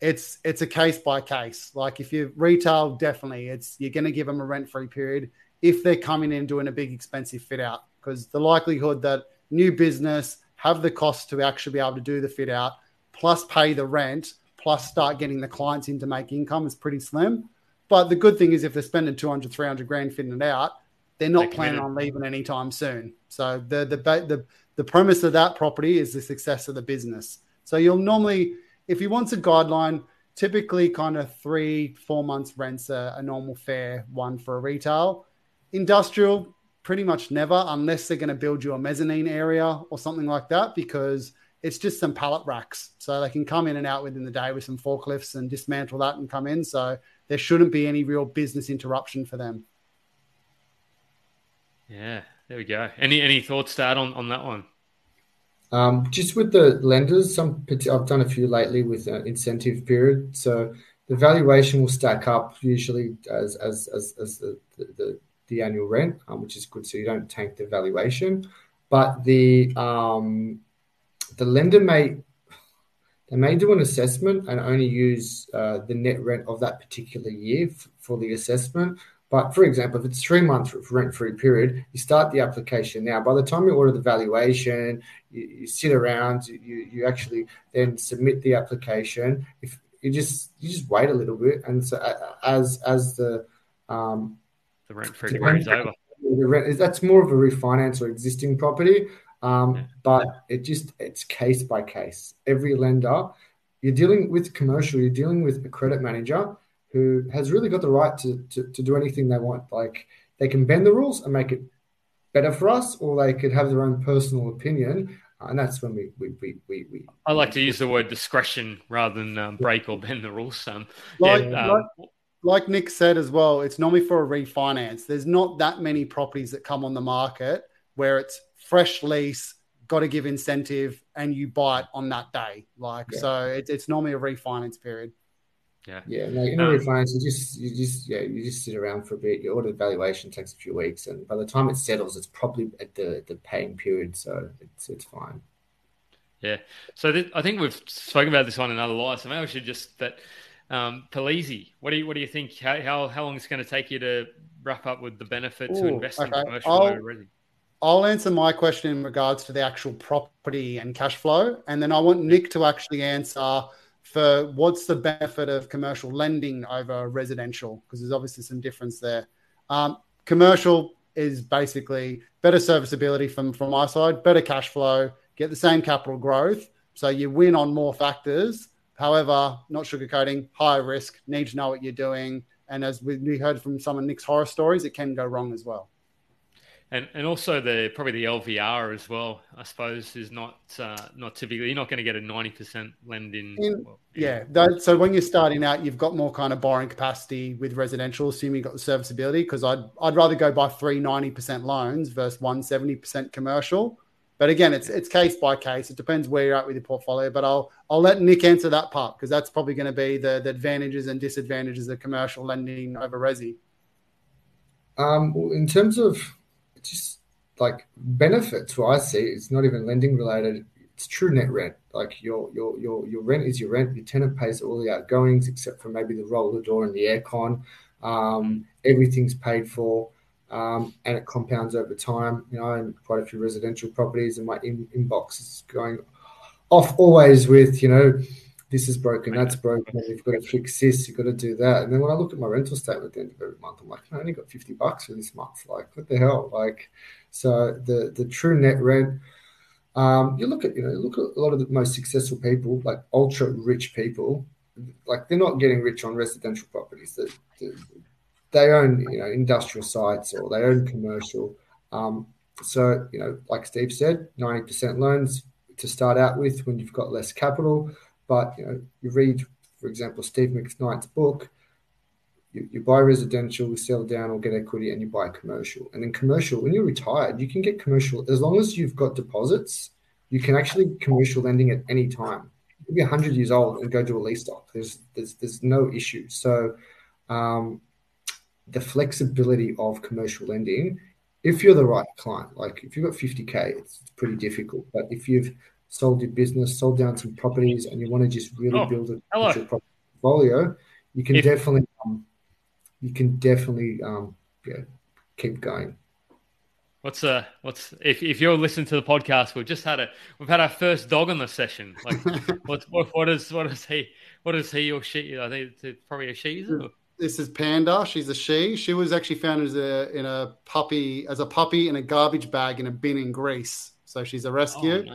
It's it's a case by case. Like if you retail, definitely it's you're going to give them a rent free period if they're coming in doing a big expensive fit out because the likelihood that new business have the cost to actually be able to do the fit out plus pay the rent plus start getting the clients in to make income is pretty slim. But the good thing is, if they're spending 200, 300 grand fitting it out, they're not planning on leaving anytime soon. So the, the the the premise of that property is the success of the business. So you'll normally, if you want a guideline, typically kind of three, four months rents a, a normal fair one for a retail. Industrial, pretty much never, unless they're going to build you a mezzanine area or something like that, because it's just some pallet racks. So they can come in and out within the day with some forklifts and dismantle that and come in. So there shouldn't be any real business interruption for them. Yeah, there we go. Any any thoughts to add on, on that one? Um, just with the lenders, some I've done a few lately with an incentive period. So the valuation will stack up usually as as as, as the, the, the annual rent, um, which is good. So you don't tank the valuation, but the um, the lender may they may do an assessment and only use uh, the net rent of that particular year f- for the assessment. But for example, if it's three month rent free period, you start the application now. By the time you order the valuation, you, you sit around, you, you actually then submit the application. If you just you just wait a little bit, and so as as the um, the rent free period is over, the rent, that's more of a refinance or existing property. Um, yeah. But it just it's case by case. Every lender, you're dealing with commercial, you're dealing with a credit manager who has really got the right to, to, to do anything they want. Like they can bend the rules and make it better for us, or they could have their own personal opinion. Uh, and that's when we we, we, we, we I like to use the word discretion rather than um, break or bend the rules. Um, like, yeah, um, like, like Nick said as well, it's normally for a refinance. There's not that many properties that come on the market where it's fresh lease, got to give incentive, and you buy it on that day. Like yeah. so, it, it's normally a refinance period. Yeah, yeah. No, in a um, refinance, you just you just yeah you just sit around for a bit. Your order valuation takes a few weeks, and by the time it settles, it's probably at the the paying period, so it's it's fine. Yeah. So th- I think we've spoken about this on another live. So maybe we should just that um, Palise. What do you what do you think? How how, how long is it going to take you to wrap up with the benefits Ooh, of investing okay. in commercial I'll, I'll answer my question in regards to the actual property and cash flow, and then I want Nick to actually answer for what's the benefit of commercial lending over residential because there's obviously some difference there. Um, commercial is basically better serviceability from from my side, better cash flow, get the same capital growth, so you win on more factors. However, not sugarcoating, high risk, need to know what you're doing, and as we heard from some of Nick's horror stories, it can go wrong as well and and also the probably the LVR as well. I suppose is not uh, not typically you're not going to get a ninety percent lend in. in well, yeah, that, so when you're starting out, you've got more kind of borrowing capacity with residential, assuming you've got the serviceability. Because I'd I'd rather go buy three 90 percent loans versus one 70 percent commercial. But again, it's it's case by case. It depends where you're at with your portfolio. But I'll I'll let Nick answer that part because that's probably going to be the, the advantages and disadvantages of commercial lending over resi. Um, in terms of just like benefits what I see, it's not even lending related. It's true net rent. Like your your your your rent is your rent. Your tenant pays all the outgoings except for maybe the roller door and the aircon. Um, everything's paid for, um, and it compounds over time. You know, and quite a few residential properties, and my in- inbox is going off always with you know this is broken, that's broken, you've got to fix this, you've got to do that. And then when I look at my rental statement at the end of every month, I'm like, I only got 50 bucks for this month. Like, what the hell? Like, so the the true net rent, um, you look at, you know, look at a lot of the most successful people, like ultra rich people, like they're not getting rich on residential properties. They own, you know, industrial sites or they own commercial. Um, so, you know, like Steve said, 90% loans to start out with when you've got less capital. But you know, you read, for example, Steve McKnight's book. You, you buy residential, you sell down or get equity, and you buy commercial. And then commercial, when you're retired, you can get commercial as long as you've got deposits. You can actually commercial lending at any time. You can be 100 years old and go do a lease doc. There's there's there's no issue. So um, the flexibility of commercial lending, if you're the right client, like if you've got 50k, it's pretty difficult. But if you've sold your business, sold down some properties, and you want to just really oh, build a portfolio, you can if, definitely um, you can definitely um, yeah, keep going. What's uh what's if, if you're listening to the podcast, we've just had a we've had our first dog on the session. Like what what what is what is he what is he or she? I think it's probably a she. Is it? This is Panda. She's a she. She was actually found as a in a puppy as a puppy in a garbage bag in a bin in Greece. So she's a rescue.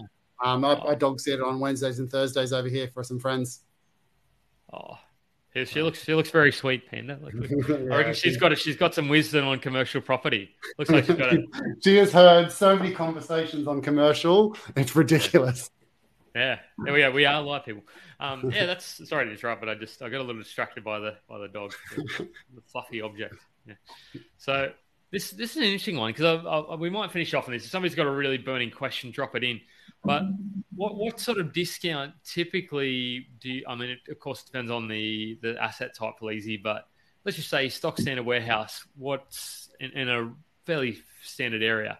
Oh, um, I, I dog sit on Wednesdays and Thursdays over here for some friends. Oh, yeah, she looks she looks very sweet, Panda. Like, yeah, I reckon she's got a, she's got some wisdom on commercial property. Looks like she's got. A... she has heard so many conversations on commercial. It's ridiculous. Yeah, there we are. We are live people. Um, yeah, that's sorry to interrupt, but I just I got a little distracted by the by the dog, the, the fluffy object. Yeah. So this this is an interesting one because we might finish off on this. If somebody's got a really burning question, drop it in. But what what sort of discount typically do you? I mean, it, of course, it depends on the the asset type, easy. But let's just say stock standard warehouse. What's in, in a fairly standard area?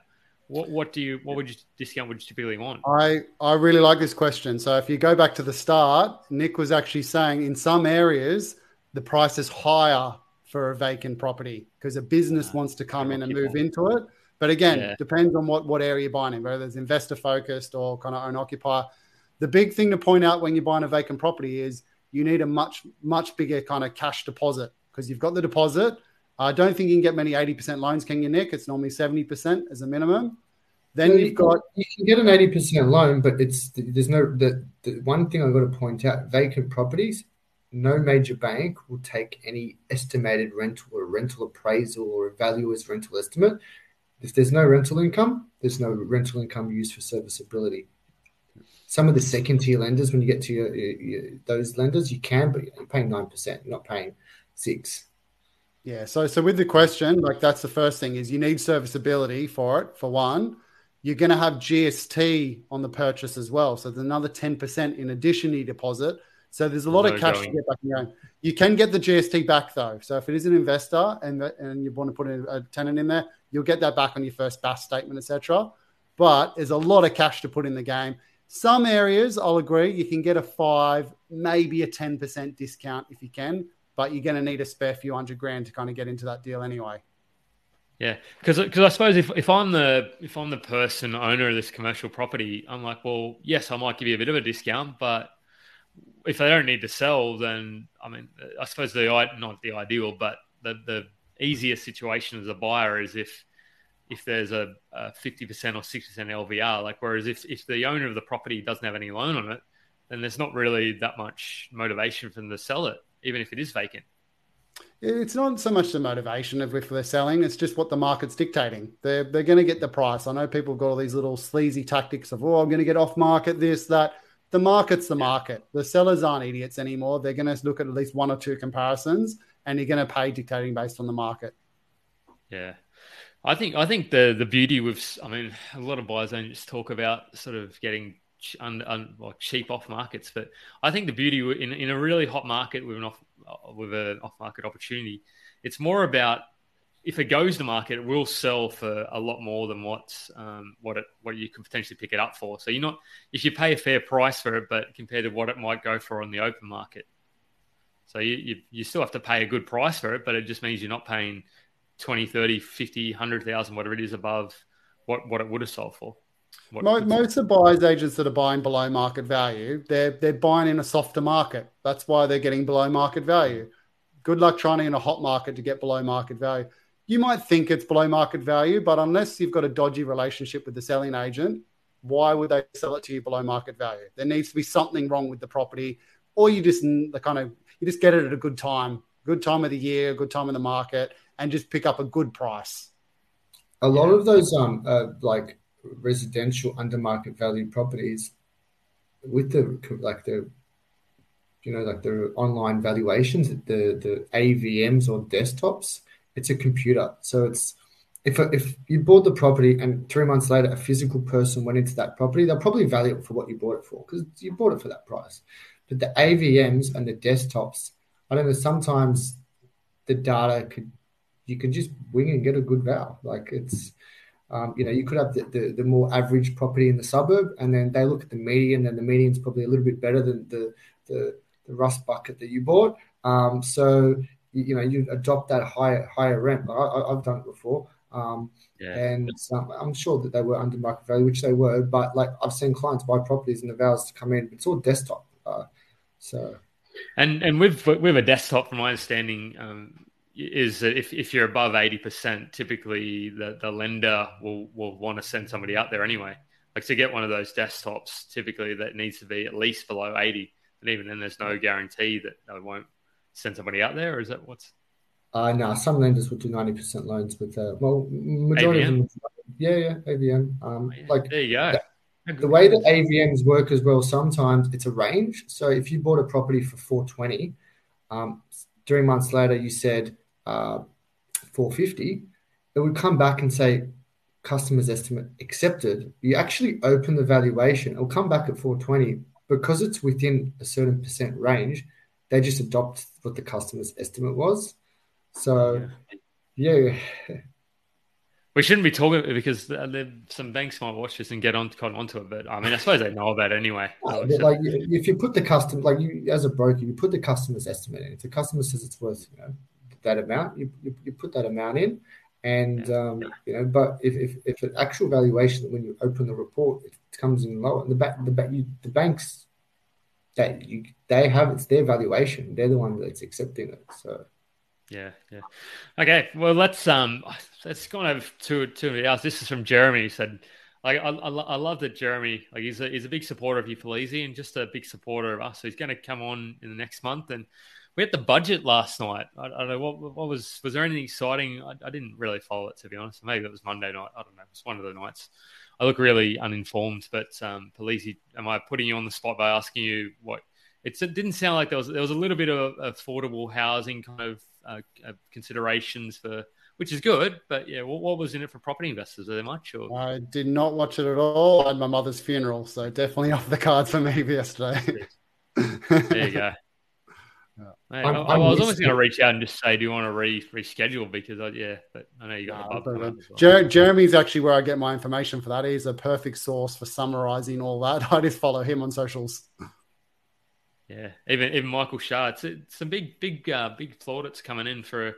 What what do you what would you discount would you typically want? I I really like this question. So if you go back to the start, Nick was actually saying in some areas the price is higher for a vacant property because a business ah, wants to come in and move into it. But again, yeah. depends on what what area you're buying in, whether it's investor focused or kind of own occupier. The big thing to point out when you're buying a vacant property is you need a much much bigger kind of cash deposit because you've got the deposit. I don't think you can get many 80% loans, can you, Nick? It's normally 70% as a minimum. Then you've got you can get an 80% loan, but it's there's no the, the one thing I've got to point out: vacant properties. No major bank will take any estimated rental or rental appraisal or a valuer's rental estimate If there's no rental income, there's no rental income used for serviceability. Some of the second tier lenders, when you get to your, your, those lenders, you can, but you're paying nine percent. You're not paying six. Yeah. So, so with the question, like that's the first thing is you need serviceability for it. For one, you're going to have GST on the purchase as well. So there's another ten percent in addition to your deposit. So there's a lot no of cash going. to get back. You can get the GST back though. So if it is an investor and and you want to put a tenant in there, you'll get that back on your first BAS statement, etc. But there's a lot of cash to put in the game. Some areas, I'll agree, you can get a five, maybe a ten percent discount if you can, but you're going to need a spare few hundred grand to kind of get into that deal anyway. Yeah, because I suppose if, if I'm the if I'm the person owner of this commercial property, I'm like, well, yes, I might give you a bit of a discount, but if they don't need to sell, then I mean, I suppose the not the ideal, but the the easiest situation as a buyer is if if there's a fifty percent or sixty percent LVR. Like, whereas if if the owner of the property doesn't have any loan on it, then there's not really that much motivation for them to sell it, even if it is vacant. It's not so much the motivation of if they're selling; it's just what the market's dictating. They're they're going to get the price. I know people have got all these little sleazy tactics of, oh, I'm going to get off market, this, that the market's the market. The sellers aren't idiots anymore. They're going to look at at least one or two comparisons, and you're going to pay dictating based on the market. Yeah, I think I think the the beauty with I mean a lot of buyers don't just talk about sort of getting cheap off markets, but I think the beauty in in a really hot market with an off with an off market opportunity, it's more about if it goes to market, it will sell for a lot more than what um, what it what you can potentially pick it up for. So you're not if you pay a fair price for it, but compared to what it might go for on the open market. So you, you, you still have to pay a good price for it, but it just means you're not paying 20, 30, 50, 100,000, whatever it is above what, what it would have sold for. Most, most of buyers agents that are buying below market value, they're they're buying in a softer market. That's why they're getting below market value. Good luck trying to in a hot market to get below market value you might think it's below market value, but unless you've got a dodgy relationship with the selling agent, why would they sell it to you below market value? There needs to be something wrong with the property, or you just the kind of you just get it at a good time, good time of the year, good time in the market, and just pick up a good price. A lot yeah. of those um uh, like residential under market value properties with the like the you know like the online valuations the the avms or desktops it's a computer. So it's if if you bought the property and three months later a physical person went into that property, they'll probably value it for what you bought it for because you bought it for that price. But the AVMs and the desktops, I don't know. Sometimes the data could you can just wing and get a good val. Like it's you know you could have the, the, the more average property in the suburb, and then they look at the median, and the median's probably a little bit better than the the, the rust bucket that you bought. Um, so you, you know you adopt that higher higher rent. But I, have done it before, um, yeah. and um, I'm sure that they were under market value, which they were. But like I've seen clients buy properties and the values to come in. It's all desktop, uh, so. And and with with a desktop, from my understanding, um, is that if, if you're above eighty percent, typically the, the lender will will want to send somebody out there anyway. Like to get one of those desktops, typically that needs to be at least below eighty, and even then, there's no guarantee that they won't send somebody out there, or is that what's? Uh, no, some lenders will do ninety percent loans with uh, well, majority AVM? of them. Yeah, yeah, AVM. Um, oh, yeah. like there you go. The, the way that AVMs work as well, sometimes it's a range. So if you bought a property for four twenty, um, three months later you said uh, four fifty, it would come back and say customer's estimate accepted. You actually open the valuation, it'll come back at four twenty because it's within a certain percent range they just adopt what the customer's estimate was. So, yeah. yeah. We shouldn't be talking because some banks might watch this and get on caught onto it, but I mean, I suppose they know about it anyway. Like, if you put the customer, like you as a broker, you put the customer's estimate in. If the customer says it's worth, you know, that amount, you, you, you put that amount in, and um, you know, but if, if if an actual valuation when you open the report, it comes in lower, and the back the back you, the banks that you they have it's their valuation. They're the one that's accepting it. So yeah, yeah. Okay, well let's um let's go on to to else. This is from Jeremy. He said. Like I, I, I love that Jeremy, like he's a, he's a big supporter of Euphilese and just a big supporter of us. So he's going to come on in the next month, and we had the budget last night. I, I don't know what, what was was there anything exciting? I, I, didn't really follow it to be honest. Maybe it was Monday night. I don't know. It was one of the nights. I look really uninformed, but um, Palise, am I putting you on the spot by asking you what? it didn't sound like there was there was a little bit of affordable housing kind of uh, uh, considerations for which is good. But yeah, what, what, was in it for property investors? Are there much? Or? I did not watch it at all. I had my mother's funeral, so definitely off the cards for me yesterday. there you go. Mate, I'm, I, I was almost going to reach out and just say, do you want to re- reschedule? Because I, yeah, but I know you got no, well. Jer- Jeremy's actually where I get my information for that. He's a perfect source for summarizing all that. I just follow him on socials. Yeah, even even Michael Shah. It's, it's some big big uh, big plaudits coming in for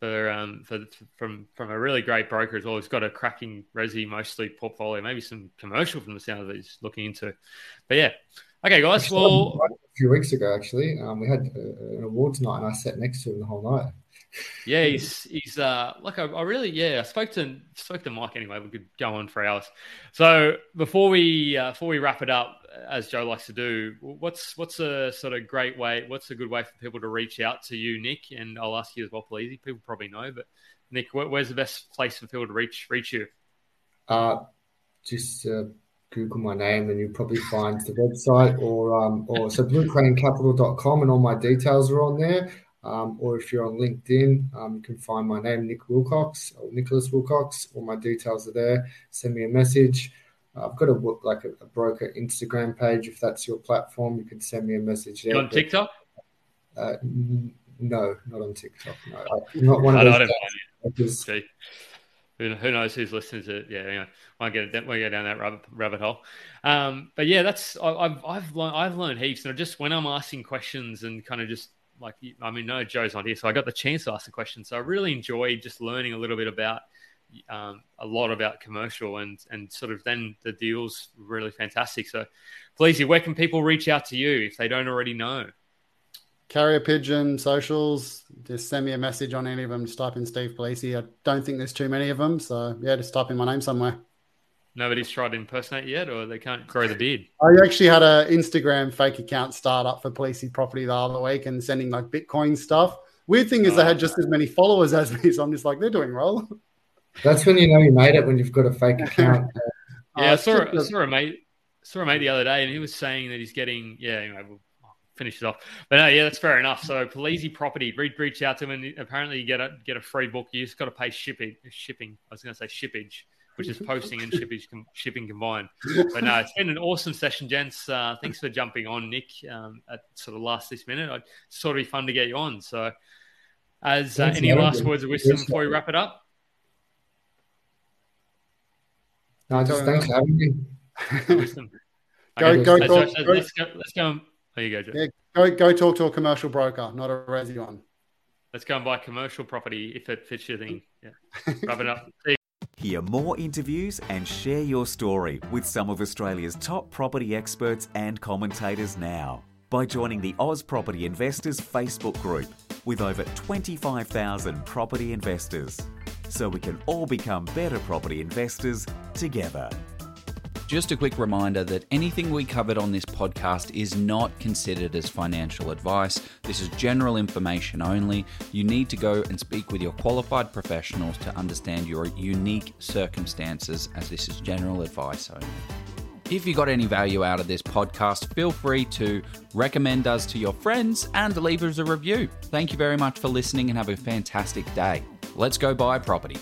for um for from from a really great broker as well. He's got a cracking resi mostly portfolio, maybe some commercial from the sound of it he's looking into. But yeah, okay, guys. Well, a few weeks ago actually, um, we had uh, an awards night, and I sat next to him the whole night. Yeah, he's he's uh like I, I, really yeah I spoke to spoke to Mike anyway. We could go on for hours. So before we uh, before we wrap it up, as Joe likes to do, what's what's a sort of great way? What's a good way for people to reach out to you, Nick? And I'll ask you as well, please. People probably know, but Nick, where's the best place for people to reach reach you? Uh, just uh, Google my name, and you'll probably find the website, or um, or so bluecranecapital.com, and all my details are on there. Um, or if you're on LinkedIn, um, you can find my name, Nick Wilcox or Nicholas Wilcox. All my details are there. Send me a message. I've got a like a, a, broker Instagram page. If that's your platform, you can send me a message there. You on but, TikTok? Uh, n- no, not on TikTok. No, I'm not one of those. Who, who knows who's listening to it? Yeah, anyway, won't get won't go down that rabbit, rabbit hole. Um, but yeah, that's I, I've I've learned, I've learned heaps. And just when I'm asking questions and kind of just like I mean, no, Joe's not here, so I got the chance to ask the question. So I really enjoyed just learning a little bit about um, a lot about commercial and and sort of then the deals really fantastic. So, please, where can people reach out to you if they don't already know? Carrier Pigeon socials. Just send me a message on any of them. Just type in Steve Palise. I don't think there's too many of them, so yeah, just type in my name somewhere. Nobody's tried to impersonate yet, or they can't grow the beard. I actually had an Instagram fake account start up for Palise Property the other week and sending like Bitcoin stuff. Weird thing is, oh, they had just as many followers as me, so I'm just like, they're doing well. That's when you know you made it when you've got a fake account. yeah, I uh, saw, I saw a mate saw a mate the other day, and he was saying that he's getting yeah. Anyway, we'll finish it off. But no, yeah, that's fair enough. So Palise Property, reach, reach out to him, and apparently you get a get a free book. You just got to pay shipping. Shipping. I was going to say shippage, which is posting and shippage shipping combined. But no, it's been an awesome session, gents. Uh, thanks for jumping on, Nick. Um, at sort of last this minute, I sort of be fun to get you on. So, as uh, any last words of wisdom before we wrap it up? No, just thanks for having me. go, go, go, let's, go, let's go. Let's go. There you go, Joe. Yeah, go, go talk to a commercial broker, not a resi one. Let's go and buy commercial property if it fits your thing. Yeah, rub it up. Hear more interviews and share your story with some of Australia's top property experts and commentators now by joining the Oz Property Investors Facebook group with over 25,000 property investors so we can all become better property investors together. Just a quick reminder that anything we covered on this podcast is not considered as financial advice. This is general information only. You need to go and speak with your qualified professionals to understand your unique circumstances, as this is general advice only. If you got any value out of this podcast, feel free to recommend us to your friends and leave us a review. Thank you very much for listening and have a fantastic day. Let's go buy property.